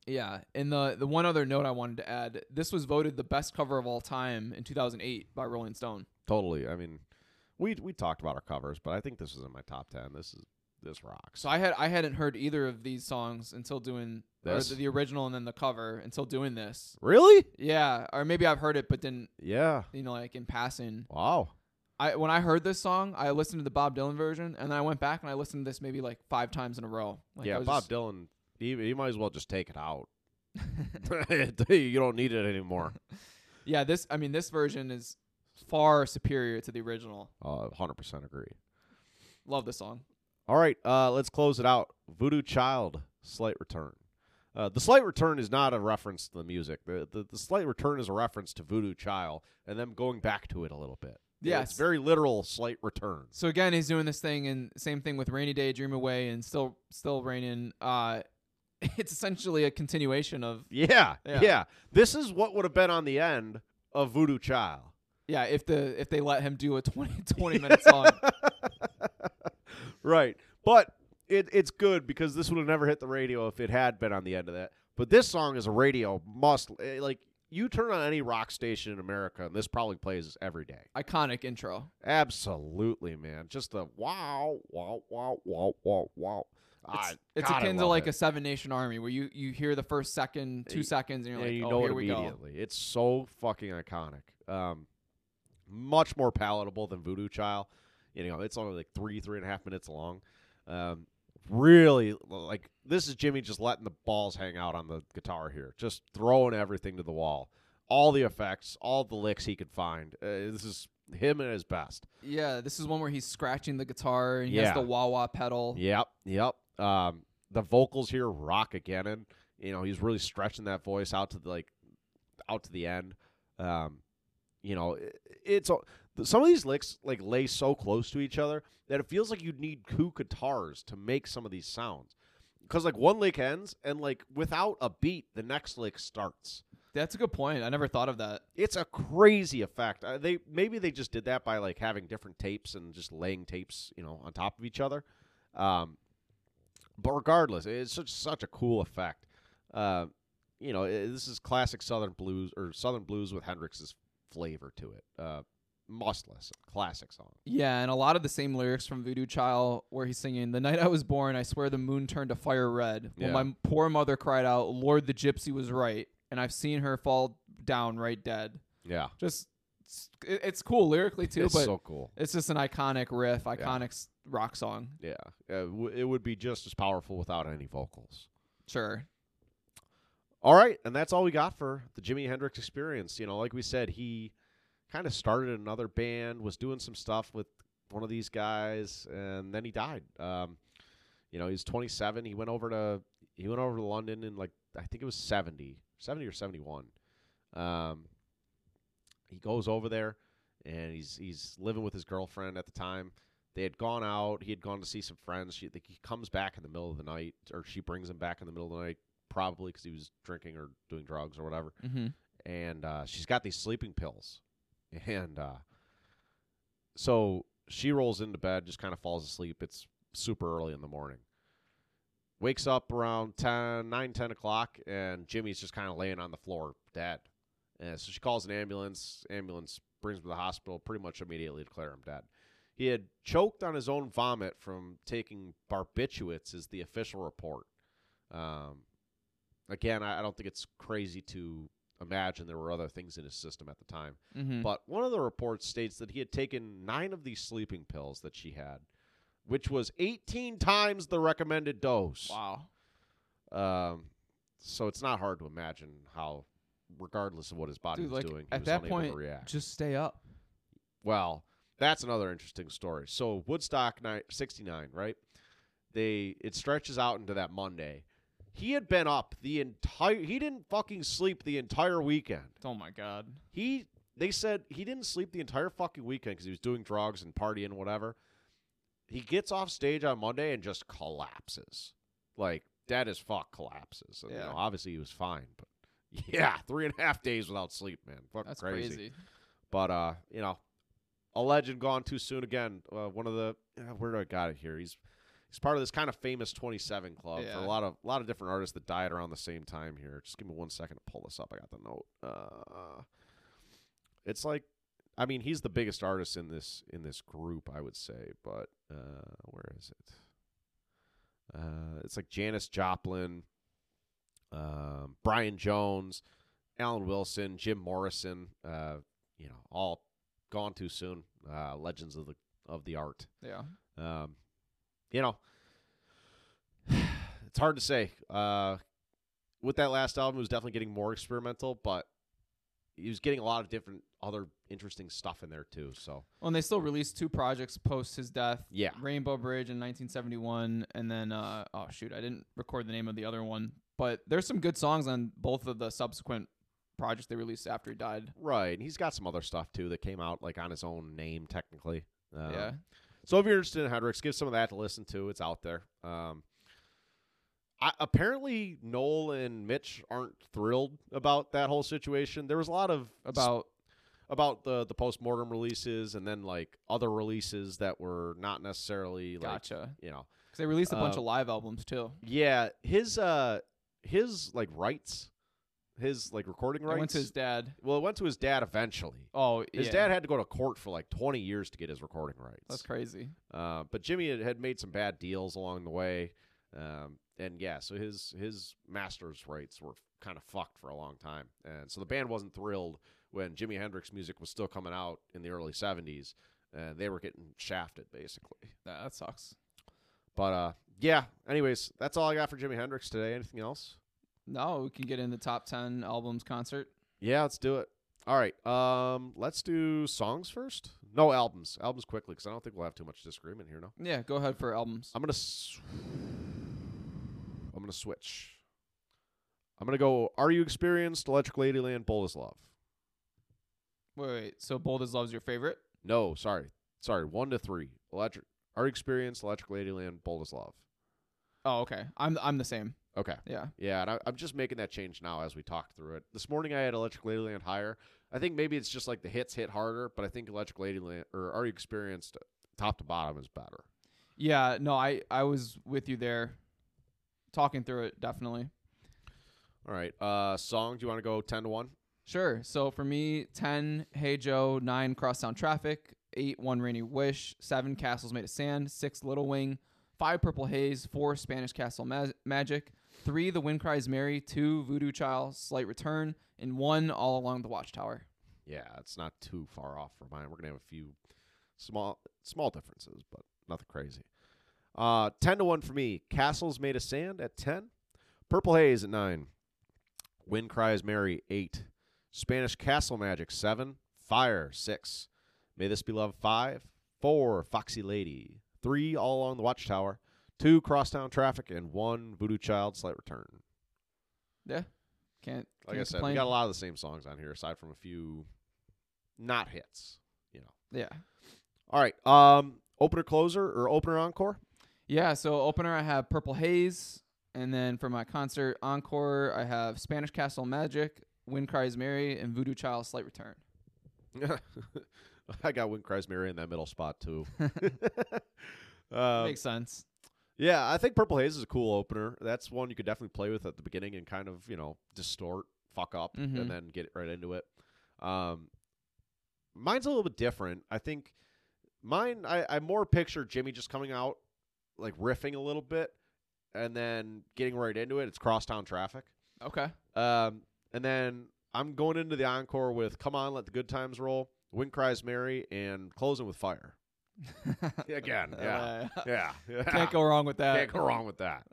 Speaker 2: Yeah, and the the one other note I wanted to add: this was voted the best cover of all time in 2008 by Rolling Stone.
Speaker 1: Totally. I mean, we we talked about our covers, but I think this is in my top ten. This is this rocks.
Speaker 2: So I had I hadn't heard either of these songs until doing
Speaker 1: This?
Speaker 2: the, the original and then the cover until doing this.
Speaker 1: really?
Speaker 2: Yeah, or maybe I've heard it but didn't
Speaker 1: Yeah.
Speaker 2: you know like in passing.
Speaker 1: Wow.
Speaker 2: I when I heard this song, I listened to the Bob Dylan version, and then I went back and I listened to this maybe like five times in a row. Like, I
Speaker 1: yeah,
Speaker 2: was
Speaker 1: Bob
Speaker 2: just-
Speaker 1: Dylan. He, he might as well just take it out. [LAUGHS] [LAUGHS] you don't need it anymore. [LAUGHS]
Speaker 2: yeah, this I mean this version is far superior to the original.
Speaker 1: Uh, Hundred percent agree.
Speaker 2: Love the song.
Speaker 1: All right, uh, let's close it out. Voodoo Child, Slight Return. Uh, the Slight Return is not a reference to the music. The, the the Slight Return is a reference to Voodoo Child, and them going back to it a little bit.
Speaker 2: Yes.
Speaker 1: it's very literal. Slight return.
Speaker 2: So again, he's doing this thing, and same thing with "Rainy Day, Dream Away" and "Still Still Raining." Uh, [LAUGHS] it's essentially a continuation of
Speaker 1: Yeah,
Speaker 2: Yeah.
Speaker 1: yeah, This is what would have been on the end of Voodoo Child.
Speaker 2: yeah. If the if they let him do a 20, [LAUGHS] 20 minute song,
Speaker 1: right. But it, it's good because this would have never hit the radio if it had been on the end of that. But this song is a radio must. eh, Like you turn on any rock station in America, and this probably plays every day.
Speaker 2: iconic intro.
Speaker 1: Absolutely, man. Just the wow, wow, wow, wow, wow, wow.
Speaker 2: It's,
Speaker 1: Ah,
Speaker 2: it's akin to like
Speaker 1: it.
Speaker 2: a Seven Nation Army where you you hear the first second, two seconds, and you're like,
Speaker 1: you
Speaker 2: oh,
Speaker 1: know
Speaker 2: here we go.
Speaker 1: It's so fucking iconic. Um, much more palatable than Voodoo Child. You know, it's only like three, three and a half minutes long. Um, really, like this is Jimi just letting the balls hang out on the guitar here, just throwing everything to the wall. All the effects, all the licks he could find. Uh, this is him at his best.
Speaker 2: Yeah, this is one where he's scratching the guitar and he
Speaker 1: Yeah.
Speaker 2: has the wah wah pedal.
Speaker 1: Yep, yep. Um, the vocals here rock again, and you know he's really stretching that voice out to the, like out to the end. Um, you know, it, it's a- some of these licks like lay so close to each other that it feels like you'd need two guitars to make some of these sounds. Because like one lick ends, and like without a beat, the next lick starts.
Speaker 2: That's a good point. I never thought of that.
Speaker 1: It's a crazy effect. Uh, they maybe they just did that by like having different tapes and just laying tapes, you know, on top of each other. Um, but regardless, it's such such a cool effect. Uh, you know, i this is classic Southern blues or Southern blues with Hendrix's flavor to it. Uh, must listen, classic song.
Speaker 2: Yeah, and a lot of the same lyrics from Voodoo Child, where he's singing, "The night I was born, I swear the moon turned to fire red. When
Speaker 1: Yeah.
Speaker 2: my poor mother cried out, Lord, the gypsy was right, and I've seen her fall down right dead."
Speaker 1: Yeah,
Speaker 2: Just, it's, it's cool lyrically too,
Speaker 1: it's
Speaker 2: but
Speaker 1: so cool.
Speaker 2: it's just an iconic riff, iconic s rock song.
Speaker 1: Yeah, uh, w- it would be just as powerful without any vocals.
Speaker 2: Sure.
Speaker 1: All right, and that's all we got for the Jimi Hendrix experience. You know, like we said, he kind of started another band, was doing some stuff with one of these guys, and then he died. Um, you know, he's 27. He went over to he went over to London in like I think it was 70, 70 or 71. Um, he goes over there, and he's he's living with his girlfriend at the time. They had gone out. He had gone to see some friends. She, he comes back in the middle of the night, or she brings him back in the middle of the night, probably because he was drinking or doing drugs or whatever.
Speaker 2: Mm-hmm.
Speaker 1: And uh, she's got these sleeping pills, [LAUGHS] and uh, so she rolls into bed, just kind of falls asleep. It's super early in the morning. Wakes up around 10, 9, 10 o'clock, and Jimi's just kind of laying on the floor, dead. And so she calls an ambulance. Ambulance brings him to the hospital, pretty much immediately declare him dead. He had choked on his own vomit from taking barbiturates, is the official report. Um, again, I, I don't think it's crazy to imagine there were other things in his system at the time.
Speaker 2: Mm-hmm.
Speaker 1: But one of the reports states that he had taken nine of these sleeping pills that she had, which was 18 times the recommended dose.
Speaker 2: wow.
Speaker 1: Um, so it's not hard to imagine how, regardless of what his body
Speaker 2: Dude,
Speaker 1: was
Speaker 2: like
Speaker 1: doing, he
Speaker 2: at that point, just stay up.
Speaker 1: Well, that's another interesting story. So Woodstock night 69, right? They it stretches out into that Monday. He had been up the entire he didn't fucking sleep the entire weekend.
Speaker 2: Oh my god.
Speaker 1: He they said he didn't sleep the entire fucking weekend cuz he was doing drugs and partying whatever. He gets off stage on Monday and just collapses. Like dead as fuck collapses. And, you
Speaker 2: Yeah.
Speaker 1: know, obviously he was fine, but [LAUGHS] yeah, three and a half days without sleep, man. Fucking
Speaker 2: That's
Speaker 1: crazy.
Speaker 2: crazy.
Speaker 1: But uh, you know, a legend gone too soon again. Uh, one of the uh, where do I got it here? He's he's part of this kind of famous 27 club for a lot of a lot of different artists that died around the same time here. Just give me one second to pull this up. I got the note. Uh, it's like I mean, he's the biggest artist in this in this group, I would say, but uh, where is it? Uh, it's like Janis Joplin, um, Brian Jones, Alan Wilson, Jim Morrison. Uh, you know, all gone too soon. Uh, legends of the of the art.
Speaker 2: Yeah.
Speaker 1: Um, you know, [SIGHS] it's hard to say. Uh, with that last album, it was definitely getting more experimental, but he was getting a lot of different other interesting stuff in there too. So
Speaker 2: Well, and they still released two projects post his death.
Speaker 1: yeah,
Speaker 2: Rainbow Bridge in 1971, and then uh, oh shoot, I didn't record the name of the other one, but there's some good songs on both of the subsequent projects they released after he died.
Speaker 1: right. And he's got some other stuff too that came out like on his own name technically. Um,
Speaker 2: yeah,
Speaker 1: So if you're interested in Hendrix, give some of that to listen to. It's out there. Um, I, apparently, Noel and Mitch aren't thrilled about that whole situation. There was a lot of
Speaker 2: about
Speaker 1: about the the post mortem releases and then like other releases that were not necessarily like
Speaker 2: gotcha
Speaker 1: you know
Speaker 2: because they released a bunch
Speaker 1: Uh,
Speaker 2: of live albums too.
Speaker 1: yeah his uh his like rights his like recording rights
Speaker 2: went to his dad.
Speaker 1: well it went to his dad eventually
Speaker 2: Oh,
Speaker 1: his
Speaker 2: yeah.
Speaker 1: dad had to go to court for like 20 years to get his recording rights
Speaker 2: That's crazy.
Speaker 1: Uh, but Jimi had, had made some bad deals along the way, um, and yeah, so his his master's rights were kind of fucked for a long time, and so the band wasn't thrilled when Jimi Hendrix music was still coming out in the early '70s, and they were getting shafted basically.
Speaker 2: That, that sucks.
Speaker 1: But uh, yeah. Anyways, that's all I got for Jimi Hendrix today. Anything else?
Speaker 2: No, we can get in the top ten albums concert.
Speaker 1: Yeah, let's do it. All right. Um, let's do songs first. No albums. Albums quickly, because I don't think we'll have too much disagreement here. No.
Speaker 2: Yeah, go ahead for albums.
Speaker 1: I'm gonna. S- I'm gonna switch. I'm gonna go. Are you experienced? Electric Ladyland, Bold as Love.
Speaker 2: Wait, wait, so Bold as Love's your favorite?
Speaker 1: No, sorry, sorry. One to three. Electric. Are you experienced? Electric Ladyland, Bold as Love.
Speaker 2: Oh, okay. I'm I'm the same.
Speaker 1: Okay.
Speaker 2: Yeah.
Speaker 1: Yeah, and I, I'm just making that change now as we talk through it. This morning I had Electric Ladyland higher. I think maybe it's just like the hits hit harder, but I think Electric Ladyland or Are You Experienced top to bottom is better.
Speaker 2: Yeah, no, I I was with you there, talking through it definitely.
Speaker 1: All right. Uh song, do you want to go 10 to 1?
Speaker 2: Sure. So for me, ten Hey Joe, nine Crosstown Traffic, eight One Rainy Wish, seven Castles Made of Sand, six Little Wing, five Purple Haze, four Spanish Castle Ma- Magic, three The Wind Cries Mary, two Voodoo Child, Slight Return, and one All Along the Watchtower.
Speaker 1: Yeah, it's not too far off from mine. We're to have a few small small differences, but nothing crazy. Uh 10 to 1 for me. Castles Made of Sand at 10. Purple Haze at 9. Wind Cries Mary 8. Spanish Castle Magic 7. Fire 6. May This Be Love 5. 4. Foxy Lady. 3. All Along the Watchtower. 2. Crosstown Traffic. And 1. Voodoo Child Slight Return.
Speaker 2: Yeah. Can't.
Speaker 1: Like
Speaker 2: can't
Speaker 1: I said,
Speaker 2: complain.
Speaker 1: we got a lot of the same songs on here aside from a few not hits. You know.
Speaker 2: Yeah.
Speaker 1: All right. Um, opener closer or opener encore?
Speaker 2: Yeah, so opener I have Purple Haze, and then for my concert encore I have Spanish Castle Magic, Wind Cries Mary, and Voodoo Child Slight Return. [LAUGHS]
Speaker 1: I got Wind Cries Mary in that middle spot too. [LAUGHS] [LAUGHS] um,
Speaker 2: Makes sense.
Speaker 1: Yeah, I think Purple Haze is a cool opener. That's one you could definitely play with at the beginning and kind of you know distort, fuck up,
Speaker 2: Mhm.
Speaker 1: and then get right into it. Um, mine's a little bit different. I think mine. I, I more picture Jimi just coming out like riffing a little bit, and then getting right into it. It's crosstown traffic.
Speaker 2: Okay.
Speaker 1: Um, and then I'm going into the encore with "Come On, Let the Good Times Roll," "Wind Cries Mary," and closing with "Fire." [LAUGHS] Again, [LAUGHS] yeah,
Speaker 2: Uh, [LAUGHS]
Speaker 1: yeah, yeah.
Speaker 2: Can't go wrong with that.
Speaker 1: Can't go wrong with that.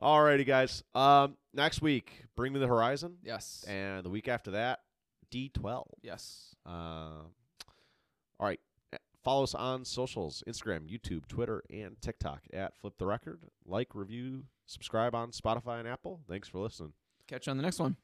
Speaker 1: Alrighty, guys. Um, next week, Bring Me the Horizon,
Speaker 2: Yes.
Speaker 1: and the week after that, D12.
Speaker 2: yes.
Speaker 1: Uh, all right. Follow us on socials Instagram, YouTube, Twitter, and TikTok at Flip the Record. Like, review, subscribe on Spotify and Apple. Thanks for listening.
Speaker 2: Catch you on the next one.